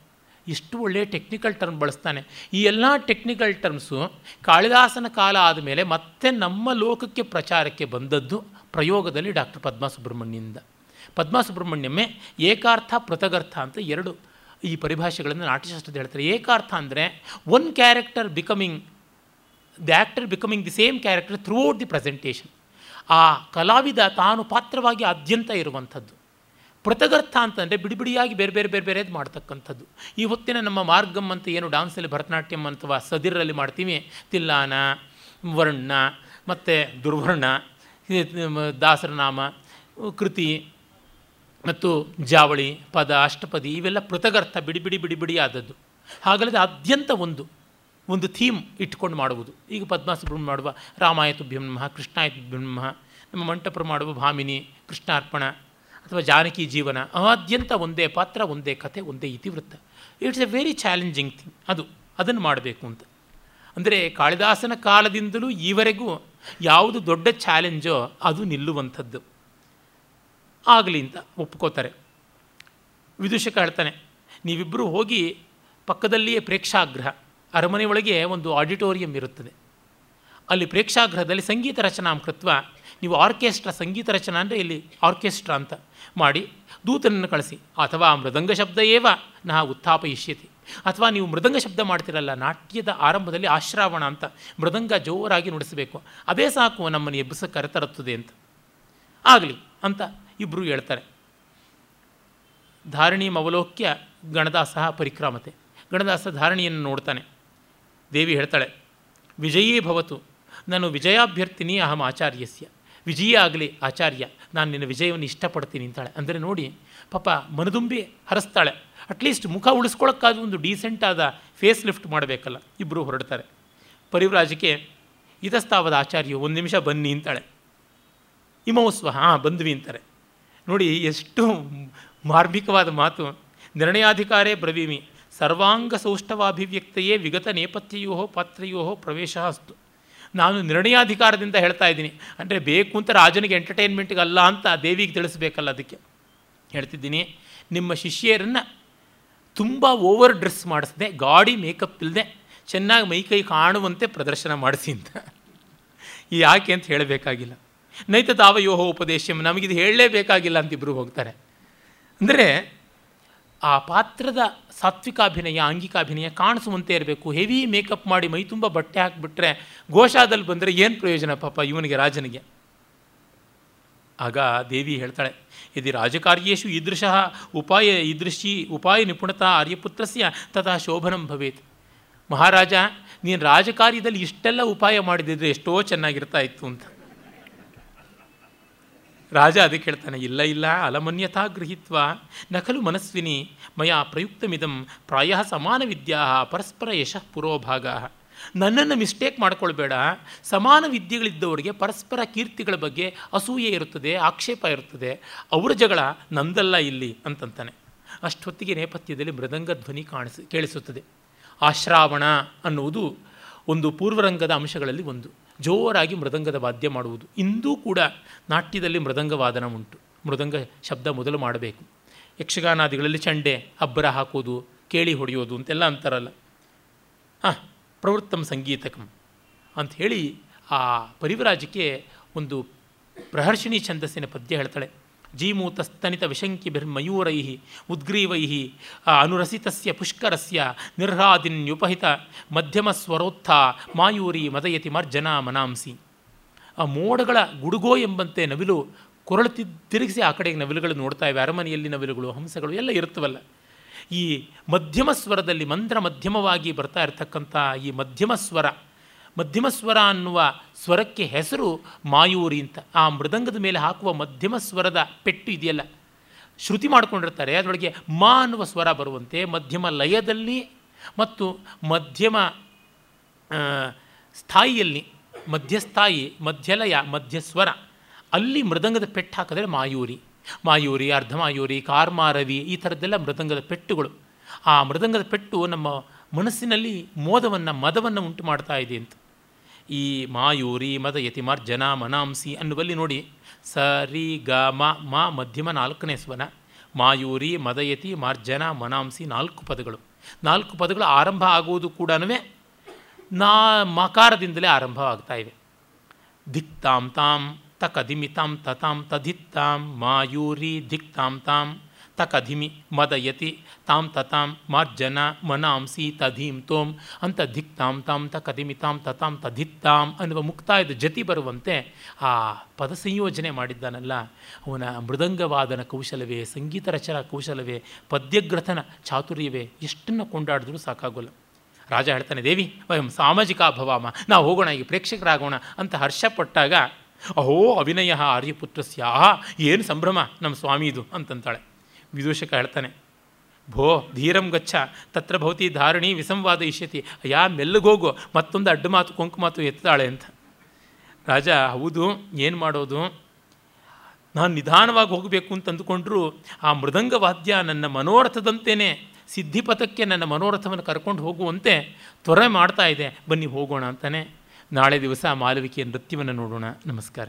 ಎಷ್ಟು ಒಳ್ಳೆಯ ಟೆಕ್ನಿಕಲ್ ಟರ್ಮ್ ಬಳಸ್ತಾನೆ. ಈ ಎಲ್ಲ ಟೆಕ್ನಿಕಲ್ ಟರ್ಮ್ಸು ಕಾಳಿದಾಸನ ಕಾಲ ಆದಮೇಲೆ ಮತ್ತೆ ನಮ್ಮ ಲೋಕಕ್ಕೆ ಪ್ರಚಾರಕ್ಕೆ ಬಂದದ್ದು ಪ್ರಯೋಗದಲ್ಲಿ ಡಾಕ್ಟರ್ ಪದ್ಮಾ ಸುಬ್ರಹ್ಮಣ್ಯದಿಂದ ಪದ್ಮಾ ಸುಬ್ರಹ್ಮಣ್ಯಮೇ ಏಕಾರ್ಥ, ಪೃಥಗರ್ಥ ಅಂತ ಎರಡು ಈ ಪರಿಭಾಷೆಗಳನ್ನು ನಾಟ್ಯಶಾಸ್ತ್ರದ ಹೇಳ್ತಾರೆ. ಏಕಾರ್ಥ ಅಂದರೆ one character becoming the actor becoming the same character through the presentation ಆ ಕಲಾವಿದ ತಾನು ಪಾತ್ರವಾಗಿ ಆದ್ಯಂತ ಇರುವಂಥದ್ದು. ಪೃಥಗರ್ಥ ಅಂತಂದರೆ ಬಿಡಿಬಿಡಿಯಾಗಿ ಬೇರೆ ಬೇರೆ ಬೇರೆ ಬೇರೆದು ಮಾಡ್ತಕ್ಕಂಥದ್ದು. ಈ ಹೊತ್ತಿನ ನಮ್ಮ ಮಾರ್ಗಮ್ ಅಂತ ಏನು ಡಾನ್ಸಲ್ಲಿ ಭರತನಾಟ್ಯಂ ಅಥವಾ ಸದಿರಲ್ಲಿ ಮಾಡ್ತೀವಿ. ತಿಲ್ಲಾನ, ವರ್ಣ, ಮತ್ತು ದುರ್ವರ್ಣ, ದಾಸರನಾಮ, ಕೃತಿ ಮತ್ತು ಜಾವಳಿ, ಪದ, ಅಷ್ಟಪದಿ ಇವೆಲ್ಲ ಪೃಥಗರ್ಥ ಬಿಡಿ ಬಿಡಿ ಬಿಡಿ ಬಿಡಿ ಆದದ್ದು. ಹಾಗಲ್ಲದೆ ಆದ್ಯಂತ ಒಂದು. ಒಂದು ಥೀಮ್ ಇಟ್ಕೊಂಡು ಮಾಡುವುದು. ಈಗ ಪದ್ಮಾಸುಬ್ರಹ್ಮ ಮಾಡುವ ರಾಮಾಯತು ಬ್ರಹ್ಮ ನಮಃ ಬ್ರಹ್ಮ ನಮಃ, ನಮ್ಮ ಮಂಟಪರು ಮಾಡುವ ಭಾಮಿನಿ, ಕೃಷ್ಣಾರ್ಪಣ, ಅಥವಾ ಜಾನಕಿ ಜೀವನ ಆದ್ಯಂತ ಒಂದೇ ಪಾತ್ರ, ಒಂದೇ ಕಥೆ, ಒಂದೇ ಇತಿವೃತ್ತ. It's a very challenging thing ಅದು, ಅದನ್ನು ಮಾಡಬೇಕು ಅಂತ. ಅಂದರೆ ಕಾಳಿದಾಸನ ಕಾಲದಿಂದಲೂ ಈವರೆಗೂ ಯಾವುದು ದೊಡ್ಡ ಚಾಲೆಂಜೋ, ಅದು ನಿಲ್ಲುವಂಥದ್ದು. ಆಗಲಿ ಅಂತ ಒಪ್ಕೋತಾರೆ. ವಿದೂಷಕ ಹೇಳ್ತಾನೆ ನೀವಿಬ್ಬರು ಹೋಗಿ ಪಕ್ಕದಲ್ಲಿಯೇ ಪ್ರೇಕ್ಷಾಗೃಹ ಅರಮನೆ ಒಳಗೆ ಒಂದು ಆಡಿಟೋರಿಯಂ ಇರುತ್ತದೆ. ಅಲ್ಲಿ ಪ್ರೇಕ್ಷಾಗೃಹದಲ್ಲಿ ಸಂಗೀತ ರಚನಾ ಕೃತ್ವ, ನೀವು ಆರ್ಕೆಸ್ಟ್ರಾ, ಸಂಗೀತ ರಚನಾ ಅಂದರೆ ಇಲ್ಲಿ ಆರ್ಕೆಸ್ಟ್ರಾ ಅಂತ ಮಾಡಿ ದೂತನನ್ನು ಕಳಿಸಿ, ಅಥವಾ ಮೃದಂಗ ಶಬ್ದ ಏವ, ನಾ ಉತ್ಥಾಪಯಿಷ್ಯತಿ. ಅಥವಾ ನೀವು ಮೃದಂಗ ಶಬ್ದ ಮಾಡ್ತಿರಲ್ಲ, ನಾಟ್ಯದ ಆರಂಭದಲ್ಲಿ ಆಶ್ರಾವಣ ಅಂತ ಮೃದಂಗ ಜೋರಾಗಿ ನುಡಿಸಬೇಕು. ಅದೇ ಸಾಕು ನಮ್ಮನ್ನು ಎಬ್ಬಿಸ ಕರೆತರುತ್ತದೆ ಅಂತ. ಆಗಲಿ ಅಂತ ಇಬ್ಬರು ಹೇಳ್ತಾರೆ. ಧಾರಣಿ ಮವಲೋಕ್ಯ ಗಣದಾಸ ಪರಿಕ್ರಮತೆ. ಗಣದಾಸ ಧಾರಣಿಯನ್ನು ನೋಡ್ತಾನೆ. ದೇವಿ ಹೇಳ್ತಾಳೆ, ವಿಜಯೀ ಭವತು, ನಾನು ವಿಜಯಾಭ್ಯರ್ಥಿನಿ ಅಹಂ ಆಚಾರ್ಯಸ್ಯ, ವಿಜಯ ಆಗಲಿ ಆಚಾರ್ಯ, ನಾನು ನಿನ್ನ ವಿಜಯವನ್ನು ಇಷ್ಟಪಡ್ತೀನಿ ಅಂತಾಳೆ. ಅಂದರೆ ನೋಡಿ, ಪಾಪ ಮನದುಂಬಿ ಹರಿಸ್ತಾಳೆ. ಅಟ್ಲೀಸ್ಟ್ ಮುಖ ಉಳಿಸ್ಕೊಳ್ಳೋಕ್ಕಾದ್ರೂ ಒಂದು ಡೀಸೆಂಟ್ ಆದ ಫೇಸ್ ಲಿಫ್ಟ್ ಮಾಡಬೇಕಲ್ಲ ಇಬ್ಬರು ಹೊರಡ್ತಾರೆ. ಪರಿವ್ರಾಜಕ್ಕೆ ಇತಸ್ತಾವದ ಆಚಾರ್ಯ, ಒಂದು ನಿಮಿಷ ಬನ್ನಿ ಅಂತಾಳೆ. ಇಮೋಸ್ವ ಹಾಂ, ಬಂದ್ವಿ ಅಂತಾರೆ. ನೋಡಿ, ಎಷ್ಟು ಮಾರ್ಮಿಕವಾದ ಮಾತು. ನಿರ್ಣಯಾಧಿಕಾರೇ ಬ್ರವೀಮಿ. ಸರ್ವಾಂಗ ಸೌಷ್ಠವಾಭಿವ್ಯಕ್ತೆಯೇ ವಿಗತ ನೇಪಥ್ಯಯೋ ಪಾತ್ರಯೋ ಪ್ರವೇಶ ಅಸ್ತು. ನಾನು ನಿರ್ಣಯಾಧಿಕಾರದಿಂದ ಹೇಳ್ತಾ ಇದ್ದೀನಿ. ಅಂದರೆ ಬೇಕು ಅಂತ ರಾಜನಿಗೆ ಎಂಟರ್ಟೈನ್ಮೆಂಟ್ಗೆ ಅಲ್ಲ ಅಂತ ದೇವಿಗೆ ತಿಳಿಸ್ಬೇಕಲ್ಲ ಅದಕ್ಕೆ. ಹೇಳ್ತಿದ್ದೀನಿ, ನಿಮ್ಮ ಶಿಷ್ಯರನ್ನು ತುಂಬ ಓವರ್ ಡ್ರೆಸ್ ಮಾಡಿಸ್ದೆ, ಗಾಡಿ ಮೇಕಪ್ ಇಲ್ಲದೆ ಚೆನ್ನಾಗಿ ಮೈಕೈ ಕಾಣುವಂತೆ ಪ್ರದರ್ಶನ ಮಾಡಿಸಿ ಅಂತ. ಯಾಕೆ ಅಂತ ಹೇಳಬೇಕಾಗಿಲ್ಲ. ನೈತ ತಾವಯೋಹ ಉಪದೇಶ ನಮಗಿದು ಹೇಳಲೇಬೇಕಾಗಿಲ್ಲ ಅಂತ ಇಬ್ಬರು ಹೋಗ್ತಾರೆ. ಅಂದರೆ ಆ ಪಾತ್ರದ ಸಾತ್ವಿಕಾಭಿನಯ ಆಂಗಿಕಾಭಿನಯ ಕಾಣಿಸುವಂತೆ ಇರಬೇಕು. ಹೆವಿ ಮೇಕಪ್ ಮಾಡಿ ಮೈ ತುಂಬ ಬಟ್ಟೆ ಹಾಕಿಬಿಟ್ರೆ ಗೋಶಾದಲ್ಲಿ ಬಂದರೆ ಏನು ಪ್ರಯೋಜನ ಪಾಪ ಇವನಿಗೆ, ರಾಜನಿಗೆ? ಆಗ ದೇವಿ ಹೇಳ್ತಾಳೆ, ಇದು ರಾಜಕಾರ್ಯೇಶು ಈದೃಶಃ ಉಪಾಯ ಈದೃಶಿ ಉಪಾಯ ನಿಪುಣತಾ ಆರ್ಯಪುತ್ರಸ್ಯ ತಥಾ ಶೋಭನಂ ಭವೇತ್. ಮಹಾರಾಜ, ನೀನು ರಾಜಕಾರ್ಯದಲ್ಲಿ ಇಷ್ಟೆಲ್ಲ ಉಪಾಯ ಮಾಡಿದಿದ್ರೆ ಎಷ್ಟೋ ಚೆನ್ನಾಗಿರ್ತಾ ಇತ್ತು ಅಂತ. ರಾಜ ಅದಕ್ಕೆ ಹೇಳ್ತಾನೆ, ಇಲ್ಲ ಇಲ್ಲ ಅಲಮನ್ಯತಾ ಗೃಹಿತ್ವ, ನಕಲು ಮನಸ್ವಿನಿ, ಮಯ ಪ್ರಯುಕ್ತಮಿದಂ ಪ್ರಾಯ ಸಮಾನ ವಿದ್ಯಾ ಪರಸ್ಪರ ಯಶಃ ಪುರೋಭಾಗ. ನನ್ನನ್ನು ಮಿಸ್ಟೇಕ್ ಮಾಡ್ಕೊಳ್ಬೇಡ. ಸಮಾನ ವಿದ್ಯೆಗಳಿದ್ದವರಿಗೆ ಪರಸ್ಪರ ಕೀರ್ತಿಗಳ ಬಗ್ಗೆ ಅಸೂಯೆ ಇರುತ್ತದೆ, ಆಕ್ಷೇಪ ಇರುತ್ತದೆ. ಅವರ ಜಗಳ ನಂದಲ್ಲ ಇಲ್ಲಿ ಅಂತಂತಾನೆ. ಅಷ್ಟೊತ್ತಿಗೆ ನೇಪಥ್ಯದಲ್ಲಿ ಮೃದಂಗ ಧ್ವನಿ ಕಾಣಿಸ್, ಕೇಳಿಸುತ್ತದೆ. ಆಶ್ರಾವಣ ಅನ್ನುವುದು ಒಂದು ಪೂರ್ವರಂಗದ ಅಂಶಗಳಲ್ಲಿ ಒಂದು. ಜೋರಾಗಿ ಮೃದಂಗದ ವಾದ್ಯ ಮಾಡುವುದು. ಇಂದೂ ಕೂಡ ನಾಟ್ಯದಲ್ಲಿ ಮೃದಂಗ ವಾದನ ಉಂಟು. ಮೃದಂಗ ಶಬ್ದ ಮೊದಲು ಮಾಡಬೇಕು. ಯಕ್ಷಗಾನಾದಿಗಳಲ್ಲಿ ಚಂಡೆ, ಅಬ್ಬರ ಹಾಕೋದು ಕೇಳಿ ಹೊಡೆಯೋದು ಅಂತೆಲ್ಲ ಅಂತಾರಲ್ಲ. ಹಾಂ, ಪ್ರವೃತ್ತಂ ಸಂಗೀತಕಂ ಅಂಥೇಳಿ ಆ ಪರಿವರಾಜಕ್ಕೆ ಒಂದು ಪ್ರಹರ್ಷಿಣಿ ಛಂದಸ್ಸಿನ ಪದ್ಯ ಹೇಳ್ತಾಳೆ. ಜೀಮೂತಸ್ತನಿತ ವಿಶಂಕಿಭಿರ್ಮಯೂರೈ ಉದ್ಗ್ರೀವೈ ಅನುರಸಿತಸ್ಯ ಪುಷ್ಕರಸ್ಯ ನಿರ್ಹಾದಿನ್ಯುಪಹಿತ ಮಧ್ಯಮ ಸ್ವರೋತ್ಥ ಮಾಯೂರಿ ಮದಯತಿ ಮರ್ಜನ ಮನಾಂಸಿ. ಆ ಮೋಡಗಳ ಗುಡುಗೋ ಎಂಬಂತೆ ನವಿಲು ಕೊರಳು ತಿರುಗಿಸಿ ಆ ಕಡೆಗೆ ನವಿಲುಗಳು ನೋಡ್ತಾ ಇವೆ. ಅರಮನೆಯಲ್ಲಿ ನವಿಲುಗಳು, ಹಂಸಗಳು ಎಲ್ಲ ಇರುತ್ತವಲ್ಲ. ಈ ಮಧ್ಯಮ ಸ್ವರದಲ್ಲಿ ಮಂತ್ರ ಮಧ್ಯಮವಾಗಿ ಬರ್ತಾ ಇರತಕ್ಕಂಥ ಈ ಮಧ್ಯಮ ಸ್ವರ ಮಧ್ಯಮ ಸ್ವರ ಅನ್ನುವ ಸ್ವರಕ್ಕೆ ಹೆಸರು ಮಾಯೂರಿ ಅಂತ. ಆ ಮೃದಂಗದ ಮೇಲೆ ಹಾಕುವ ಮಧ್ಯಮ ಸ್ವರದ ಪೆಟ್ಟು ಇದೆಯಲ್ಲ, ಶ್ರುತಿ ಮಾಡ್ಕೊಂಡಿರ್ತಾರೆ, ಅದರೊಳಗೆ ಮಾ ಅನ್ನುವ ಸ್ವರ ಬರುವಂತೆ, ಮಧ್ಯಮ ಲಯದಲ್ಲಿ ಮತ್ತು ಮಧ್ಯಮ ಸ್ಥಾಯಿಯಲ್ಲಿ, ಮಧ್ಯಸ್ಥಾಯಿ, ಮಧ್ಯಲಯ, ಮಧ್ಯಸ್ವರ, ಅಲ್ಲಿ ಮೃದಂಗದ ಪೆಟ್ಟು ಹಾಕಿದ್ರೆ ಮಾಯೂರಿ. ಮಾಯೂರಿ ಅರ್ಧಮಾಯೂರಿ ಕಾರ್ಮಾರವಿ, ಈ ಥರದ್ದೆಲ್ಲ ಮೃದಂಗದ ಪೆಟ್ಟುಗಳು. ಆ ಮೃದಂಗದ ಪೆಟ್ಟು ನಮ್ಮ ಮನಸ್ಸಿನಲ್ಲಿ ಮೋದವನ್ನು, ಮದವನ್ನು ಉಂಟು ಮಾಡ್ತಾ ಇದೆ ಅಂತ. ಈ ಮಾಯೂರಿ ಮದ ಯತಿ ಮಾರ್ಜನ ಮನಾಂಸಿ ಅನ್ನುವಲ್ಲಿ ನೋಡಿ ಸ ರಿ ಗ ಮ, ಮಾ ಮಧ್ಯಮ ನಾಲ್ಕನೇ ಸ್ವನ, ಮಾಯೂರಿ ಮದಯತಿ ಮಾರ್ಜನ ಮನಾಂಸಿ ನಾಲ್ಕು ಪದಗಳು. ನಾಲ್ಕು ಪದಗಳು ಆರಂಭ ಆಗುವುದು ಕೂಡ ನಾ ಮಕಾರದಿಂದಲೇ ಆರಂಭವಾಗ್ತಾ ಇವೆ. ದಿಕ್ತಾಂ ತಾಂ ತಕದಿಮಿತಾಂ ತತಾಂ ತಧಿತ್ತಾಂ ಮಾಯೂರಿ ದಿಕ್ತಾಂ ತಾಂ ತಕಧಿಮಿ ಮದಯತಿ, ತಾಂ ತತಾಂ ಮಾರ್ಜನ ಮನಾಂಸಿ ತಧೀಂ ತೋಂ, ಅಂತ ಧಿಕ್ ತಾಂ ತಕಧಿಮಿತಾಂ ತತಾಂ ತಧಿತ್ತಾಂ ಅನ್ನುವ ಮುಕ್ತಾಯದ ಜತಿ ಬರುವಂತೆ ಆ ಪದ ಸಂಯೋಜನೆ ಮಾಡಿದ್ದಾನಲ್ಲ. ಅವನ ಮೃದಂಗವಾದನ ಕೌಶಲವೇ, ಸಂಗೀತ ರಚನಾ ಕೌಶಲವೇ, ಪದ್ಯಗ್ರಥನ ಚಾತುರ್ಯವೇ, ಎಷ್ಟನ್ನು ಕೊಂಡಾಡಿದ್ರೂ ಸಾಕಾಗೋಲ್ಲ. ರಾಜ ಹೇಳ್ತಾನೆ, ದೇವಿ, ವಯಂ ಸಾಮಾಜಿಕ ಭವಾಮ ನಾವು ಹೋಗೋಣ ಈ ಪ್ರೇಕ್ಷಕರಾಗೋಣ ಅಂತ ಹರ್ಷಪಟ್ಟಾಗ ಅಹೋ, ಅವಿನಯ ಆರ್ಯಪುತ್ರಸ್ಯ ಏನು ಸಂಭ್ರಮ ನಮ್ಮ ಸ್ವಾಮಿ ಇದು ಅಂತಂತಾಳೆ. ವಿದೂಷಕ ಹೇಳ್ತಾನೆ ಭೋ, ಧೀರಂ ಗಚ್ಚ, ತತ್ರ ಭವತಿ ಧಾರಣಿ ವಿಸಂವಾದ ಇಷ್ಯತಿ. ಯಾ ಮೆಲ್ಲಗೋಗು, ಮತ್ತೊಂದು ಅಡ್ಡ ಮಾತು, ಕೊಂಕು ಮಾತು ಎತ್ತಾಳೆ ಅಂತ. ರಾಜ, ಹೌದು, ಏನು ಮಾಡೋದು? ನಾನು ನಿಧಾನವಾಗಿ ಹೋಗಬೇಕು ಅಂತ ಅಂದುಕೊಂಡ್ರೂ, ಆ ಮೃದಂಗ ವಾದ್ಯ ನನ್ನ ಮನೋರಥದಂತೆಯೇ ಸಿದ್ಧಿಪಥಕ್ಕೆ ನನ್ನ ಮನೋರಥವನ್ನು ಕರ್ಕೊಂಡು ಹೋಗುವಂತೆ ತ್ವರೆ ಮಾಡ್ತಾ ಇದೆ. ಬನ್ನಿ ಹೋಗೋಣ ಅಂತಾನೆ. ನಾಳೆ ದಿವಸ ಮಾಲವಿಕೆಯ ನೃತ್ಯವನ್ನು ನೋಡೋಣ. ನಮಸ್ಕಾರ.